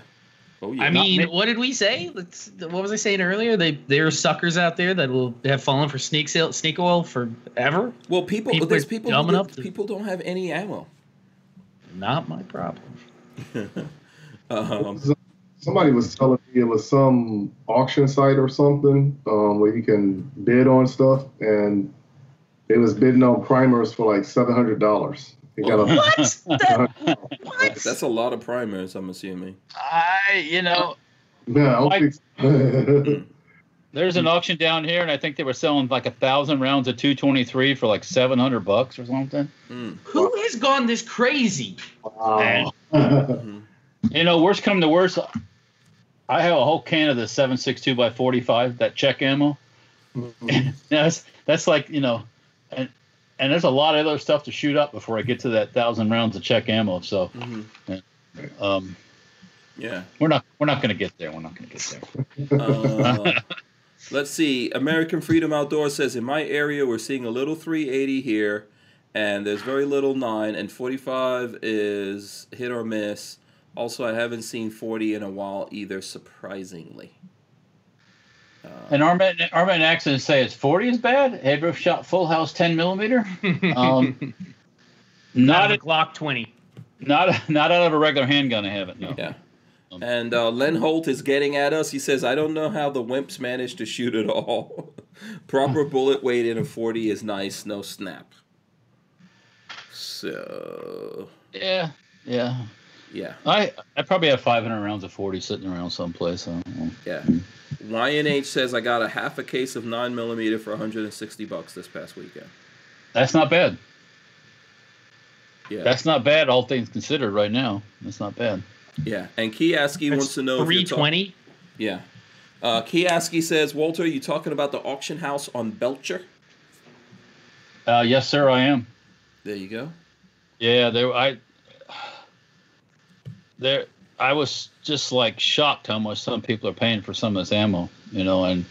Oh, yeah. I Not mean, me. what did we say? Let's, what was I saying earlier? They there are suckers out there that will have fallen for snake sale, snake oil forever. well, people, people there's people, dumb enough to- people don't have any ammo. Not my problem. Um, Somebody was telling me it was some auction site or something um, where you can bid on stuff, and it was bidding on primers for like seven hundred dollars. They got a What? That, what? that's a lot of primers, I'm assuming. I, you know, no, Like- there's an auction down here, and I think they were selling like a thousand rounds of 223 for like 700 bucks or something. Mm. Who has gone this crazy? wow. Mhm. You know, worst come to worst, I have a whole can of the 762 by 45, that Czech ammo. that's that's like you know, and and there's a lot of other stuff to shoot up before I get to that thousand rounds of Czech ammo. So Mhm. um, Yeah. we're not we're not gonna get there. We're not gonna get there. Uh, let's see. American Freedom Outdoors says in my area we're seeing a little 380 here, and there's very little nine, and 45 is hit or miss. Also, I haven't seen 40 in a while either. Surprisingly. Uh, And Armand Armand accidents say it's 40 is bad. Headroof shot full house 10 millimeter. Um, Not not a Glock 20. not not out of a regular handgun. I haven't. No. yeah. And uh, Len Holt is getting at us. He says, I don't know how the wimps managed to shoot at all. Proper bullet weight in a 40 is nice, no snap. So, Yeah. Yeah. Yeah. I I probably have 500 rounds of 40 sitting around someplace. I don't know. Yeah. YNH says I got a half a case of 9 millimeter for 160 bucks this past weekend. That's not bad. Yeah. That's not bad, all things considered. Right now, that's not bad. yeah. And Kiaski wants to know if you're talk- 320. Yeah. Uh, Kiaski says, Walter, you talking about the auction house on Belcher? Uh, yes, sir, I am. There you go. Yeah, there. I there. I was just like shocked how much some people are paying for some of this ammo. You know, and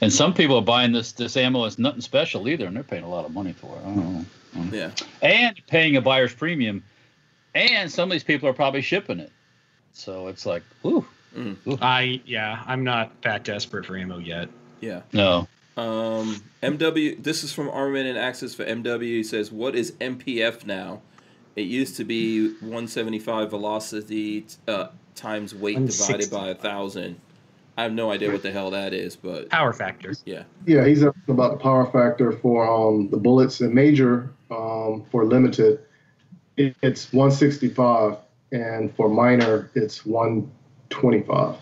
and some people are buying this this ammo as nothing special either, and they're paying a lot of money for it. I don't know. Yeah. And paying a buyer's premium, and some of these people are probably shipping it. So it's like, whew, I yeah, I'm not that desperate for ammo yet. Yeah. no. Um, MW, this is from Armament and Access for MW. He says, What is MPF now? It used to be 175 velocity uh, times weight divided by a thousand. I have no idea what the hell that is, but Power factor. yeah. Yeah, he's asking about the power factor for um, the bullets. And major um, for limited, it, it's 165, and for minor, it's 125.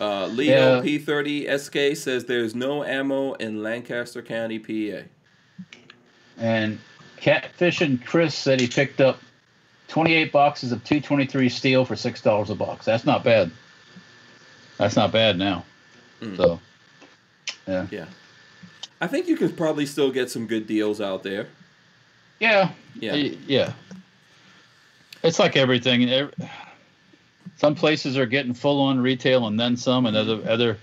Uh, Leo Yeah. P30 SK says there's no ammo in Lancaster County, PA. And Catfish and Chris said he picked up 28 boxes of 223 steel for six dollars a box. That's not bad. That's not bad now. Mm. So, yeah, Yeah. I think you could probably still get some good deals out there. yeah, Yeah. yeah. It's like everything. Some places are getting full on retail and then some, and other other.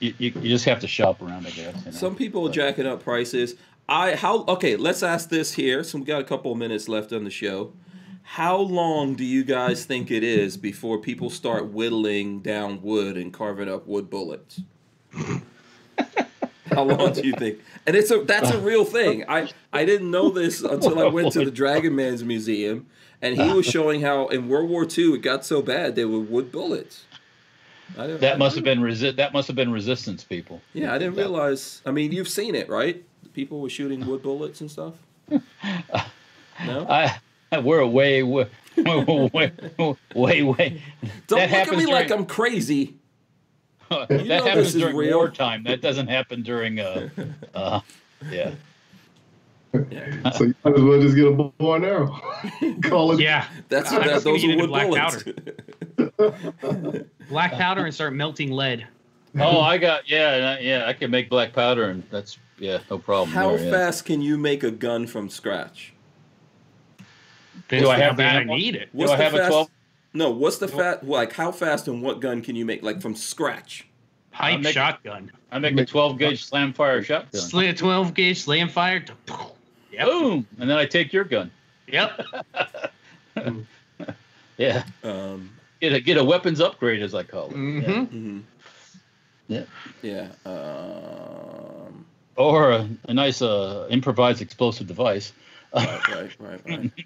You, you, you just have to shop around, I guess. you know. Some people are But- jacking up prices. I how okay, let's ask this here. So we got a couple of minutes left on the show. How long do you guys think it is before people start whittling down wood and carving up wood bullets? How long do you think? And it's a that's a real thing. I I didn't know this until I went to the Dragon Man's museum, and he was showing how in World War II it got so bad they were wood bullets. That must have been resi- That must have been resistance people. Yeah, I didn't realize. I mean, you've seen it, right? People were shooting wood bullets and stuff. No. I we're way way way way way. Don't that look at happens me like I'm crazy. that know happens this is during real. wartime. That doesn't happen during uh, uh yeah. Yeah. So you might as well just get a bow and arrow. Call it. Yeah, That's I'm that, those are wood black bullets. black powder and start melting lead. Oh, I got yeah yeah. I can make black powder, and that's yeah, no problem. How there, yeah. fast can you make a gun from scratch? Depends Do I have how bad the I ammo? need it. Do I have a 12? No, what's the fat like how fast and what gun can you make like from scratch? Pipe make- shotgun. I make a 12 gauge slam fire shotgun. Slit 12 gauge slam fire. Yep. Boom, and then I take your gun. Yep. Yeah, Um get a get a weapons upgrade as I call it. hmm Yeah. mhm. Yeah. Yeah. Um Or a, a nice uh, improvised explosive device. right, right, right, right.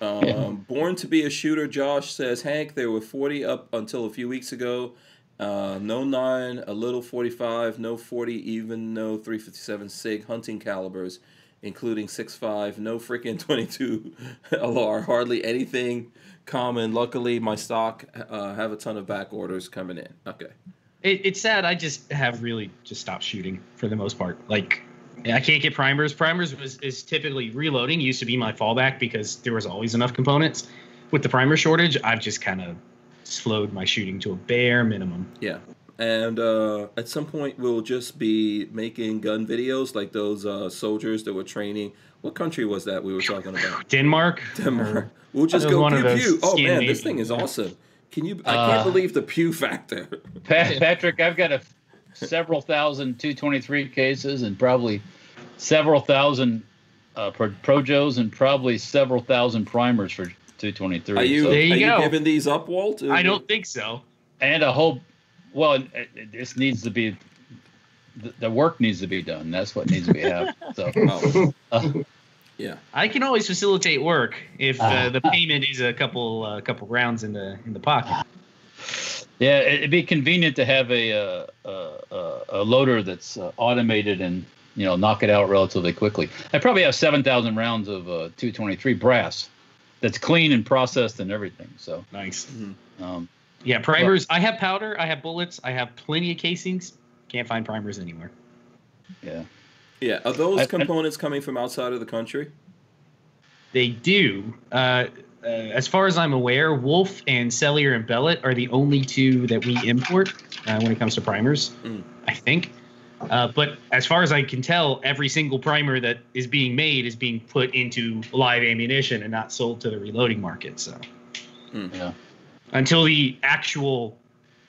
Um, Born to be a shooter, Josh says, Hank, there were 40 up until a few weeks ago. Uh, no 9, a little 45, no 40, even no 357 SIG hunting calibers, including 6.5, no freaking 22 LR, hardly anything common. Luckily, my stock uh, have a ton of back orders coming in. Okay. It, it's sad. I just have really just stopped shooting for the most part. Like, I can't get primers. Primers was is typically reloading. Used to be my fallback because there was always enough components. With the primer shortage, I've just kind of slowed my shooting to a bare minimum. Yeah. And uh, at some point, we'll just be making gun videos like those uh, soldiers that were training. What country was that we were talking about? Denmark. Denmark. We'll just go pew pew. Oh man, this thing is awesome. Can you? I Uh, can't believe the pew factor. Patrick, I've got a several thousand 223 cases and probably several thousand uh, pro, projos and probably several thousand primers for 223. Are you? So- There you are you giving these up, Walt? I don't think so. and a whole well it, it- this needs to be the, the work needs to be done that's what needs to be happening so Oh, uh, yeah. I can always facilitate work if uh, Ah. the payment is a couple uh, couple rounds in the in the pocket. yeah it- it'd be convenient to have a uh, uh, uh, a loader that's uh, automated and you know knock it out relatively quickly i probably have 7000 rounds of uh, 223 brass that's clean and processed and everything so Nice. um, Yeah, primers. I have powder. I have bullets. I have plenty of casings. Can't find primers anywhere. yeah Yeah. Are those I- I- components coming from outside of the country? They do. Uh, uh, as far as I'm aware, Wolf and Sellier and Bellot are the only two that we import uh, when it comes to primers. Mm. I think. Uh, but as far as I can tell, every single primer that is being made is being put into live ammunition and not sold to the reloading market. So yeah until the actual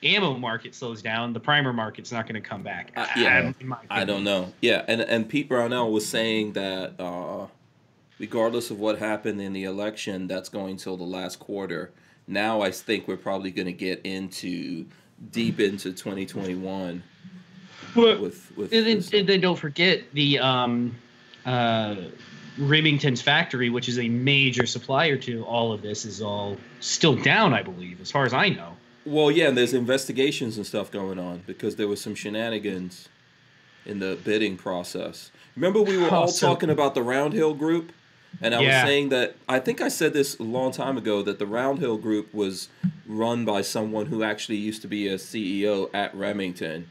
ammo market slows down, the primer market's not going to come back. Uh, yeah. my I don't know. Yeah, and and Pete Brownell was saying that uh, regardless of what happened in the election, that's going till the last quarter. Now I think we're probably going to get into deep into 2021 But- with with. And then, and then don't forget the um, uh, Remington's factory, which is a major supplier to all of this, is all still down, I believe, as far as I know. Well, yeah, and there's investigations and stuff going on because there was some shenanigans in the bidding process. Remember, we were all so- talking about the Roundhill Group, and I Yeah. was saying that I think I said this a long time ago that the Roundhill Group was run by someone who actually used to be a CEO at Remington,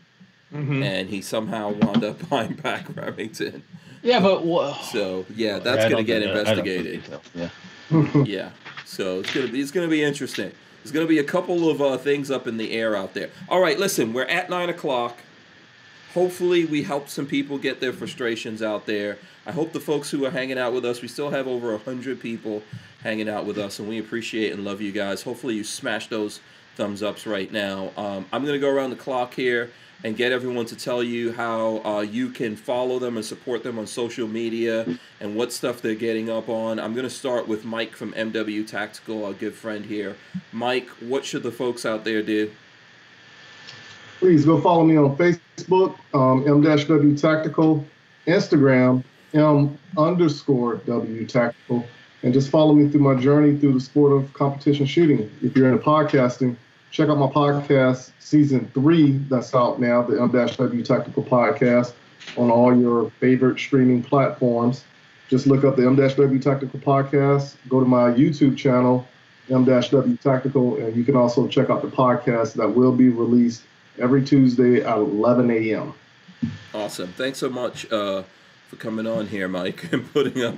Mhm. and he somehow wound up buying back Remington. Yeah, but wha- So yeah, that's don't gonna get think- I don't know investigated. details, Yeah. Yeah. So it's gonna be it's gonna be interesting. There's gonna be a couple of uh, things up in the air out there. All right, listen, we're at nine o'clock. Hopefully, we helped some people get their frustrations out there. I hope the folks who are hanging out with us, we still have over 100 people hanging out with us, and we appreciate and love you guys. Hopefully, you smash those thumbs ups right now. Um, I'm going to go around the clock here and get everyone to tell you how uh, you can follow them and support them on social media and what stuff they're getting up on. I'm going to start with Mike from MW Tactical, our good friend here. Mike, what should the folks out there do? Please go follow me on Facebook, um, M-W Tactical, Instagram, M underscore W Tactical, and just follow me through my journey through the sport of competition shooting. If you're into podcasting, check out my podcast, season three, that's out now, the M-W Tactical podcast on all your favorite streaming platforms. Just look up the M-W Tactical podcast, go to my YouTube channel, M-W Tactical, and you can also check out the podcast that will be released every Tuesday at 11 a.m. Awesome. Thanks so much uh, for coming on here, Mike, and putting up.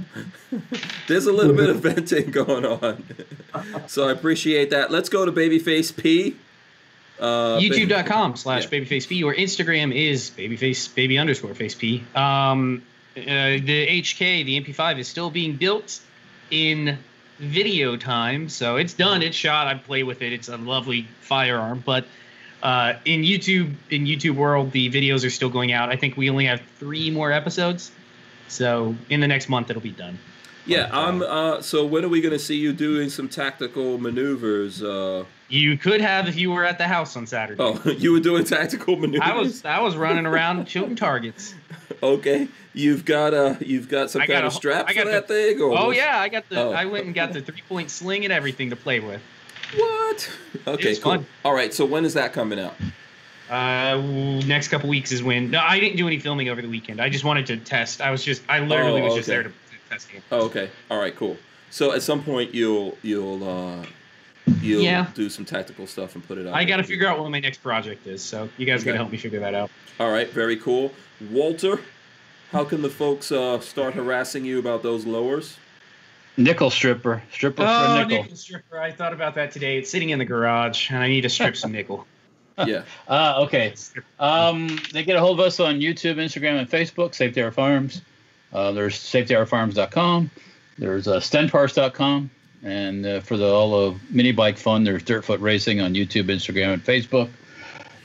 There's a little bit of venting going on, so I appreciate that. Let's go to Babyface P. Uh, YouTube.com slash Yeah. babyfaceP or Instagram is babyface baby underscore face P. Um, uh, the HK, the MP5 is still being built in video time, so it's done. It's shot. I play with it. It's a lovely firearm, but uh, in YouTube, in YouTube world, the videos are still going out. I think we only have three more episodes, so in the next month it'll be done. Yeah, I'm. Uh, so when are we going to see you doing some tactical maneuvers? Uh, You could have if you were at the house on Saturday. oh, you were doing tactical maneuvers. I was I was running around shooting targets. okay. You've got uh, you've got some I kind got of a- strap I for got that thing, or Oh what's- yeah, I got the Oh. I went and got the three point sling and everything to play with. What? Okay, cool. fun. All right. So when is that coming out? Uh, next couple weeks is when. No, I didn't do any filming over the weekend. I just wanted to test. I was just I literally Oh, was just there to, to test it. Oh, okay. All right. Cool. So at some point you'll you'll uh, you'll Yeah. do some tactical stuff and put it out. I got to figure out what my next project is. So you guys Okay. gotta help me figure that out. All right. Very cool. Walter, how can the folks uh, start harassing you about those lowers? Nickel stripper, stripper Oh, for nickel. nickel stripper! I thought about that today. It's sitting in the garage, and I need to strip some nickel. Yeah. Uh, okay. Um, they get a hold of us on YouTube, Instagram, and Facebook, Safety Hour Farms. Uh, there's safetyhourfarms.com. There's uh, stenparts.com. And uh, for the all the mini bike fun, there's Dirtfoot Racing on YouTube, Instagram, and Facebook.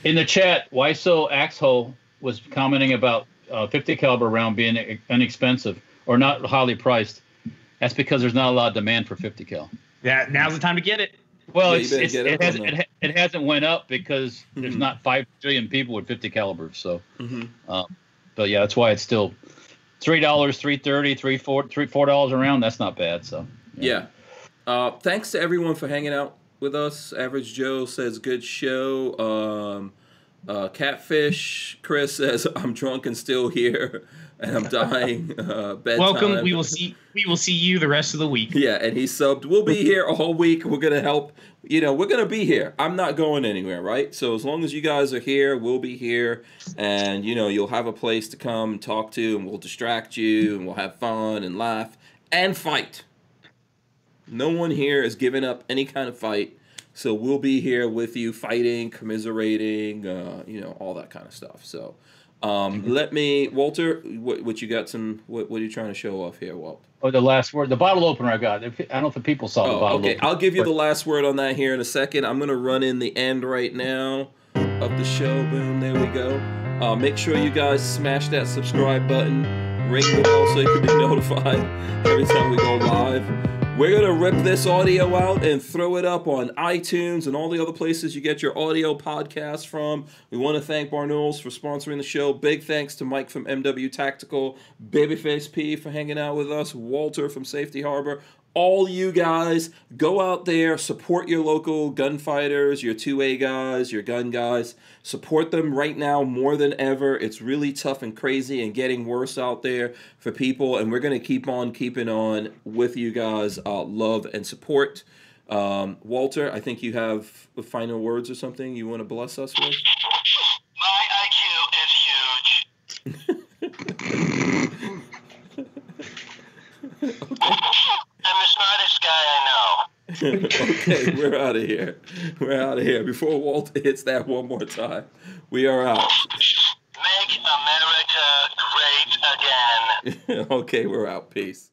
In the chat, Wyso Axhole was commenting about uh, 50 caliber round being inexpensive or not highly priced. That's because there's not a lot of demand for 50 cal. Yeah, now's the time to get it. Well, Yeah, it's, it's, it, hasn't, it, it hasn't went up because there's Mhm. not five trillion people with 50 calibers. So, hmm but yeah, that's why it's still three dollars, three thirty, three four, three four dollars around. That's not bad. So, Yeah. Uh, thanks to everyone for hanging out with us. Average Joe says good show. Um, uh, Catfish Chris says I'm drunk and still here, and I'm dying. Uh, bedtime. Welcome. We will see. We will see you the rest of the week. Yeah, and he subbed. We'll be here all week. We're gonna help. You know, we're gonna be here. I'm not going anywhere, right? So as long as you guys are here, we'll be here, and you know, you'll have a place to come and talk to, and we'll distract you, and we'll have fun and laugh and fight. No one here is giving up any kind of fight, so we'll be here with you, fighting, commiserating, uh, you know, all that kind of stuff. So. Um, let me, Walter. What, what you got? Some. What, what are you trying to show off here, Walt? oh, the last word, the bottle opener I got. I don't know if the people saw the Oh, bottle okay. opener. I'll give you the last word on that here in a second. I'm gonna run in the end right now of the show. Boom, there we go. Uh, make sure you guys smash that subscribe button, ring the bell so you can be notified every time we go live. We're gonna rip this audio out and throw it up on iTunes and all the other places you get your audio podcasts from. We want to thank Barnauls for sponsoring the show. Big thanks to Mike from MW Tactical, Babyface P for hanging out with us, Walter from Safety Harbor, all you guys go out there, support your local gunfighters, your 2A guys, your gun guys. Support them right now more than ever. It's really tough and crazy and getting worse out there for people. And we're going to keep on keeping on with you guys. Uh, love and support. Um, Walter, I think you have final words or something you want to bless us with. My IQ is huge. I'm the smartest guy I know. okay, we're out of here. We're out of here. Before Walter hits that one more time, we are out. Make America great again. okay, we're out. Peace.